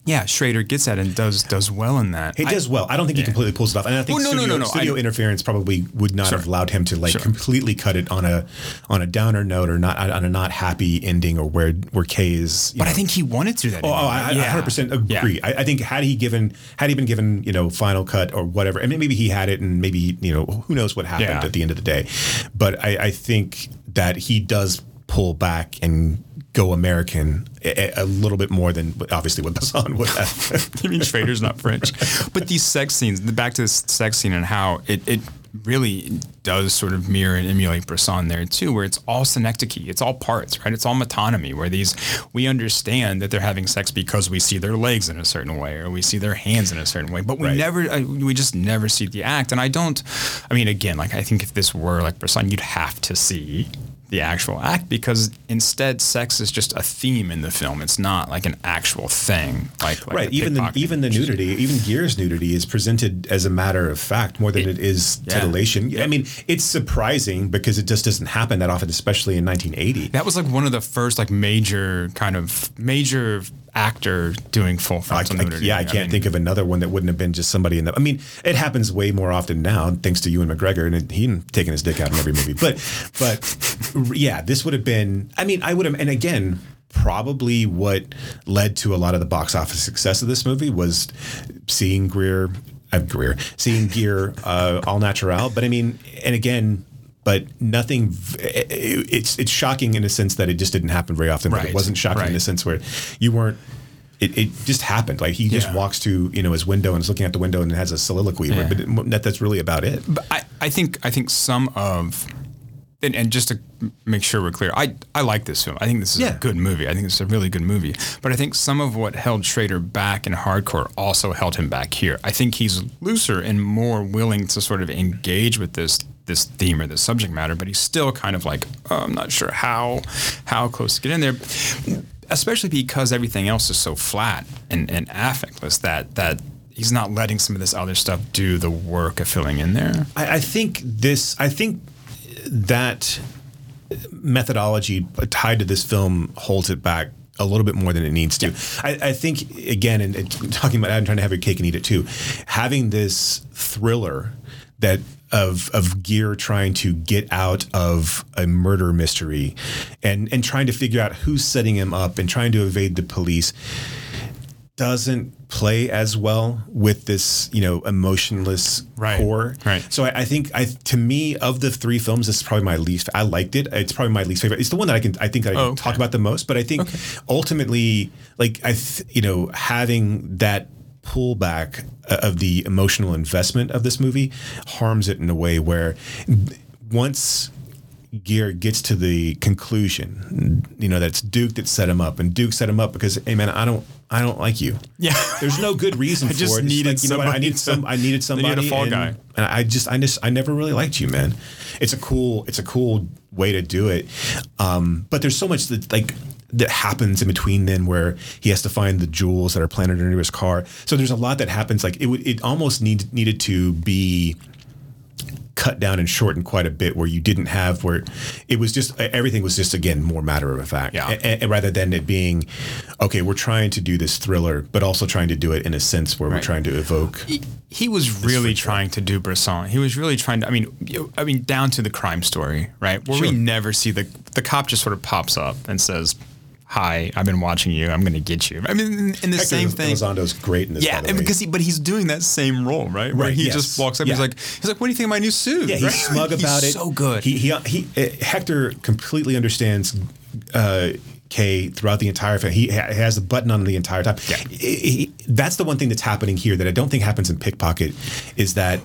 Yeah, Schrader gets at and does does well in that. He I- does well. I don't think he completely pulls it off, and I think Well, no, no, studio, no, no, studio I- interference probably would not Sure. have allowed him to like Sure. completely cut it on a on a downer note or not on a not happy ending or where where Kay is. But I think he wanted to that. Oh, oh, I, I Yeah. 100% Yeah. agree. I, I think had he given, had he been given, you know, final cut or whatever, and maybe he had it, and maybe you know, who knows what happened Yeah. at the end of the day. But I, I think that he does pull back and go American a, a little bit more than obviously what Bresson would have. I mean, Schrader's not French. But these sex scenes, the back to this sex scene and how it, it really does sort of mirror and emulate Bresson there too, where it's all synecdoche, it's all parts, right? It's all metonymy, where these, we understand that they're having sex because we see their legs in a certain way or we see their hands in a certain way, but we Right. never, uh, we just never see the act. And I don't, I mean, again, like I think if this were like Bresson, you'd have to see the actual act because instead sex is just a theme in the film. It's not like an actual thing. Like, like right. the Even the even the nudity, even Gere's nudity, is presented as a matter of fact more than it is yeah. titillation. I mean, it's surprising because it just doesn't happen that often, especially in 1980. That was like one of the first like major kind of major actor doing full frontal I- nudity. yeah, I can't think of another one that wouldn't have been just somebody in the. I mean, it happens way more often now, thanks to Ewan McGregor, and he taking his dick out in every movie. But, but yeah, this would have been. I mean, I would have, and again, probably what led to a lot of the box office success of this movie was seeing Greer, uh, Greer, seeing Gere uh, all natural. But I mean, and again. But nothing it, it's it's shocking in a sense that it just didn't happen very often. But Right, it wasn't shocking in right. a sense where you weren't it, it just happened. Like he just walks to you know his window and is looking out the window and has a soliloquy. Yeah. But it, that, that's really about it. But I, I think I think some of and, and just to make sure we're clear, I I like this film. I think this is Yeah. a good movie. I think it's a really good movie. But I think some of what held Schrader back in hardcore also held him back here. I think he's looser and more willing to sort of engage with this this theme or this subject matter, but he's still kind of like, oh, I'm not sure how how close to get in there. Especially because everything else is so flat and, and affectless that that he's not letting some of this other stuff do the work of filling in there. I, I think this. I think that methodology tied to this film holds it back a little bit more than it needs to. I, I think again, and, and talking about, I'm trying to have your cake and eat it too. Having this thriller that of of Gere trying to get out of a murder mystery, and and trying to figure out who's setting him up and trying to evade the police doesn't play as well with this, you know, emotionless Right, core. right. So I, I think I to me of the three films, this is probably my least. I liked it. It's probably my least favorite. It's the one that I can I think that I Oh, okay. talk about the most. But I think ultimately, like I, th- you know, having that pullback uh, of the emotional investment of this movie harms it in a way where once Gere gets to the conclusion, you know, that's Duke that set him up, and Duke set him up because, hey man, I don't, I don't like you. Yeah. there's no good reason I for just it. Needed like, you know I need some, I needed somebody. needed a fall and, guy. and I just, I just, I never really liked you, man. It's a cool, it's a cool way to do it. Um, but there's so much that like that happens in between then where he has to find the jewels that are planted under his car. So there's a lot that happens. Like it would, it almost need, needed to be cut down and shortened quite a bit where you didn't have where it was just everything was just again more matter of fact Yeah. A- a- rather than it being okay we're trying to do this thriller but also trying to do it in a sense where we're trying to evoke he, he was really trying to do Bresson. He was really trying to. I mean, I mean, down to the crime story, right? Where we never see the the cop just sort of pops up and says, "Hi, I've been watching you. I'm going to get you." I mean, in, the Hector same thing. Elizondo's great in this Yeah, by the way. because he, but he's doing that same role, right? Where Right, he yes. just walks up, he's like, he's like, "What do you think of my new suit?" Yeah, he's Right? smug about it. So good. He he, he uh, Hector completely understands uh, Kay throughout the entire film. He has a button on the entire time. Yeah. He- that's the one thing that's happening here that I don't think happens in Pickpocket is that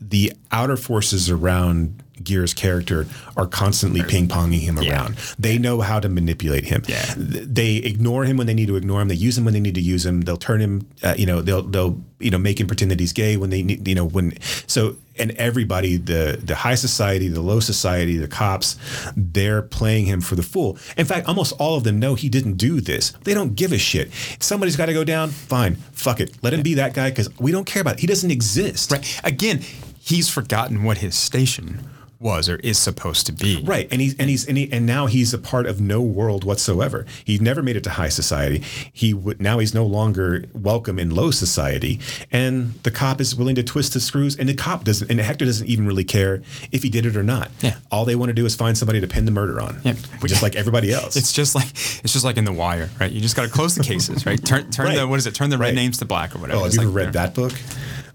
the outer forces around Gere's character are constantly ping ponging him Yeah. around. They know how to manipulate him. Yeah. They ignore him when they need to ignore him. They use him when they need to use him. They'll turn him, uh, you know, they'll they'll you know make him pretend that he's gay when they need, you know, when so and everybody the the high society, the low society, the cops, they're playing him for the fool. In fact, almost all of them know he didn't do this. They don't give a shit. Somebody's got to go down. Fine, fuck it. Let him be that guy because we don't care about it. He doesn't exist. Right. Again, he's forgotten what his station was or is supposed to be. Right, and he's and he's and, he, and now he's a part of no world whatsoever. He never made it to high society. He would now he's no longer welcome in low society, and the cop is willing to twist the screws. And the cop doesn't, and Hector doesn't even really care if he did it or not. Yeah. all they want to do is find somebody to pin the murder on. Yep. just like everybody else. It's just like it's just like in the wire, right? You just got to close the cases, right? Turn turn Right. the what is it? Turn the red Right. names to black or whatever. oh, have It's you ever like- read that book?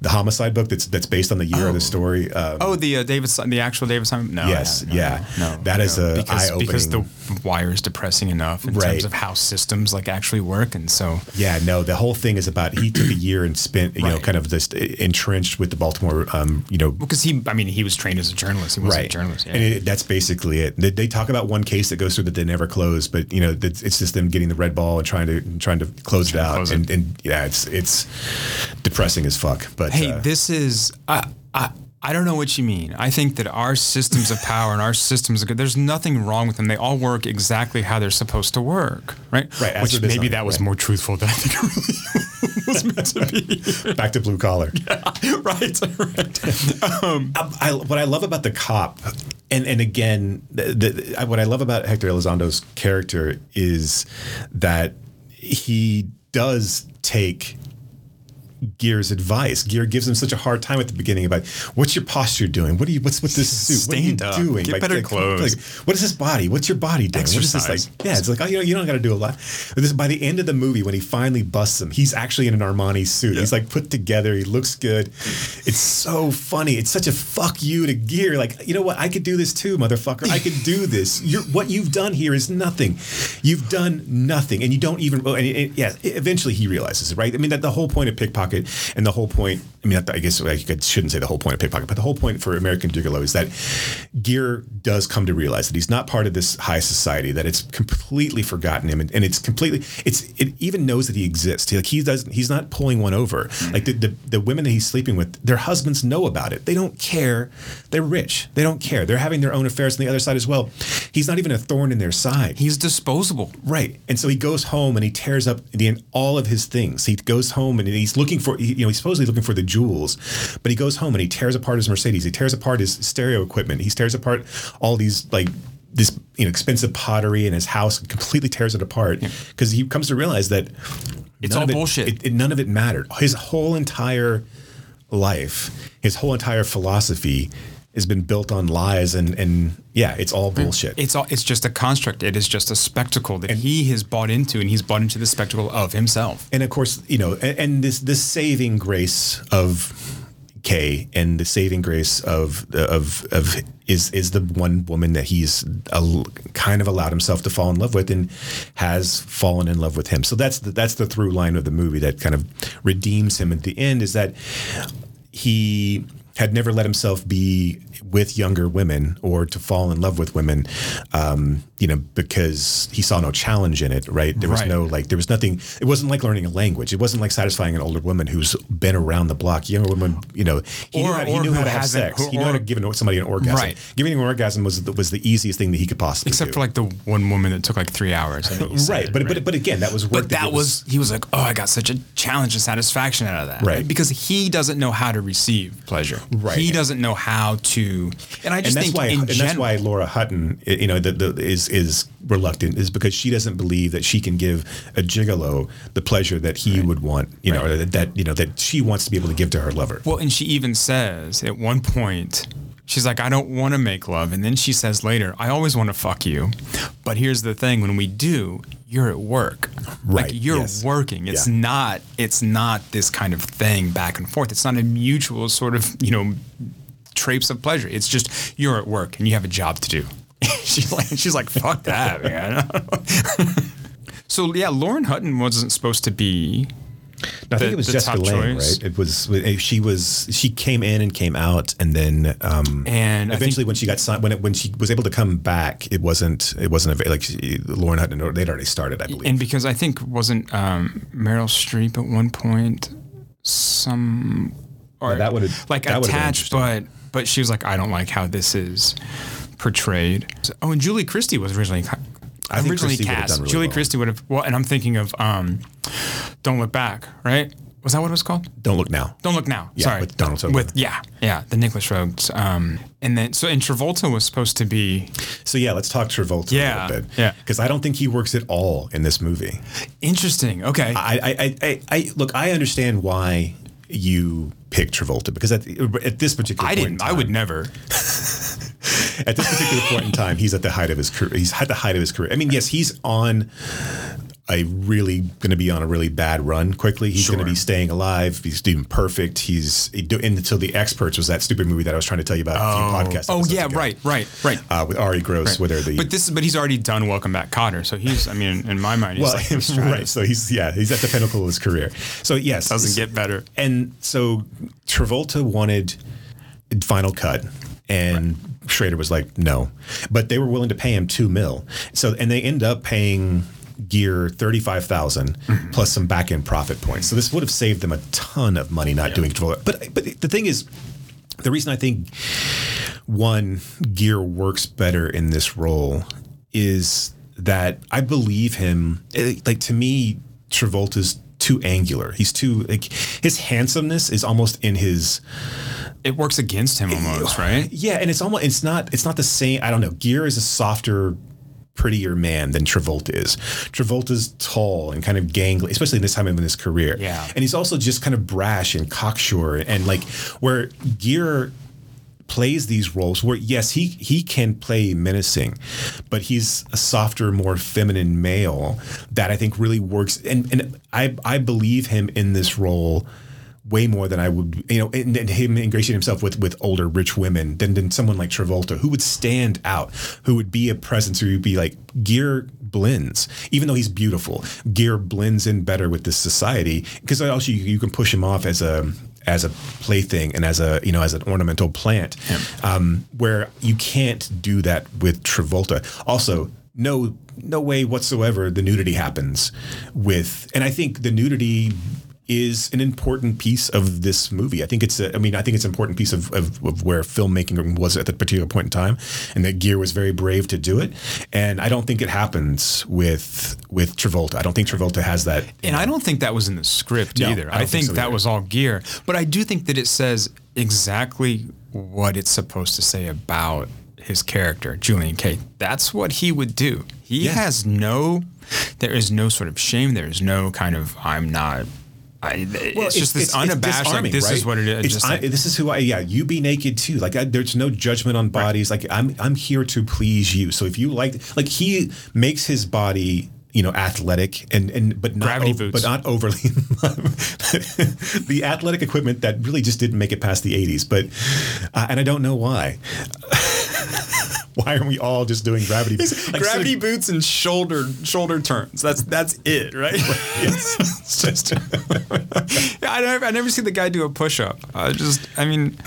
The homicide book that's that's based on the year of the story. Um, Oh, the uh, David, the actual David Simon. No, Yes, no, no, yeah. no, That is a because, because the wire is depressing enough in Right. terms of how systems like actually work, and so Yeah, no, the whole thing is about he took a year and spent, you know, kind of just entrenched with the Baltimore, um, you know, because he, I mean, he was trained as a journalist. He was a journalist. Yeah. And it, that's basically it. They, they talk about one case that goes through that they never close, but you know, it's just them getting the red ball and trying to trying to close it out. close it. and, and yeah, it's it's depressing as fuck. But hey, uh, this is I, I I don't know what you mean. I think that our systems of power and our systems of good. There's nothing wrong with them. They all work exactly how they're supposed to work, right? Right, Which maybe designed, that was right. more truthful than I think it really was meant to be. back to blue collar. Yeah, right, right. Um, I, what I love about the cop, and and again, the, the, what I love about Hector Elizondo's character is that he does take Gere's advice. Gere gives him such a hard time at the beginning about what's your posture doing? What are you? What's with this suit? What are you up. doing? Get better clothes. Like, what is this body? What's your body doing? What is this Exercise. like? Yeah, it's like oh, you know, you don't got to do a lot. But this by the end of the movie, when he finally busts him, he's actually in an Armani suit. He's like put together. He looks good. It's so funny. It's such a fuck you to Gere. Like you know what? I could do this too, motherfucker. I could do this. You're, what you've done here is nothing. You've done nothing, and you don't even. And, and yeah, eventually he realizes it, right? I mean, that the whole point of pickpocket and the whole point. I mean, I guess I shouldn't say the whole point of pickpocket, but the whole point for American Gigolo is that Gere does come to realize that he's not part of this high society. That it's completely forgotten him, and, and it's completely. It's it even knows that he exists. Like he does. He's not pulling one over. Like the, the the women that he's sleeping with, their husbands know about it. They don't care. They're rich. They don't care. They're having their own affairs on the other side as well. He's not even a thorn in their side. he's disposable. Right. And so he goes home and he tears up the, all of his things. He goes home and he's looking for, you know, he's supposedly looking for the jewels, but he goes home and he tears apart his Mercedes. He tears apart his stereo equipment. He tears apart all these, like, this you know expensive pottery in his house and completely tears it apart because he comes to realize that It's all it- bullshit. it- it- none of it mattered. His whole entire life, his whole entire philosophy has been built on lies and and yeah, it's all hmm. bullshit. It's all. It's just a construct. It is just a spectacle that he has bought into, and he's bought into the spectacle of himself. and of course, you know, and, and this this saving grace of Kay and the saving grace of of of is is the one woman that he's a, kind of allowed himself to fall in love with and has fallen in love with him. So that's the, that's the through line of the movie that kind of redeems him at the end is that he had never let himself be with younger women or to fall in love with women, um, you know, because he saw no challenge in it, right? There was Right. no like, there was nothing. It wasn't like learning a language. It wasn't like satisfying an older woman who's been around the block. Younger woman, you know, he knew Or- how, he knew how to have sex. who- he knew how to give somebody an orgasm. Right. Giving an orgasm was the, was the easiest thing that he could possibly do. Except do. for like the one woman that took like three hours. I you said, right, but but but again, that was work But that was he was like, oh, I got such a challenge and satisfaction out of that, Right. Because he doesn't know how to receive pleasure, Right. He doesn't know how to, and I and just that's think why and general, that's why Lauren Hutton, you know, the, the, is is reluctant is because she doesn't believe that she can give a gigolo the pleasure that he would want, you know, Right. or that, that you know that she wants to be able to give to her lover. Well, and she even says at one point, she's like, I don't want to make love. And then she says later, I always want to fuck you. But here's the thing when we do, you're at work. Right, Like you're yes. working. It's Yeah. not it's not this kind of thing back and forth. It's not a mutual sort of, you know, traits of pleasure. It's just you're at work and you have a job to do. she's like she's like, fuck that, man. so yeah, Lauren Hutton wasn't supposed to be I think the- it was Jessica Lange, choice. right? It was she was she came in and came out, and then um, And eventually think- when she got signed, when it, when she was able to come back, it wasn't it wasn't a, like she, Lauren Hutton they'd already started, I believe. And because I think wasn't um, Meryl Streep at one point some or Yeah, that would've- like attached, but but she was like, I don't like how this is portrayed. Oh, and Julie Christie was originally I think originally Christie cast. done really Julie well. Christie would have well, and I'm thinking of um, Don't Look Back, right? Was that what it was called? Don't look now. Don't look now. Yeah, Sorry, with Donald Sutherland. With yeah, yeah, the Nicolas Roeg's. Um, and then so and Travolta was supposed to be So yeah, let's talk Travolta Yeah, a little bit. yeah. because I don't think he works at all in this movie. interesting. Okay, I, I, I, I, I look. I understand why you picked Travolta because at, at this particular I didn't. I time- would never. at this particular point in time, he's at the height of his career. He's at the height of his career. I mean, yes, he's on a really going to be on a really bad run quickly. He's going to be staying alive. He's doing perfect. He's he until the experts was that stupid movie that I was trying to tell you about a few podcasts. Oh yeah, ago, right, right, right. Uh, with Arye Gross, where they're the But this, but he's already done Welcome Back, Kotter. So he's, I mean, in my mind, he's well, like right. So he's yeah, he's at the pinnacle of his career. So yes, Doesn't get better. And so Travolta wanted final cut, and Schrader was like, no, but they were willing to pay him two mil. So and they end up paying Gere thirty five plus some back end profit points. So this would have saved them a ton of money not doing Travolta. But but the thing is, the reason I think one Gere works better in this role is that I believe him. eh, Like to me, Travolta's too angular. He's too like his handsomeness is almost in his It works against him almost, right? yeah, and it's almost it's not it's not the same. I don't know. Gere is a softer, prettier man than Travolta is. Travolta's tall and kind of gangly, especially in this time of his career. Yeah. and he's also just kind of brash and cocksure and like where Gere plays these roles where yes he he can play menacing but he's a softer more feminine male that I think really works and and I I believe him in this role way more than I would, you know, and, and him ingratiating himself with with older rich women than than someone like Travolta, who would stand out, who would be a presence, who would be like Gere blends, even though he's beautiful. Gere blends in better with this society because also you, you can push him off as a as a plaything and as a you know as an ornamental plant, um, where you can't do that with Travolta. Also, no no way whatsoever the nudity happens with, and I think the nudity is an important piece of this movie. I think it's, a, I mean, I think it's an important piece of, of, of where filmmaking was at that particular point in time, and that Gere was very brave to do it. And I don't think it happens with with Travolta. I don't think Travolta has that. And I don't think that was in the script No, either. I I, think think, so that either. was all Gere. But I do think that it says exactly what it's supposed to say about his character, Julian Kay. That's what he would do. He Yeah. has no, there is no sort of shame. There is no kind of, I'm not. I, it's, just this unabashed, disarming, like, this is what it is. It's just I, like- this is who I. Yeah, you be naked too. Like I, there's no judgment on bodies. Like I'm I'm here to please you. So if you like, like he makes his body. You know, athletic and and but not o- but not overly. the athletic equipment that really just didn't make it past the '80s, but uh, and I don't know why. why aren't we all just doing gravity? boots? Like, gravity boots and shoulder shoulder turns. That's that's it, right? Yes. It's just Yeah, I never I never see the guy do a push up. I just I mean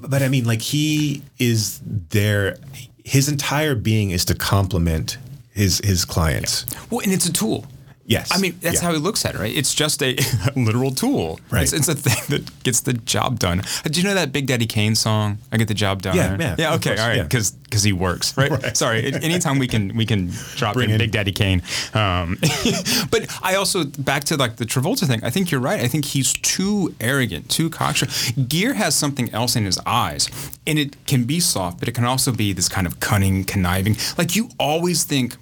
but I mean, like he is there. His entire being is to complement his his clients. well, and it's a tool. Yes. I mean, that's Yeah. how he looks at it, right? It's just a literal tool. Right. It's, it's a thing that gets the job done. Uh, Do you know that Big Daddy Kane song? I get the job done. Yeah, right? yeah, yeah. Okay, all right, yeah. because he works, right? Right. Sorry. Anytime we can we can drop in, in- Big Daddy Kane. Um, but I also back to like the Travolta thing. I think you're right. I think he's too arrogant, too cocksure. Gere has something else in his eyes, and it can be soft, but it can also be this kind of cunning, conniving. Like you always think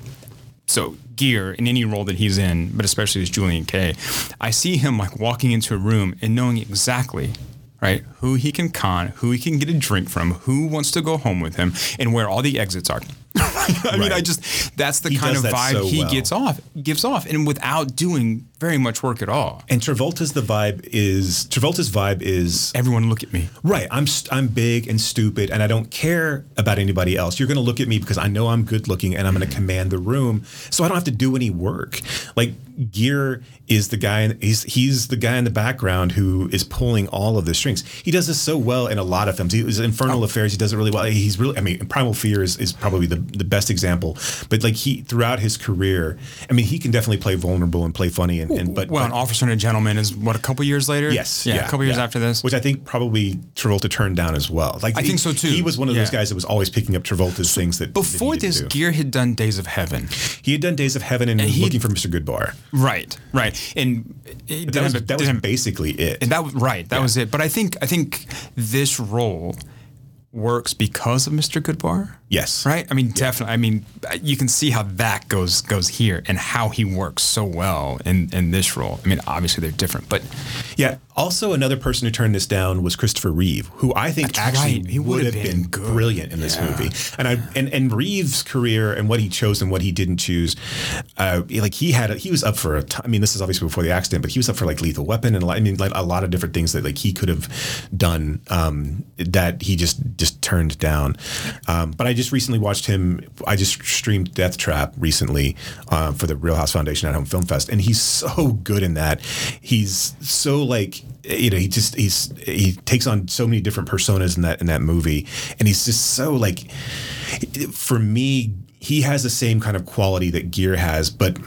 so Gere in any role that he's in, but especially as Julian Kay, I see him like walking into a room and knowing exactly right who he can con, who he can get a drink from, who wants to go home with him, and where all the exits are. I mean, I just that's the He kind of that vibe so he well. gets off, gives off, and without doing very much work at all. And Travolta's the vibe is Travolta's vibe is Everyone look at me. right. I'm st- I'm big and stupid, and I don't care about anybody else. You're going to look at me because I know I'm good looking, and I'm going to command the room, so I don't have to do any work. Like Gere is the guy. He's he's the guy in the background who is pulling all of the strings. He does this so well in a lot of films. He was Internal Oh. Affairs. He does it really well. He's really. I mean, Primal Fear is, is probably the the best example. But like he throughout his career, I mean, he can definitely play vulnerable and play funny. And, and but Well, but- an officer and a gentleman is what a couple years later. Yes. yeah, a couple years yeah. after this. which I think probably Travolta turned down as well. Like I he- think so, too. He was one of those guys that was always picking up Travolta's things that that he Before didn't this. Gere had done Days of Heaven. he had done Days of Heaven and, he- was Looking for Mr. Goodbar. Right, right, and That was, that was basically it. and that was right. That was it. But I think I think this role works because of Mr. Goodbar. yes. Right. I mean, definitely. I mean, you can see how that goes goes here and how he works so well in in this role. I mean, obviously they're different, but Yeah. Also, another person who turned this down was Christopher Reeve, who I think That's actually right. He would would've been, been brilliant in this Yeah. movie. And I and, and Reeve's career and what he chose and what he didn't choose, uh, like he had, a, he was up for a. T- I mean, this is obviously before the accident, but he was up for like Lethal Weapon and a lot- I mean, like a lot of different things that like he could have done um, that he just just turned down. Um, but I just recently watched him. I just streamed Death Trap recently uh, for the Reelhouse Foundation at Home Film Fest, and he's so good in that. He's so like you know he just he's he takes on so many different personas in that in that movie, and he's just so like for me he has the same kind of quality that Gere has, but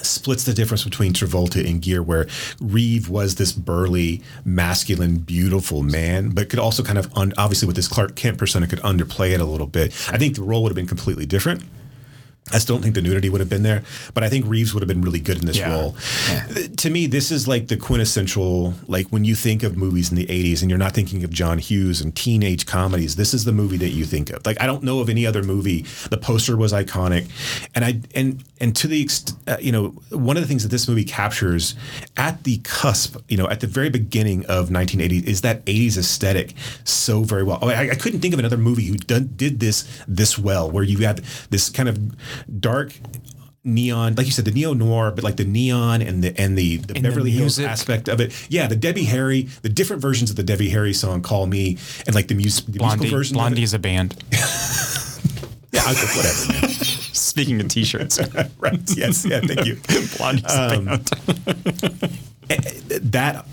splits the difference between Travolta and Gere, where Reeve was this burly, masculine, beautiful man, but could also kind of, un- obviously, with this Clark Kent persona, could underplay it a little bit. I think the role would have been completely different. I still don't think the nudity would have been there, but I think Reeves would have been really good in this Yeah. role. To me, this is like the quintessential, like when you think of movies in the 80s and you're not thinking of John Hughes and teenage comedies, this is the movie that you think of. Like, I don't know of any other movie. The poster was iconic. And I, and, and to the, uh, you know, one of the things that this movie captures at the cusp, you know, at the very beginning of 1980 is that 80s aesthetic so very well. Oh, I, I couldn't think of another movie who done, did this this well, where you had this kind of dark neon, like you said, the neo noir, but like the neon and the and the, the And the Beverly Hills aspect of it. Yeah, the Debbie Harry, the different versions of the Debbie Harry song "Call Me" and like the, mus- the Blondie, musical version. Blondie is a band. Yeah, okay, whatever. Man. Speaking of T-shirts, right. Yes. Yeah. Thank you. Blondie Um, a band. Eh, that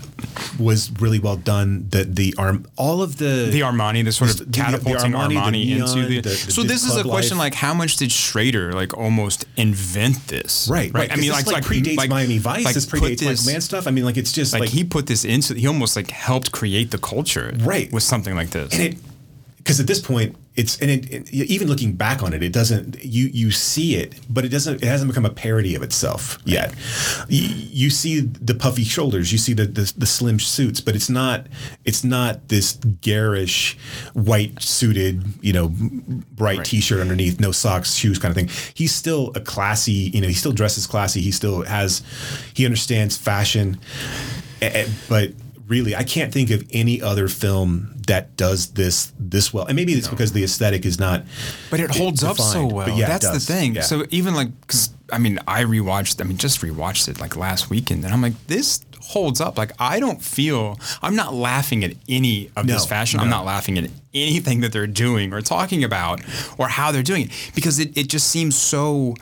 was really well done. The the arm, all of the The Armani, the sort The- of the- the catapulting Armani, the neon, into the. the- the- so this is a question life. like, how much did Schrader like almost invent this? Right, right. I mean, like, like, this, like, predates Miami Vice. like, this put predates this- Michael Mann stuff. I mean, like it's just Like, like, he put this into. He almost like helped create the culture. Right. With something like this. and it because at this point it's and it, it- even looking back on it, it doesn't you you see it, but it doesn't it hasn't become a parody of itself yet. You, you see the puffy shoulders, you see the, the the slim suits, but it's not it's not this garish white suited you know bright Right. t-shirt underneath, no socks, shoes kind of thing. He's still a classy, you know, he still dresses classy. He still has he understands fashion, but really i can't think of any other film that does this this well and maybe it's because the aesthetic is not But it holds up so well. but yeah, That's the thing. Yeah. So even like, because I mean, I rewatched. I mean, just rewatched it like last weekend, and I'm like, this holds up. Like, I don't feel. I'm not laughing at any of this No, fashion. I'm not laughing at anything that they're doing or talking about or how they're doing it because it, it just seems so.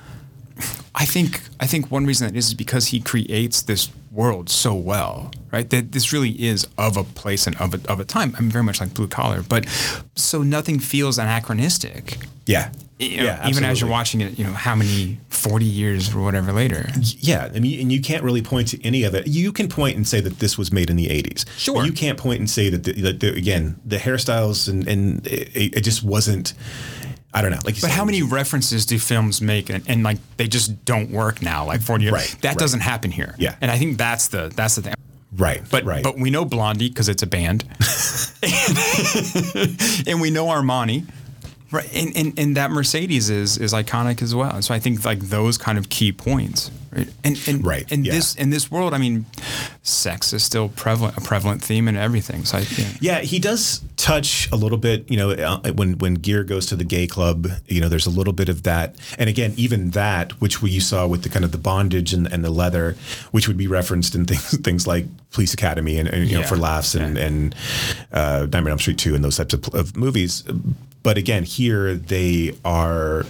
I think I think one reason that is is because he creates this world so well, right? That this really is of a place and of a, of a time. I'm very much like blue collar, but so nothing feels anachronistic. yeah You know, yeah even as you're watching it, you know, how many 40 years or whatever later. yeah I mean, and you can't really point to any of it you can point and say that this was made in the 80s Sure. You can't point and say that, the, that the, again the hairstyles and, and it, it just wasn't i don't know like you But how many references do films make and, and like they just don't work now, like 40 years? Right, that right. doesn't happen here. Yeah. And I think that's the that's the thing. right But right but we know Blondie because it's a band, and, and we know Armani, right? And, and and that Mercedes is is iconic as well. So I think like those kind of key points, right? And and Right, in yeah. this in this world, I mean, sex is still prevalent, a prevalent theme in everything. So I, yeah. Yeah, he does touch a little bit. You know, uh, when when Gere goes to the gay club, you know, there's a little bit of that. And again, even that, which we saw with the kind of the bondage and, and the leather, which would be referenced in things things like Police Academy and, and you know for laughs and Yeah. and uh, Nightmare on Elm Street two and those types of, of movies. But again, here they are.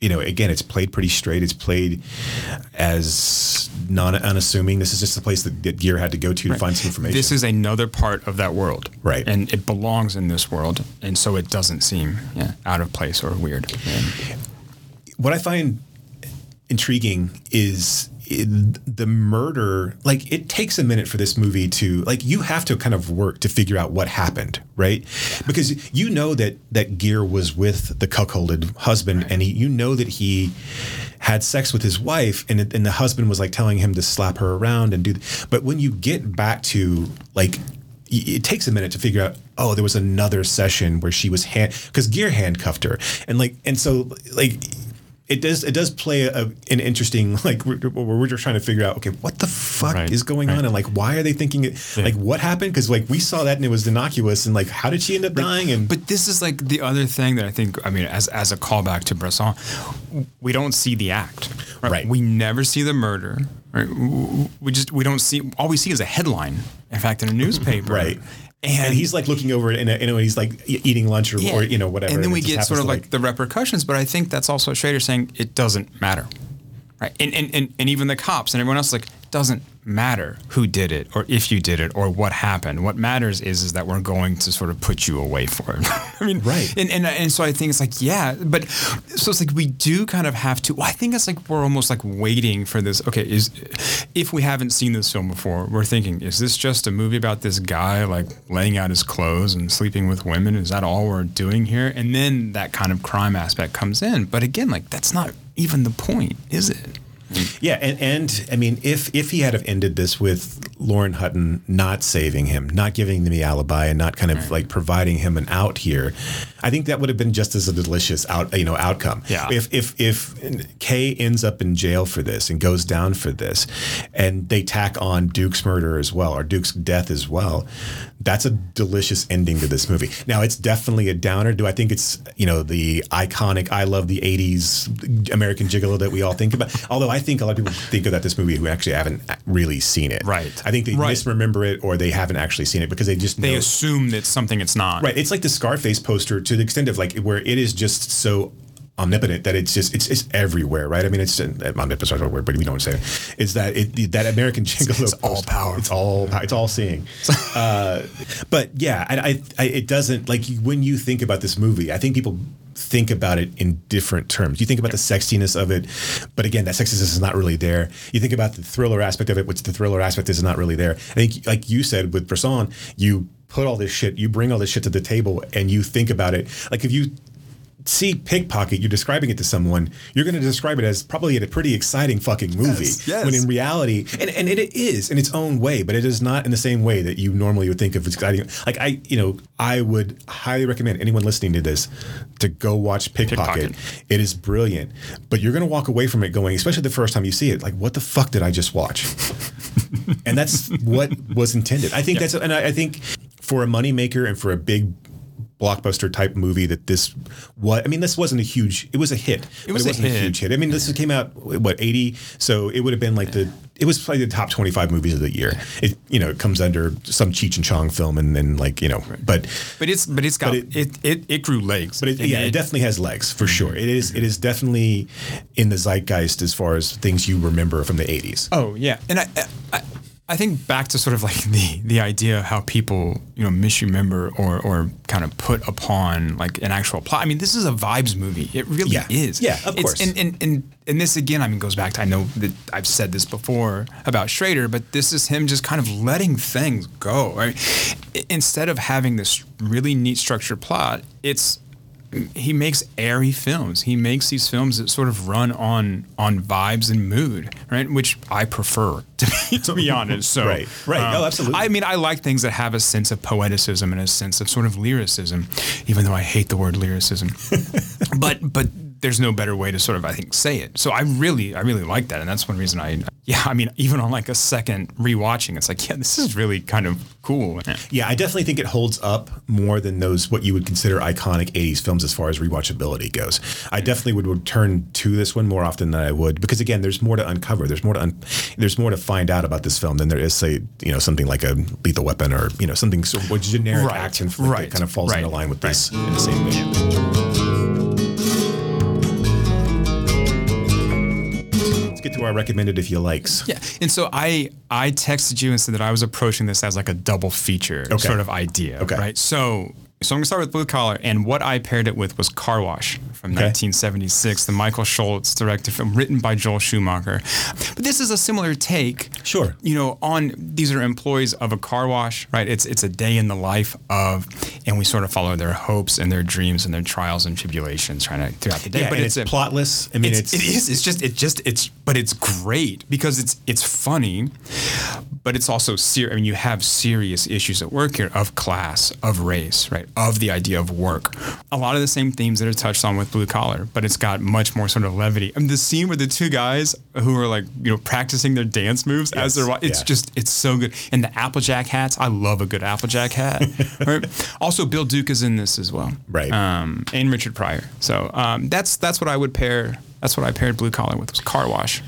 You know, again, it's played pretty straight. It's played as non unassuming. This is just a place that, that Gere had to go to to find some information. This is another part of that world, Right. And it belongs in this world, and so it doesn't seem yeah, out of place or weird. Yeah. what I find intriguing is the murder. Like, it takes a minute for this movie to like. You have to kind of work to figure out what happened, right? Because you know that that Gere was with the cuckolded husband, and he, you know that he had sex with his wife, and it, and the husband was like telling him to slap her around and do. But when you get back to like it takes a minute to figure out oh there was another session where she was hand because Gere handcuffed her and like and so like it does it does play a, an interesting like we're, we're just trying to figure out okay what the fuck Right, is going right. on and like why are they thinking it like what happened because like we saw that and it was innocuous and like how did she end up dying and But this is like the other thing that I think. I mean, as as a callback to Bresson, we don't see the act. Right. We never see the murder. Right. We just we don't see. All we see is a headline. In fact, in a newspaper. Right. And, and he's like looking over it and you know he's like eating lunch or, Yeah. or you know whatever And then we get sort of to, like, the repercussions, but I think that's also Schrader saying it doesn't matter. Right. And, and, and, and even the cops and everyone else like, doesn't matter who did it or if you did it or what happened. What matters is is that we're going to sort of put you away for it. I mean, Right. And, and and so I think it's like, yeah, but so it's like we do kind of have to. Well, I think it's like we're almost like waiting for this. Okay, is if we haven't seen this film before, we're thinking, is this just a movie about this guy like laying out his clothes and sleeping with women? Is that all we're doing here? And then that kind of crime aspect comes in. But again, like that's not even the point, is it? Yeah, and, and I mean, if if he had have ended this with Lauren Hutton not saving him, not giving him the alibi, and not kind of like providing him an out here, I think that would have been just as a delicious out you know outcome. Yeah. If if if Kay ends up in jail for this and goes down for this, and they tack on Duke's murder as well or Duke's death as well, that's a delicious ending to this movie. Now it's definitely a downer. Do I think it's you know the iconic I love the '80s American Gigolo that we all think about? Although I think a lot of people think that this movie who actually haven't really seen it. Right. I think they Right. misremember it or they haven't actually seen it because they just They know. assume that something it's not. Right. It's like the Scarface poster to the extent of like where it is just so omnipotent that it's just it's, it's everywhere, right? I mean, it's omnipotent, is word, but we don't say it. Is that it? That American jingle it's all power. It's all it's all seeing. uh, but yeah, I, I, I it doesn't like when you think about this movie. I think people think about it in different terms. You think about the sexiness of it, but again, that sexiness is not really there. You think about the thriller aspect of it, which the thriller aspect is not really there. I think, like you said with Bresson, you put all this shit, you bring all this shit to the table, and you think about it. Like if you see pickpocket, you're describing it to someone, you're going to describe it as probably a pretty exciting fucking movie. Yes, yes. When in reality, and, and it is in its own way, but it is not in the same way that you normally would think of exciting. Like I, you know, I would highly recommend anyone listening to this to go watch Pickpocket. Pickpocket. It is brilliant, but you're going to walk away from it going, especially the first time you see it, like, what the fuck did I just watch? and that's what was intended. I think that's, and I, I think for a moneymaker and for a big blockbuster type movie that this what I mean this wasn't a huge it was a hit it was a wasn't a, hit. huge hit I mean this came out what 80 so it would have been like the it was probably the top 25 movies of the year it you know it comes under some Cheech and Chong film and then like you know but But it's but it's got it- it, it, it grew legs. but it, yeah, it definitely has legs for sure. Mm-hmm. It is it is definitely in the zeitgeist as far as things you remember from the 80s. Oh yeah, and I, I I think back to sort of like the the idea of how people you know misremember or or kind of put upon like an actual plot. I mean, this is a vibes movie. It really Yeah. is. Yeah, of It's- course. And, and and and this again, I mean, goes back to I know that I've said this before about Schrader, but this is him just kind of letting things go. Right? Instead of having this really neat structured plot, it's he makes airy films. He makes these films that sort of run on on vibes and mood, right? Which I prefer to be to be honest. So Right, right. No, um, absolutely. I mean, I like things that have a sense of poeticism and a sense of sort of lyricism, even though I hate the word lyricism. but but there's no better way to sort of I think say it. So I really I really like that, and that's one reason I yeah I mean even on like a second rewatching, it's like yeah this is really kind of cool. Yeah, I definitely think it holds up more than those what you would consider iconic '80s films as far as rewatchability goes. I definitely would return to this one more often than I would because again, there's more to uncover. There's more to un- there's more to find out about this film than there is say you know something like a Lethal Weapon or you know something so what generic Right, action flick right, that kind of falls right, into line with right. this in the same vein. To our recommended if you likes. Yeah, and so I I texted you and said that I was approaching this as like a double feature sort of idea, Okay. right? So so I'm gonna start with Blue Collar, and what I paired it with was Car Wash from Okay. 1976, the Michael Schultz directed film written by Joel Schumacher. But this is a similar take, Sure. You know, on these are employees of a car wash, right? It's it's a day in the life of, and we sort of follow their hopes and their dreams and their trials and tribulations, trying to throughout the day. Yeah, but it's, it's, a, plotless. I mean, it's, it's, it is. It's just. It just. It's. But it's great because it's. It's funny, but it's also serious. I mean, you have serious issues at work here of class, of race, right, of the idea of work. A lot of the same themes that are touched on with Blue Collar, but it's got much more sort of levity. I mean, the scene where the two guys who are like, you know, practicing their dance moves as Yes, they're it's yeah. just. It's so good. And the Applejack hats. I love a good Applejack hat. right. Also, Bill Duke is in this as well. Right. Um, and Richard Pryor. So um, that's that's what I would pair. That's what I paired Blue Collar with was Car Wash.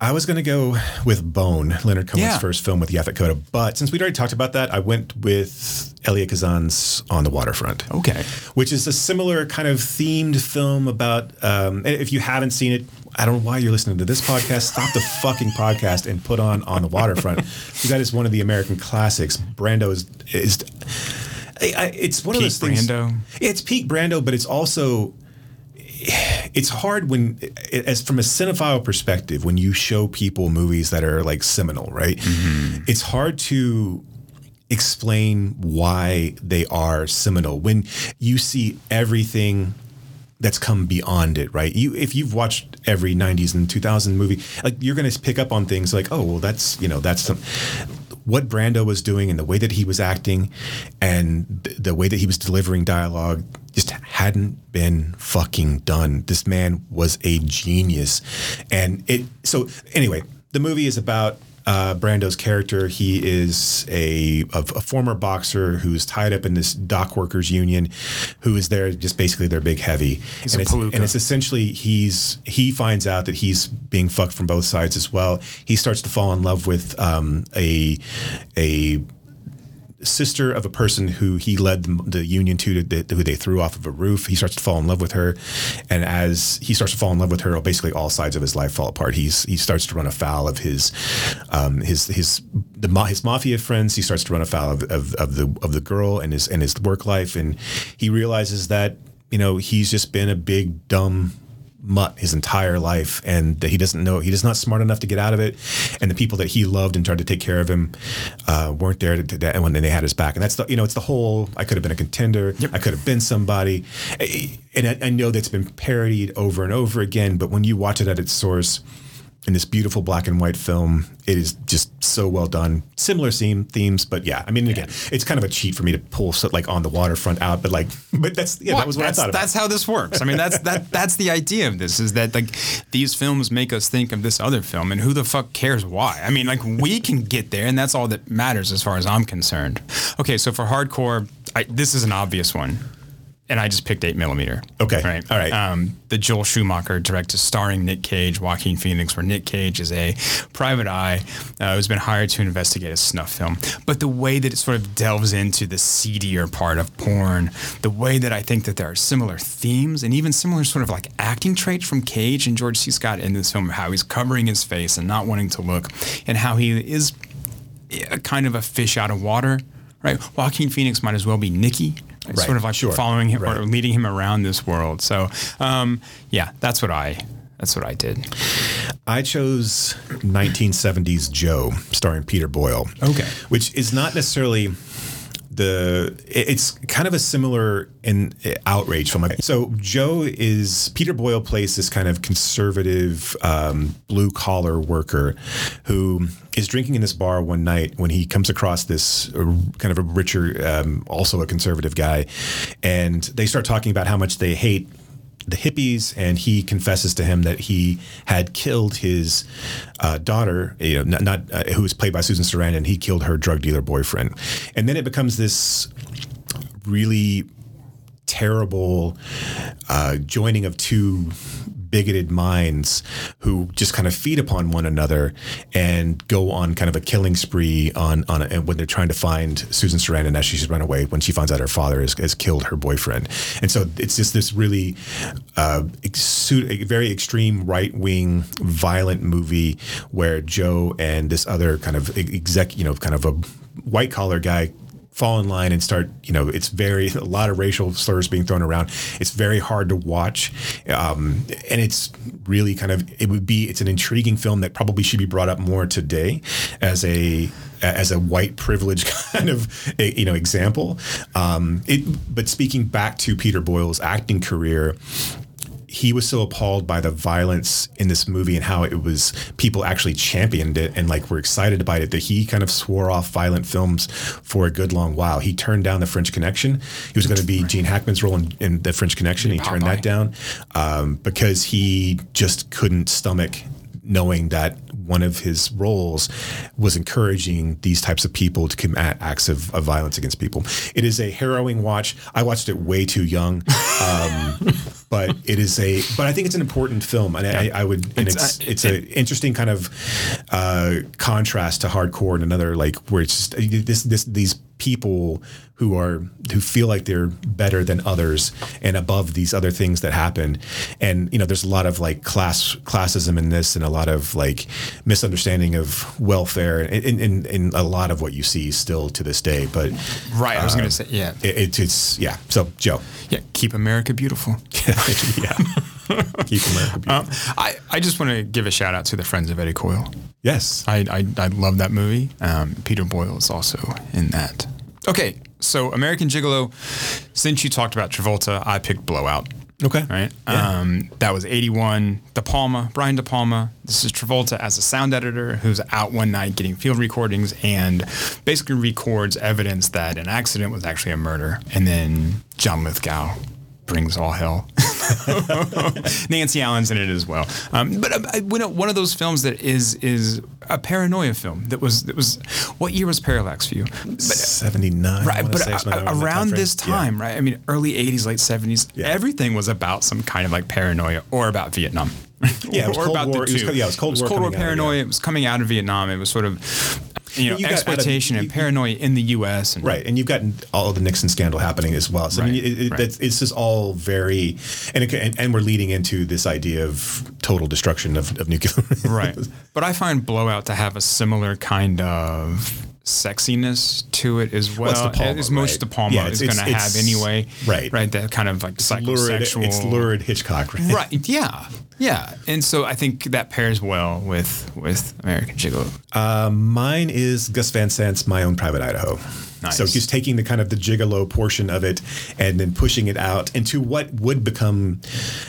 I was going to go with Bone, Leonard Cohen's Yeah. first film with Yaphet Kotto, but since we'd already talked about that, I went with Elia Kazan's On the Waterfront. Okay. Which is a similar kind of themed film about. Um, if you haven't seen it, I don't know why you're listening to this podcast. Stop the fucking podcast and put on On the Waterfront. that is one of the American classics. Brando is is. I, I, it's one of those things. Brando. It's peak Brando, but it's also it's hard when as from a cinephile perspective when you show people movies that are like seminal right mm-hmm. it's hard to explain why they are seminal when you see everything that's come beyond it, right? You if you've watched every 90s and 2000 movie, like you're going to pick up on things like, oh, well that's, you know, that's some what Brando was doing and the way that he was acting and th- the way that he was delivering dialogue just hadn't been fucking done. This man was a genius. And it so anyway, the movie is about uh, Brando's character. He is a, a a former boxer who's tied up in this dock workers union, who is there just basically their big heavy. He's and a it's, palooka. and it's essentially he's he finds out that he's being fucked from both sides as well. He starts to fall in love with um, a a sister of a person who he led the, union to, to, who they threw off of a roof. He starts to fall in love with her, and as he starts to fall in love with her, basically all sides of his life fall apart. He's he starts to run afoul of his um, his his the his mafia friends. He starts to run afoul of, of, of the of the girl and his and his work life, and he realizes that you know he's just been a big dumb mutt his entire life and that he doesn't know he's not smart enough to get out of it. And the people that he loved and tried to take care of him uh, weren't there to, to, and when they had his back. And that's the you know it's the whole I could have been a contender. I could have been somebody. And I, I know that's been parodied over and over again but when you watch it at its source in this beautiful black and white film. It is just so well done. Similar theme themes, but yeah, I mean, again, it's kind of a cheat for me to pull so, like on the waterfront out, but like, but that's yeah, Well, that was what I thought. About. That's how this works. I mean, that's that that's the idea of this is that like these films make us think of this other film, and who the fuck cares why? I mean, like we can get there, and that's all that matters as far as I'm concerned. Okay, so for hardcore, I, this is an obvious one. And I just picked eight millimeter. Okay. Right. All right. Um, the Joel Schumacher directed, starring Nick Cage, Joaquin Phoenix, where Nick Cage is a private eye uh, who's been hired to investigate a snuff film. But the way that it sort of delves into the seedier part of porn, the way that I think that there are similar themes and even similar sort of like acting traits from Cage and George C. Scott in this film, how he's covering his face and not wanting to look, and how he is a kind of a fish out of water. Right, Joaquin Phoenix might as well be Nicky, right? Sort of like sure. following him Right. or leading him around this world. So, um, yeah, that's what I that's what I did. I chose 1970s Joe, starring Peter Boyle. Okay. which is not necessarily the. It's kind of a similar in outrage film. So Joe is Peter Boyle plays this kind of conservative um, blue collar worker who is drinking in this bar one night when he comes across this uh, kind of a richer, um, also a conservative guy, and they start talking about how much they hate the hippies, and he confesses to him that he had killed his uh, daughter, you know, not, not uh, who was played by Susan Sarandon. and He killed her drug dealer boyfriend, and then it becomes this really terrible uh, joining of two bigoted minds who just kind of feed upon one another and go on kind of a killing spree on on a, when they're trying to find Susan Sarandon as she's run away when she finds out her father has, has killed her boyfriend. And so it's just this really uh, very extreme right wing violent movie where Joe and this other kind of exec you know kind of a white collar guy fall in line and start, you know, it's very, a lot of racial slurs being thrown around. It's very hard to watch. Um, and it's really kind of, it would be, it's an intriguing film that probably should be brought up more today as a, as a white privilege kind of you know example. Um, it, but speaking back to Peter Boyle's acting career, he was so appalled by the violence in this movie and how it was people actually championed it and like were excited about it that he kind of swore off violent films for a good long while. He turned down the French Connection. He was going to be Gene Hackman's role in, in the French Connection. He turned that down um, because he just couldn't stomach knowing that one of his roles was encouraging these types of people to commit acts of, of violence against people. It is a harrowing watch. I watched it way too young, um, but it is a. But I think it's an important film, and yeah. I, I, would. And it's it's, uh, it's an interesting kind of uh, contrast to hardcore and another like where it's just this this these people who are who feel like they're better than others and above these other things that happen and you know there's a lot of like class classism in this and a lot of like misunderstanding of welfare and, and, and a lot of what you see still to this day. But right i was gonna say yeah. it, it's yeah. So joe. Yeah keep america beautiful. Yeah. Keep america beautiful. Um, I, I just want to give a shout out to the friends of eddie coyle. Yes, I I, I love that movie. Um, Peter Boyle is also in that. Okay, so American Gigolo. Since you talked about Travolta, I picked Blowout. Okay. Right. Yeah. Um, that was 81. De Palma, Brian De Palma. This is Travolta as a sound editor who's out one night getting field recordings and basically records evidence that an accident was actually a murder. And then John Lithgow brings all hell. Nancy Allen's in it as well. Um, but uh, one of those films that is is a paranoia film that was that was what year was Parallax for you? Seventy nine. Right, but uh, around this time, yeah. right? I mean, early eighties, late seventies. Yeah. Everything was about some kind of like paranoia or about Vietnam. yeah, it was or Cold about War. the two. It was, yeah, it was Cold it was War. Cold War paranoia. It was coming out of Vietnam. It was sort of you know, you exploitation of, and paranoia in the U.S. And, right, and you've got all the Nixon scandal happening as well. So right, I mean, it, right. it's just all very, and, it, and, and we're leading into this idea of total destruction of, of nuclear. right, but I find Blowout to have a similar kind of sexiness to it as well, well Palma, as most right? De Palma yeah, is going to have anyway. Right, right. That kind of like psychosexual. Lurid, it's lurid Hitchcock. Right? right. Yeah. Yeah, and so I think that pairs well with with American Gigolo. Uh, mine is Gus Van Sant's My Own Private Idaho. Nice. So he's taking the kind of the gigolo portion of it and then pushing it out into what would become.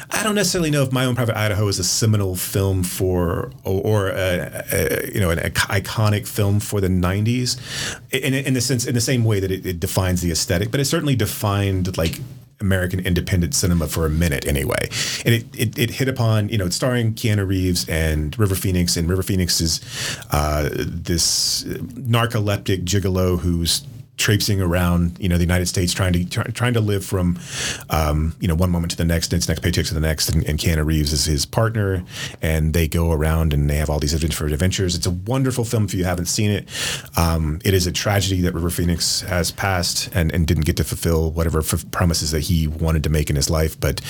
I don't necessarily know if My Own Private Idaho is a seminal film for or, or a, a, you know an iconic film for the '90s, in, in the sense in the same way that it, it defines the aesthetic, but it certainly defined like American independent cinema for a minute anyway. And it, it, it, hit upon, you know, it's starring Keanu Reeves and River Phoenix. And River Phoenix is uh, this narcoleptic gigolo who's traipsing around, you know, the United States, trying to try, trying to live from, um, you know, one moment to the next, and its next paycheck to the next. And, and Keanu Reeves is his partner, and they go around and they have all these adventures. It's a wonderful film if you haven't seen it. Um, it is a tragedy that River Phoenix has passed and, and didn't get to fulfill whatever f- promises that he wanted to make in his life, but.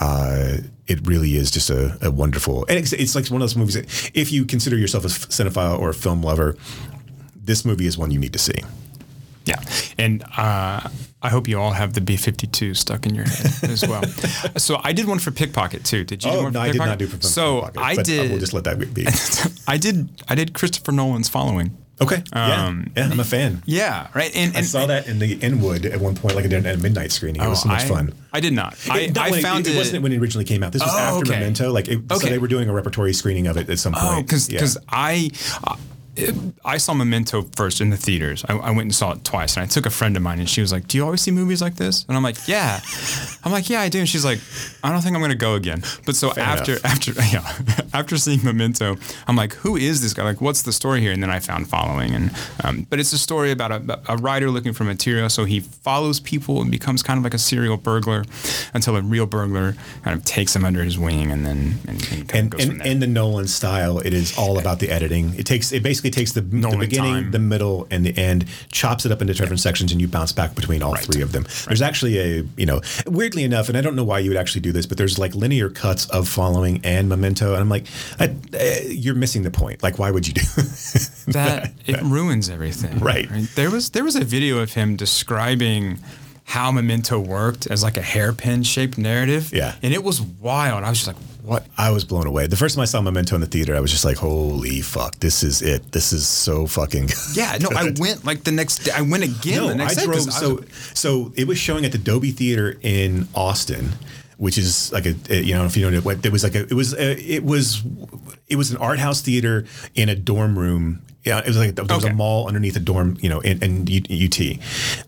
Uh, it really is just a, a wonderful, and it's, it's like one of those movies that if you consider yourself a cinephile or a film lover, this movie is one you need to see. Yeah, and uh, I hope you all have the B fifty two stuck in your head as well. so I did one for pickpocket too. Did you? Oh do one no, for I did not do for So pickpocket, I did. We'll just let that be. I did. I did Christopher Nolan's Following. Okay. Um, yeah. yeah, I'm a fan. Yeah, right. And, and I saw that in the Inwood at one point, like I did at a midnight screening. It oh, was so much I, fun. I did not. I, I found it, it, it, wasn't when it originally came out. This was oh, after okay. Memento. Like, it, okay. so they were doing a repertory screening of it at some oh, point. Oh, because because yeah. I. It, I saw Memento first in the theaters. I, I, went and saw it twice, and I took a friend of mine, and she was like, "Do you always see movies like this?" And I'm like, "Yeah." I'm like, "Yeah, I do." And she's like, "I don't think I'm gonna go again." But so Fair after enough. after yeah after seeing Memento, I'm like, "Who is this guy? Like, what's the story here?" And then I found Following, and um, but it's a story about a, a writer looking for material, so he follows people and becomes kind of like a serial burglar until a real burglar kind of takes him under his wing, and then and, and, and, and in the Nolan style, it is all about the editing. It takes it basically takes the, the beginning, time. the middle, and the end, chops it up into different sections, and you bounce back between all right. three of them. Right. There's actually a you know weirdly enough, and I don't know why you would actually do this, but there's like linear cuts of Following and Memento, and I'm like, I, uh, you're missing the point. Like, why would you do that? it ruins everything. Right. right. There was there was a video of him describing how Memento worked as like a hairpin shaped narrative. Yeah. And it was wild. I was just like, what? I was blown away. The first time I saw Memento in the theater, I was just like, holy fuck, this is it. This is so fucking good. Yeah, no, I went like the next day. I went again no, the next I day. Drove, so, was, so it was showing at the Dobie Theater in Austin which is like a, a, you know if you know what it was like a, it was a, it was it was an art house theater in a dorm room yeah, it was like there was okay. a mall underneath a dorm, you know, in, in UT,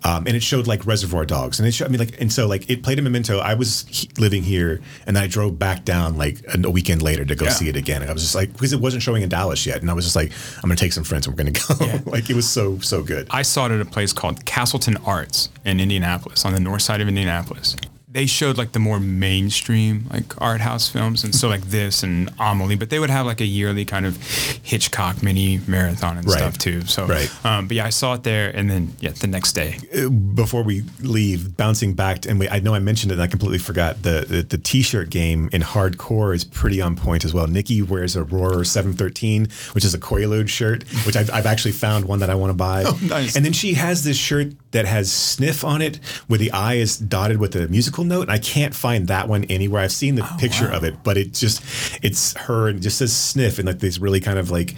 um, and it showed like Reservoir Dogs, and it showed, I mean, like, and so like it played a Memento. I was he- living here, and I drove back down like a, weekend later to go yeah. see it again. And I was just like, because it wasn't showing in Dallas yet, and I was just like, I'm gonna take some friends, and we're gonna go. Yeah. like it was so so good. I saw it at a place called Castleton Arts in Indianapolis, on the north side of Indianapolis, they showed like the more mainstream like art house films and so like this and Amelie, but they would have like a yearly kind of Hitchcock mini marathon and right. stuff too. So, right. um, but yeah, I saw it there, and then yeah, the next day. Uh, before we leave, bouncing back, to, and we, I know I mentioned it, and I completely forgot the, the, the T-shirt game in hardcore is pretty on point as well. Nikki wears a Rorer 713, which is a Quaalude shirt, which I've, I've actually found one that I want to buy. Oh, nice. And then she has this shirt that has sniff on it, where the eye is dotted with a musical note, and I can't find that one anywhere. I've seen the oh, picture wow. of it, but it just it's her and it just says sniff in like this really kind of like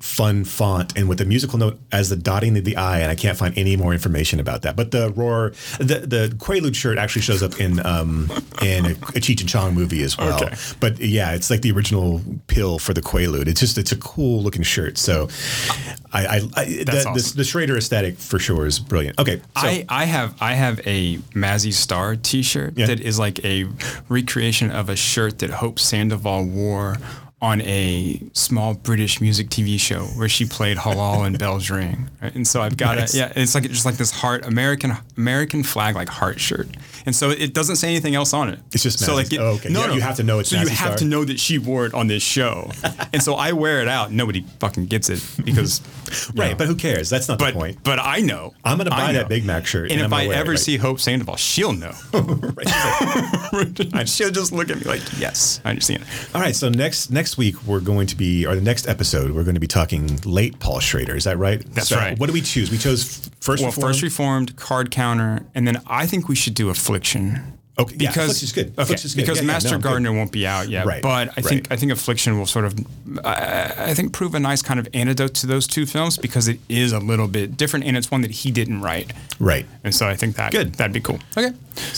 fun font and with the musical note as the dotting of the eye, and I can't find any more information about that. But the roar, the the Quaalude shirt actually shows up in um in a, a Cheech and Chong movie as well. Okay. But yeah, it's like the original pill for the Quaalude. It's just it's a cool looking shirt. So I, I, I the, awesome. the, the Schrader aesthetic for sure is brilliant. Okay, so. I I have I have a Mazzy Star T-shirt yeah. that is like a recreation of a shirt that Hope Sandoval wore on a small British music TV show where she played Halah and Bells Ring. Right? And so I've got nice. it. Yeah, it's like just like this heart American American flag like heart shirt. And so it doesn't say anything else on it. It's just so like it, oh, okay. No, yeah, no, you have to know it's. So you have Star. to know that she wore it on this show. and so I wear it out. Nobody fucking gets it because right. Know. But who cares? That's not but, the point. But I know. I'm going to buy that Big Mac shirt. And, and if I ever it, see Hope Sandoval, she'll know. she'll just look at me like, yes, I understand. All right. So next next week we're going to be, or the next episode we're going to be talking late Paul Schrader. Is that right? That's so right. What do we choose? We chose first. Well, reformed? first reformed, card counter, and then I think we should do affliction. Okay, because yeah, good. Okay, is good. because yeah, Master yeah, no, Gardener won't be out yet. Right, but I think. I think Affliction will sort of, I, I, think, prove a nice kind of antidote to those two films because it is a little bit different and it's one that he didn't write. Right. And so I think that good. That'd be cool. Okay.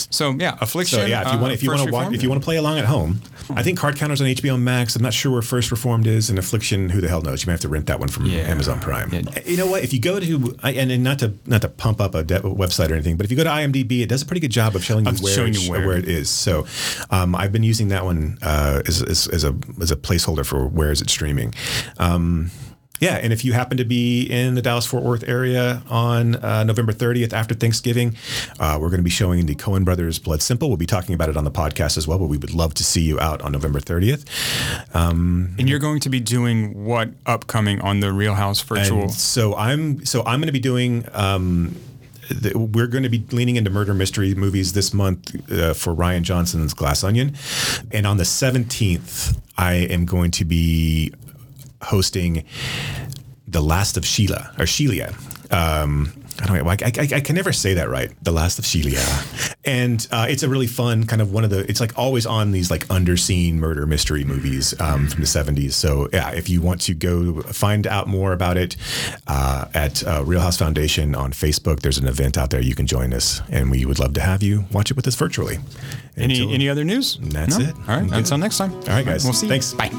So yeah, Affliction. So yeah, if you want, uh, if you want to watch, if you want to play along at home, I think Card Counters on HBO Max. I'm not sure where First Reformed is, and Affliction. Who the hell knows? You may have to rent that one from Amazon Prime. You know what? If you go to and, and not to not to pump up a de- website or anything, but if you go to IMDb, it does a pretty good job of showing you, where, showing you where. where it is. So um, I've been using that one uh, as, as, as, a as a placeholder for where is it streaming. Um, yeah, and if you happen to be in the Dallas Fort Worth area on uh, November 30th after Thanksgiving, uh, we're going to be showing the Coen Brothers Blood Simple. We'll be talking about it on the podcast as well, but we would love to see you out on November 30th. Um, and you're going to be doing what upcoming on the Reelhouse virtual? So I'm so I'm going to be doing. Um, we're going to be leaning into murder mystery movies this month uh, for Rian Johnson's Glass Onion, and on the seventeenth, I am going to be hosting The Last of Sheila or Sheila. Um, I don't know. I, I, I, can never say that right. The Last of Sheila, and uh, it's a really fun kind of one of the. It's like always on these like underseen murder mystery movies um, from the seventies. So yeah, if you want to go find out more about it uh, at uh, Reelhouse Foundation on Facebook, there's an event out there. You can join us, and we would love to have you watch it with us virtually. Any Until, any other news? That's no? it. All right. Until next time. All right, guys. We'll see. Thanks. Bye.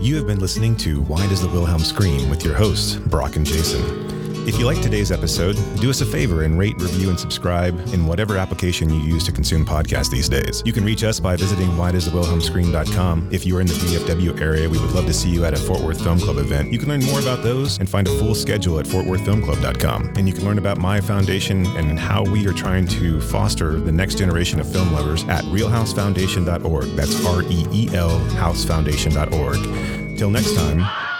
You have been listening to Why Does the Wilhelm Scream with your hosts, Brock and Jason. If you like today's episode, do us a favor and rate, review, and subscribe in whatever application you use to consume podcasts these days. You can reach us by visiting whydoesthewilhelmscream.com. If you are in the DFW area, we would love to see you at a Fort Worth Film Club event. You can learn more about those and find a full schedule at fortworthfilmclub.com. And you can learn about my foundation and how we are trying to foster the next generation of film lovers at reelhousefoundation.org. That's R E E L housefoundation.org. Till next time,